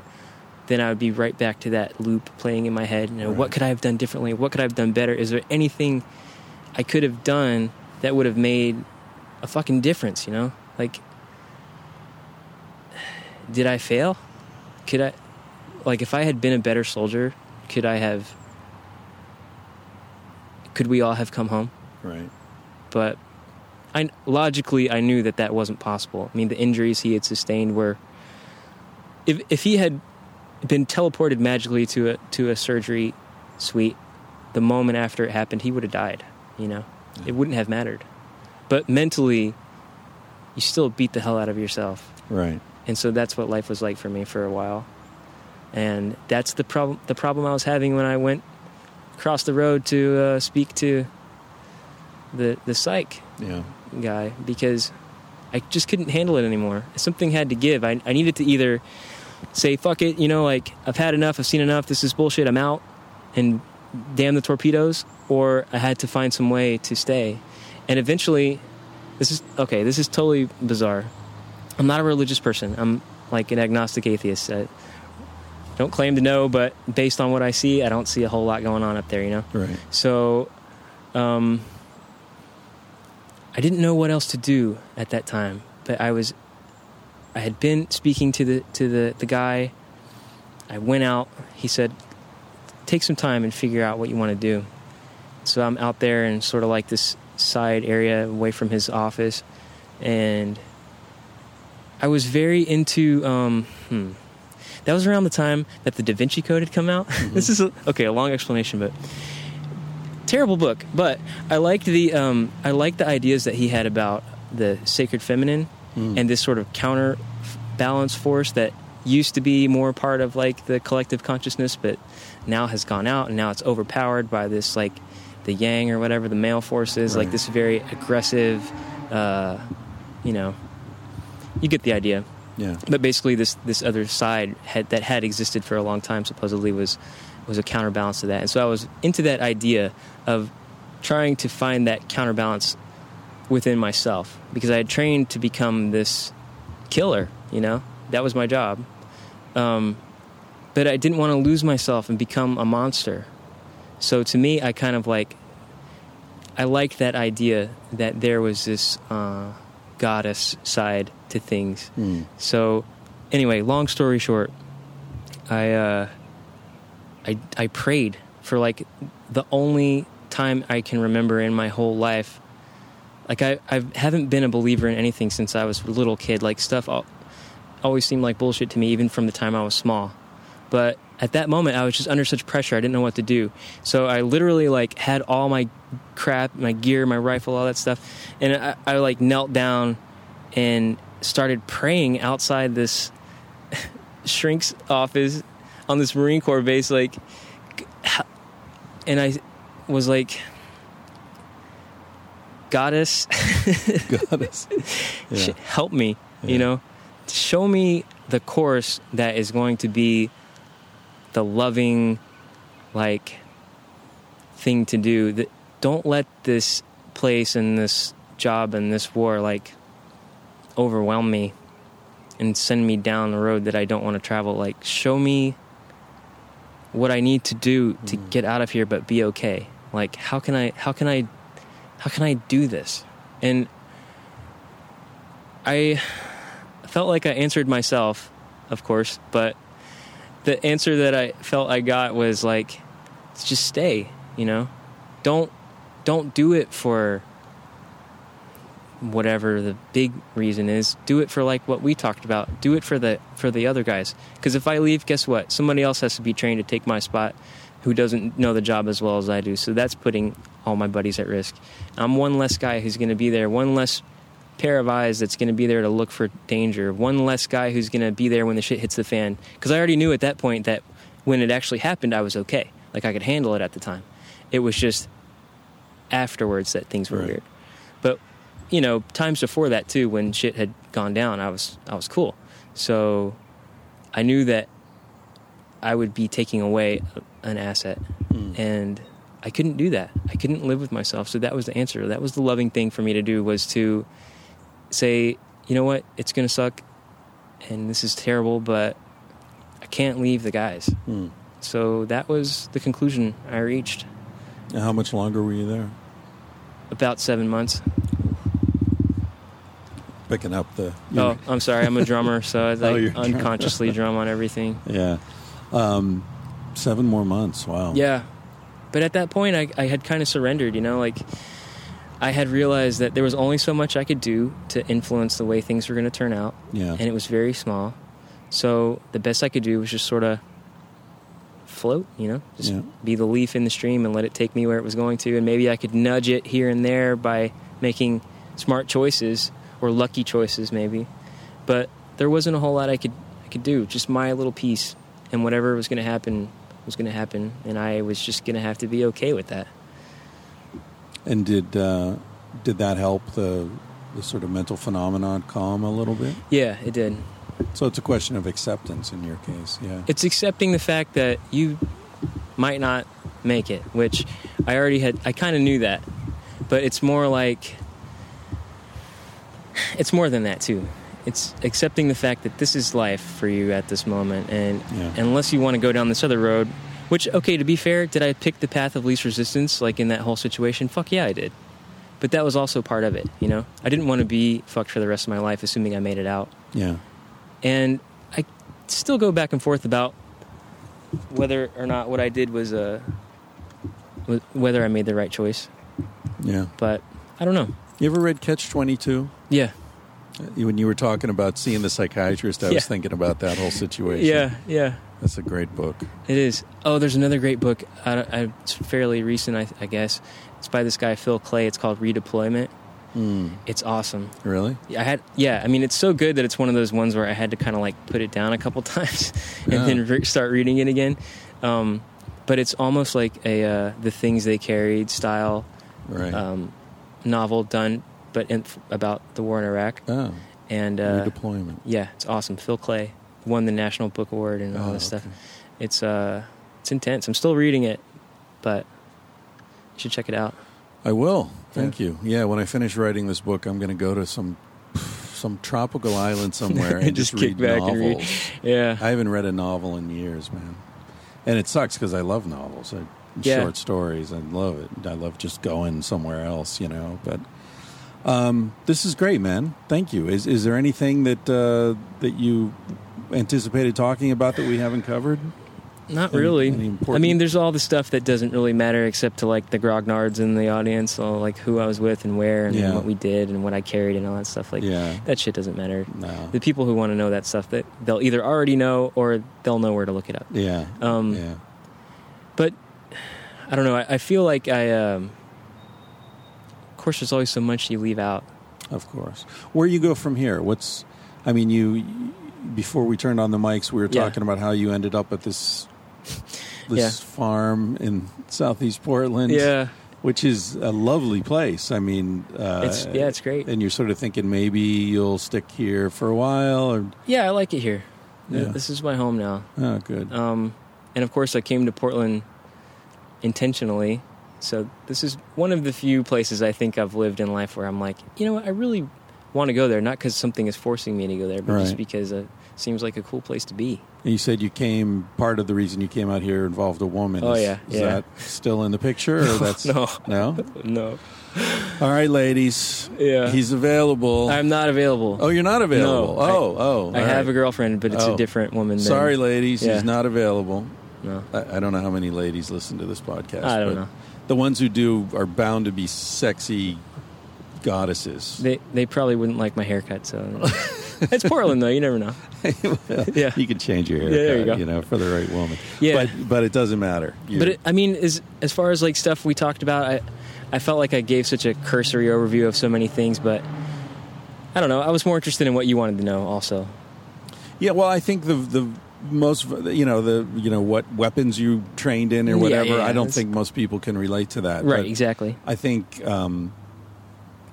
then I would be right back to that loop playing in my head. You know, Right. what could I have done differently? What could I have done better? Is there anything I could have done that would have made a fucking difference? You know, like did I fail? Could I, like, if I had been a better soldier, could I have, could we all have come home? Right. But I, logically, I knew that that wasn't possible. I mean, the injuries he had sustained were, if, if he had been teleported magically to a, to a surgery suite the moment after it happened, he would have died, you know? It wouldn't have mattered. But mentally, you still beat the hell out of yourself Right. and so that's what life was like for me for a while and that's the problem the problem i was having when i went across the road to uh, speak to the the psych Yeah. guy because i just couldn't handle it anymore something had to give i, I needed to either say fuck it you know like i've had enough i've seen enough this is bullshit i'm out and damn the torpedoes or i had to find some way to stay. And eventually this is okay this is totally bizarre. I'm not a religious person i'm like an agnostic atheist I don't claim to know but based on what i see i don't see a whole lot going on up there you know? Right. so, um, I didn't know what else to do at that time, but I was, I had been speaking to the to the the guy. I went out. He said, "Take some time and figure out what you want to do." So I'm out there in sort of like this side area away from his office, and I was very into. Um, hmm. That was around the time that the Da Vinci Code had come out. this is a, okay, a long explanation, but terrible book. But I liked the um, I liked the ideas that he had about the sacred feminine and this sort of counter balance force that used to be more part of like the collective consciousness, but now has gone out and now it's overpowered by this like the yang or whatever the male force is, like this very aggressive, uh, you know, you get the idea. Yeah. but basically this this other side had that had existed for a long time supposedly was was a counterbalance to that. And so i was into that idea of trying to find that counterbalance within myself because i had trained to become this killer you know that was my job um, but i didn't want to lose myself and become a monster so to me i kind of like i liked that idea that there was this uh, goddess side to things Mm. so, anyway, long story short, I uh, I I prayed for like the only time I can remember in my whole life. Like I I haven't been a believer in anything since I was a little kid. Like stuff always seemed like bullshit to me, even from the time I was small. But at that moment, I was just under such pressure. I didn't know what to do. So I literally like had all my crap, my gear, my rifle, all that stuff, and I, I like knelt down and started praying outside this shrink's office on this Marine Corps base, like, and I was like, Goddess, Goddess. Yeah. help me, Yeah. you know, show me the course that is going to be the loving, like, thing to do. That don't let this place and this job and this war like overwhelm me and send me down the road that I don't want to travel. Like, show me what I need to do to mm. get out of here, but be okay. Like, how can I? How can I? How can I do this? And I felt like I answered myself, of course, but the answer that I felt I got was like, just stay. You know, don't don't do it for whatever the big reason is. Do it for like what we talked about. Do it for the for the other guys. Because if i leave guess what? Somebody else has to be trained to take my spot who doesn't know the job as well as i do. So that's putting all my buddies at risk. I'm one less guy who's going to be there one less pair of eyes that's going to be there to look for danger one less guy who's going to be there when the shit hits the fan. Because i already knew at that point that when it actually happened i was okay. Like i could handle it at the time. It was just afterwards that things were Right. weird. But you know times before that too when shit had gone down i was i was cool. So i knew that i would be taking away an asset. Mm. and i couldn't do that i couldn't live with myself so that was the answer that was the loving thing for me to do was to say you know what it's going to suck and this is terrible but i can't leave the guys Mm. so that was the conclusion i reached Now, How much longer were you there? about seven months Picking up the. oh i'm sorry i'm a drummer so i Oh, like drummer. unconsciously drum on everything Yeah. Um, seven more months. Wow. Yeah. But at that point, I, I had kind of surrendered, you know, like I had realized that there was only so much I could do to influence the way things were going to turn out. Yeah. And it was very small. So the best I could do was just sort of float, you know, just Yeah. be the leaf in the stream and let it take me where it was going to. And maybe I could nudge it here and there by making smart choices or lucky choices, maybe. But there wasn't a whole lot I could I could do. Just my little piece, and whatever was going to happen was going to happen, and I was just going to have to be okay with that. And did uh, did that help the the sort of mental phenomenon calm a little bit? Yeah, it did. So it's a question of acceptance in your case. Yeah. It's accepting the fact that you might not make it, which I already had. I kind of knew that, but it's more like it's more than that too. It's accepting the fact that this is life for you at this moment, and Yeah. unless you want to go down this other road, which okay, to be fair, did I pick the path of least resistance like in that whole situation? Fuck yeah, I did. But that was also part of it, you know. I didn't want to be fucked for the rest of my life, assuming I made it out Yeah. and I still go back and forth about whether or not what I did was uh, whether I made the right choice. Yeah. But I don't know. You ever read Catch Twenty Two? Yeah, When you were talking about seeing the psychiatrist, I Yeah. was thinking about that whole situation. Yeah, yeah. That's a great book. It is. Oh, there's another great book. I, I, it's fairly recent, I, I guess. It's by this guy Phil Klay. It's called Redeployment. Hmm. It's awesome. Really? I had, yeah. I mean, it's so good that it's one of those ones where I had to kind of like put it down a couple times and Yeah. then re- start reading it again. Um, but it's almost like a uh, the things they carried style Right. um, novel done, but in, about the war in Iraq. oh, And uh, redeployment. yeah, it's awesome. Phil Klay won the National Book Award and all Oh, this stuff. okay. It's uh, it's intense. I'm still reading it, but you should check it out. I will. Thank you. Yeah, when I finish writing this book, I'm going to go to some some tropical island somewhere and just, Just kick read back novels. and read. Yeah, I haven't read a novel in years, man. And it sucks because I love novels, I, Yeah. short stories. I love it. I love just going somewhere else, you know. But um, this is great, man. Thank you. Is is there anything that uh, that you anticipated talking about that we haven't covered? not Any- really. any I mean, there's all the stuff that doesn't really matter except to like the grognards in the audience, so like who I was with and where and Yeah. what we did and what I carried and all that stuff. Like yeah. that shit doesn't matter. No. The people who want to know that stuff that they'll either already know or they'll know where to look it up. Yeah. Um, yeah. But I don't know. I, I feel like I. Um, course, there's always so much you leave out. Of course. Where you go from here? What's? I mean, you before we turned on the mics, we were Yeah. talking about how you ended up at this this Yeah. farm in southeast Portland. Yeah, which is a lovely place. I mean, uh, it's yeah, it's great. And you're sort of thinking maybe you'll stick here for a while, or Yeah, I like it here. Yeah. This is my home now. oh, good. Um, and of course, I came to Portland intentionally. So this is one of the few places I think I've lived in life where I'm like, you know what, I really want to go there. Not because something is forcing me to go there, but Right. just because it seems like a cool place to be. And you said you came. Part of the reason you came out here involved a woman. Oh, Is- yeah, is yeah. that still in the picture? Or that's No, no. no. All right, ladies. Yeah. He's available. I'm not available. oh, you're not available. No, I- oh, oh. I all have right. a girlfriend, but it's Oh. a different woman. Than, Sorry, ladies. Yeah. He's not available. No. I, I don't know how many ladies listen to this podcast. I don't know. The ones who do are bound to be sexy goddesses. They they probably wouldn't like my haircut, so it's Portland though. You never know. yeah, You can change your Yeah, haircut, there you go. know, for the right woman. Yeah. but but it doesn't matter. You- but it, I mean, as as far as like stuff we talked about, I I felt like I gave such a cursory overview of so many things, but I don't know. I was more interested in what you wanted to know, also. yeah, well, I think the the most you know the you know what weapons you trained in or whatever. yeah, I don't think most people can relate to that. Right, but exactly. I think um,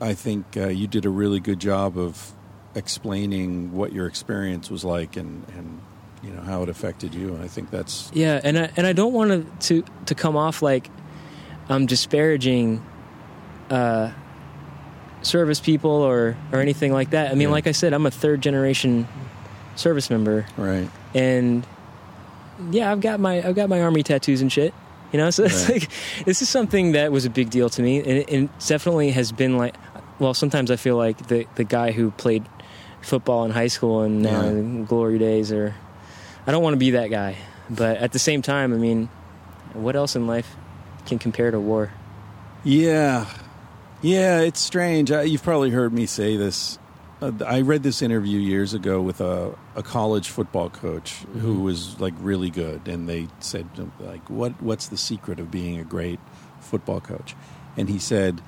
I think uh, you did a really good job of explaining what your experience was like and and you know how it affected you. And I think that's Yeah, and I and I don't want to to to come off like I'm disparaging uh, service people or or anything like that. I mean, Yeah. like I said, I'm a third generation service member, right. and yeah, I've got my I've got my army tattoos and shit. You know, so it's Right. like this is something that was a big deal to me, and it, and it definitely has been like. Well, sometimes I feel like the the guy who played football in high school and now Yeah. in glory days, or I don't want to be that guy. But at the same time, I mean, what else in life can compare to war? Yeah, yeah, it's strange. I, you've probably heard me say this. Uh, I read this interview years ago with a, a college football coach who was like really good, and they said like, "What what's the secret of being a great football coach?" And he said,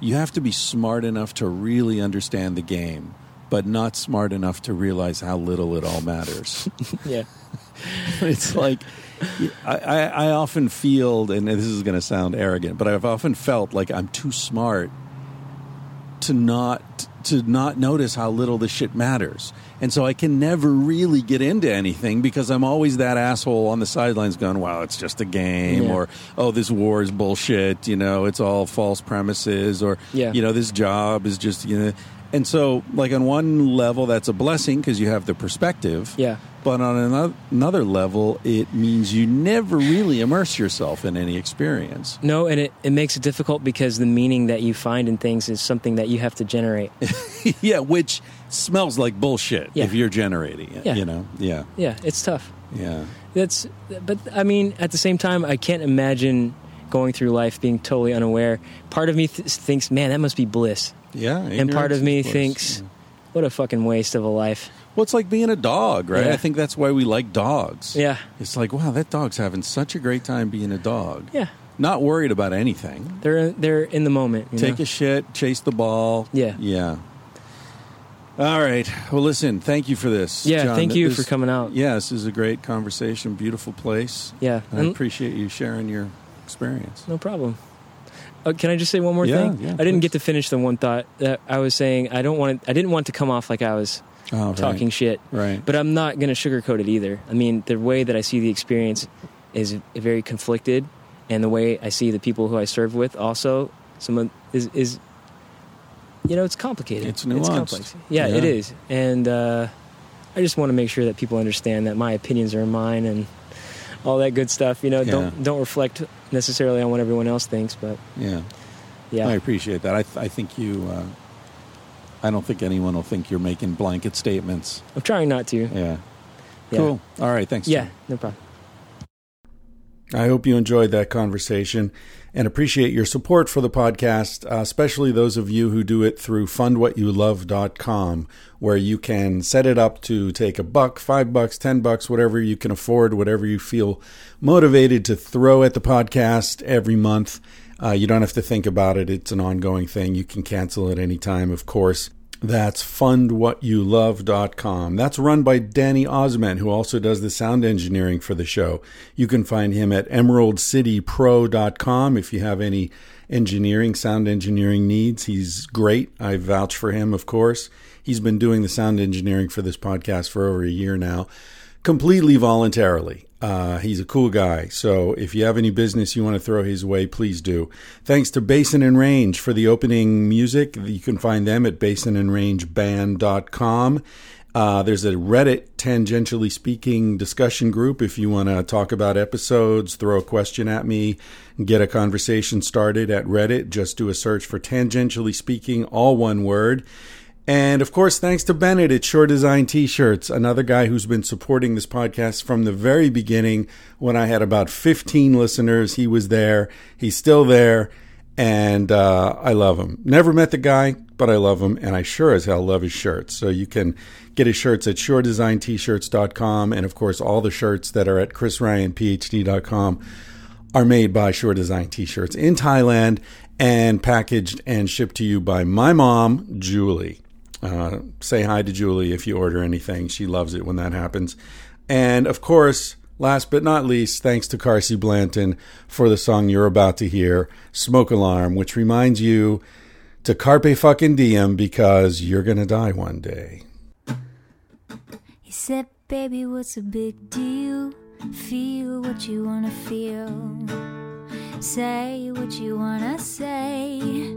"You have to be smart enough to really understand the game." But not smart enough to realize how little it all matters. Yeah, it's like I, I, I often feel, and this is going to sound arrogant, but I've often felt like I'm too smart to not to not notice how little this shit matters, and so I can never really get into anything because I'm always that asshole on the sidelines going, "Wow, it's just a game," Yeah. or "Oh, this war is bullshit," you know, it's all false premises, or Yeah. you know, this job is just you know. And so, like on one level, that's a blessing because you have the perspective. yeah, But on another, another level, it means you never really immerse yourself in any experience. no, and it it makes it difficult because the meaning that you find in things is something that you have to generate. yeah, which smells like bullshit Yeah. if you're generating it. Yeah. You know? Yeah. yeah, it's tough. Yeah. That's, but I mean, at the same time, I can't imagine going through life being totally unaware. Part of me th- thinks, man, that must be bliss. Yeah. and part of me bliss. thinks, what a fucking waste of a life. Well, it's like being a dog, right? Yeah. I think that's why we like dogs. Yeah. It's like, wow, that dog's having such a great time being a dog. Yeah. Not worried about anything. They're they're in the moment. you Take know? a shit, chase the ball. Yeah. Yeah. All right. Well, listen, thank you for this. Yeah, Jon. thank you This- for coming out. Yeah, this is a great conversation, beautiful place. Yeah. And I appreciate you sharing your experience. No problem. Uh, can I just say one more Yeah, thing? yeah, I didn't please. get to finish the one thought that I was saying. I don't want. I didn't want to come off like I was Oh, right. talking shit, Right. but I'm not going to sugarcoat it either. I mean, the way that I see the experience is very conflicted, and the way I see the people who I serve with also some is is you know it's complicated. It's nuanced. complex. Yeah, Yeah. it is, and uh, I just want to make sure that people understand that my opinions are mine and all that good stuff. You know, Yeah. don't don't reflect necessarily on what everyone else thinks, but Yeah. yeah. I appreciate that. I, th- I think you. Uh, I don't think anyone will think you're making blanket statements. I'm trying not to. Yeah. Yeah. Cool. All right. Thanks. Yeah, Jon. no problem. I hope you enjoyed that conversation and appreciate your support for the podcast, uh, especially those of you who do it through fundwhatyouLove.com, where you can set it up to take a buck, five bucks, ten bucks, whatever you can afford, whatever you feel motivated to throw at the podcast every month. Uh, you don't have to think about it. It's an ongoing thing. You can cancel at any time, of course. That's fundwhatyouLove.com. That's run by Danny Ozment, who also does the sound engineering for the show. You can find him at emeraldcitypro.com if you have any engineering, sound engineering needs. He's great. I vouch for him, of course. He's been doing the sound engineering for this podcast for over a year now, completely voluntarily. Uh, he's a cool guy. So if you have any business you want to throw his way, please do. Thanks to Basin and Range for the opening music. You can find them at basinandrangeband.com. Uh, there's a Reddit tangentially speaking discussion group if you want to talk about episodes, throw a question at me, get a conversation started at Reddit. Just do a search for tangentially speaking, all one word. And of course, thanks to Bennett at Shore Design T shirts, another guy who's been supporting this podcast from the very beginning when I had about 15 listeners. He was there, he's still there, and uh, I love him. Never met the guy, but I love him, and I sure as hell love his shirts. So you can get his shirts at shoredesigntshirts.com, and of course, all the shirts that are at chrisryanphd.com are made by Shore Design T-shirts in Thailand and packaged and shipped to you by my mom, Julie. Uh, say hi to Julie if you order anything. She loves it when that happens. And of course, last but not least, thanks to Carsie Blanton for the song you're about to hear, Smoke Alarm, which reminds you to carpe fucking diem because you're going to die one day. He said, Baby, what's a big deal? Feel what you wanna feel. Say what you wanna say.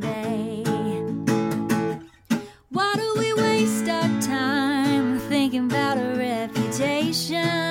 Thinking about a reputation?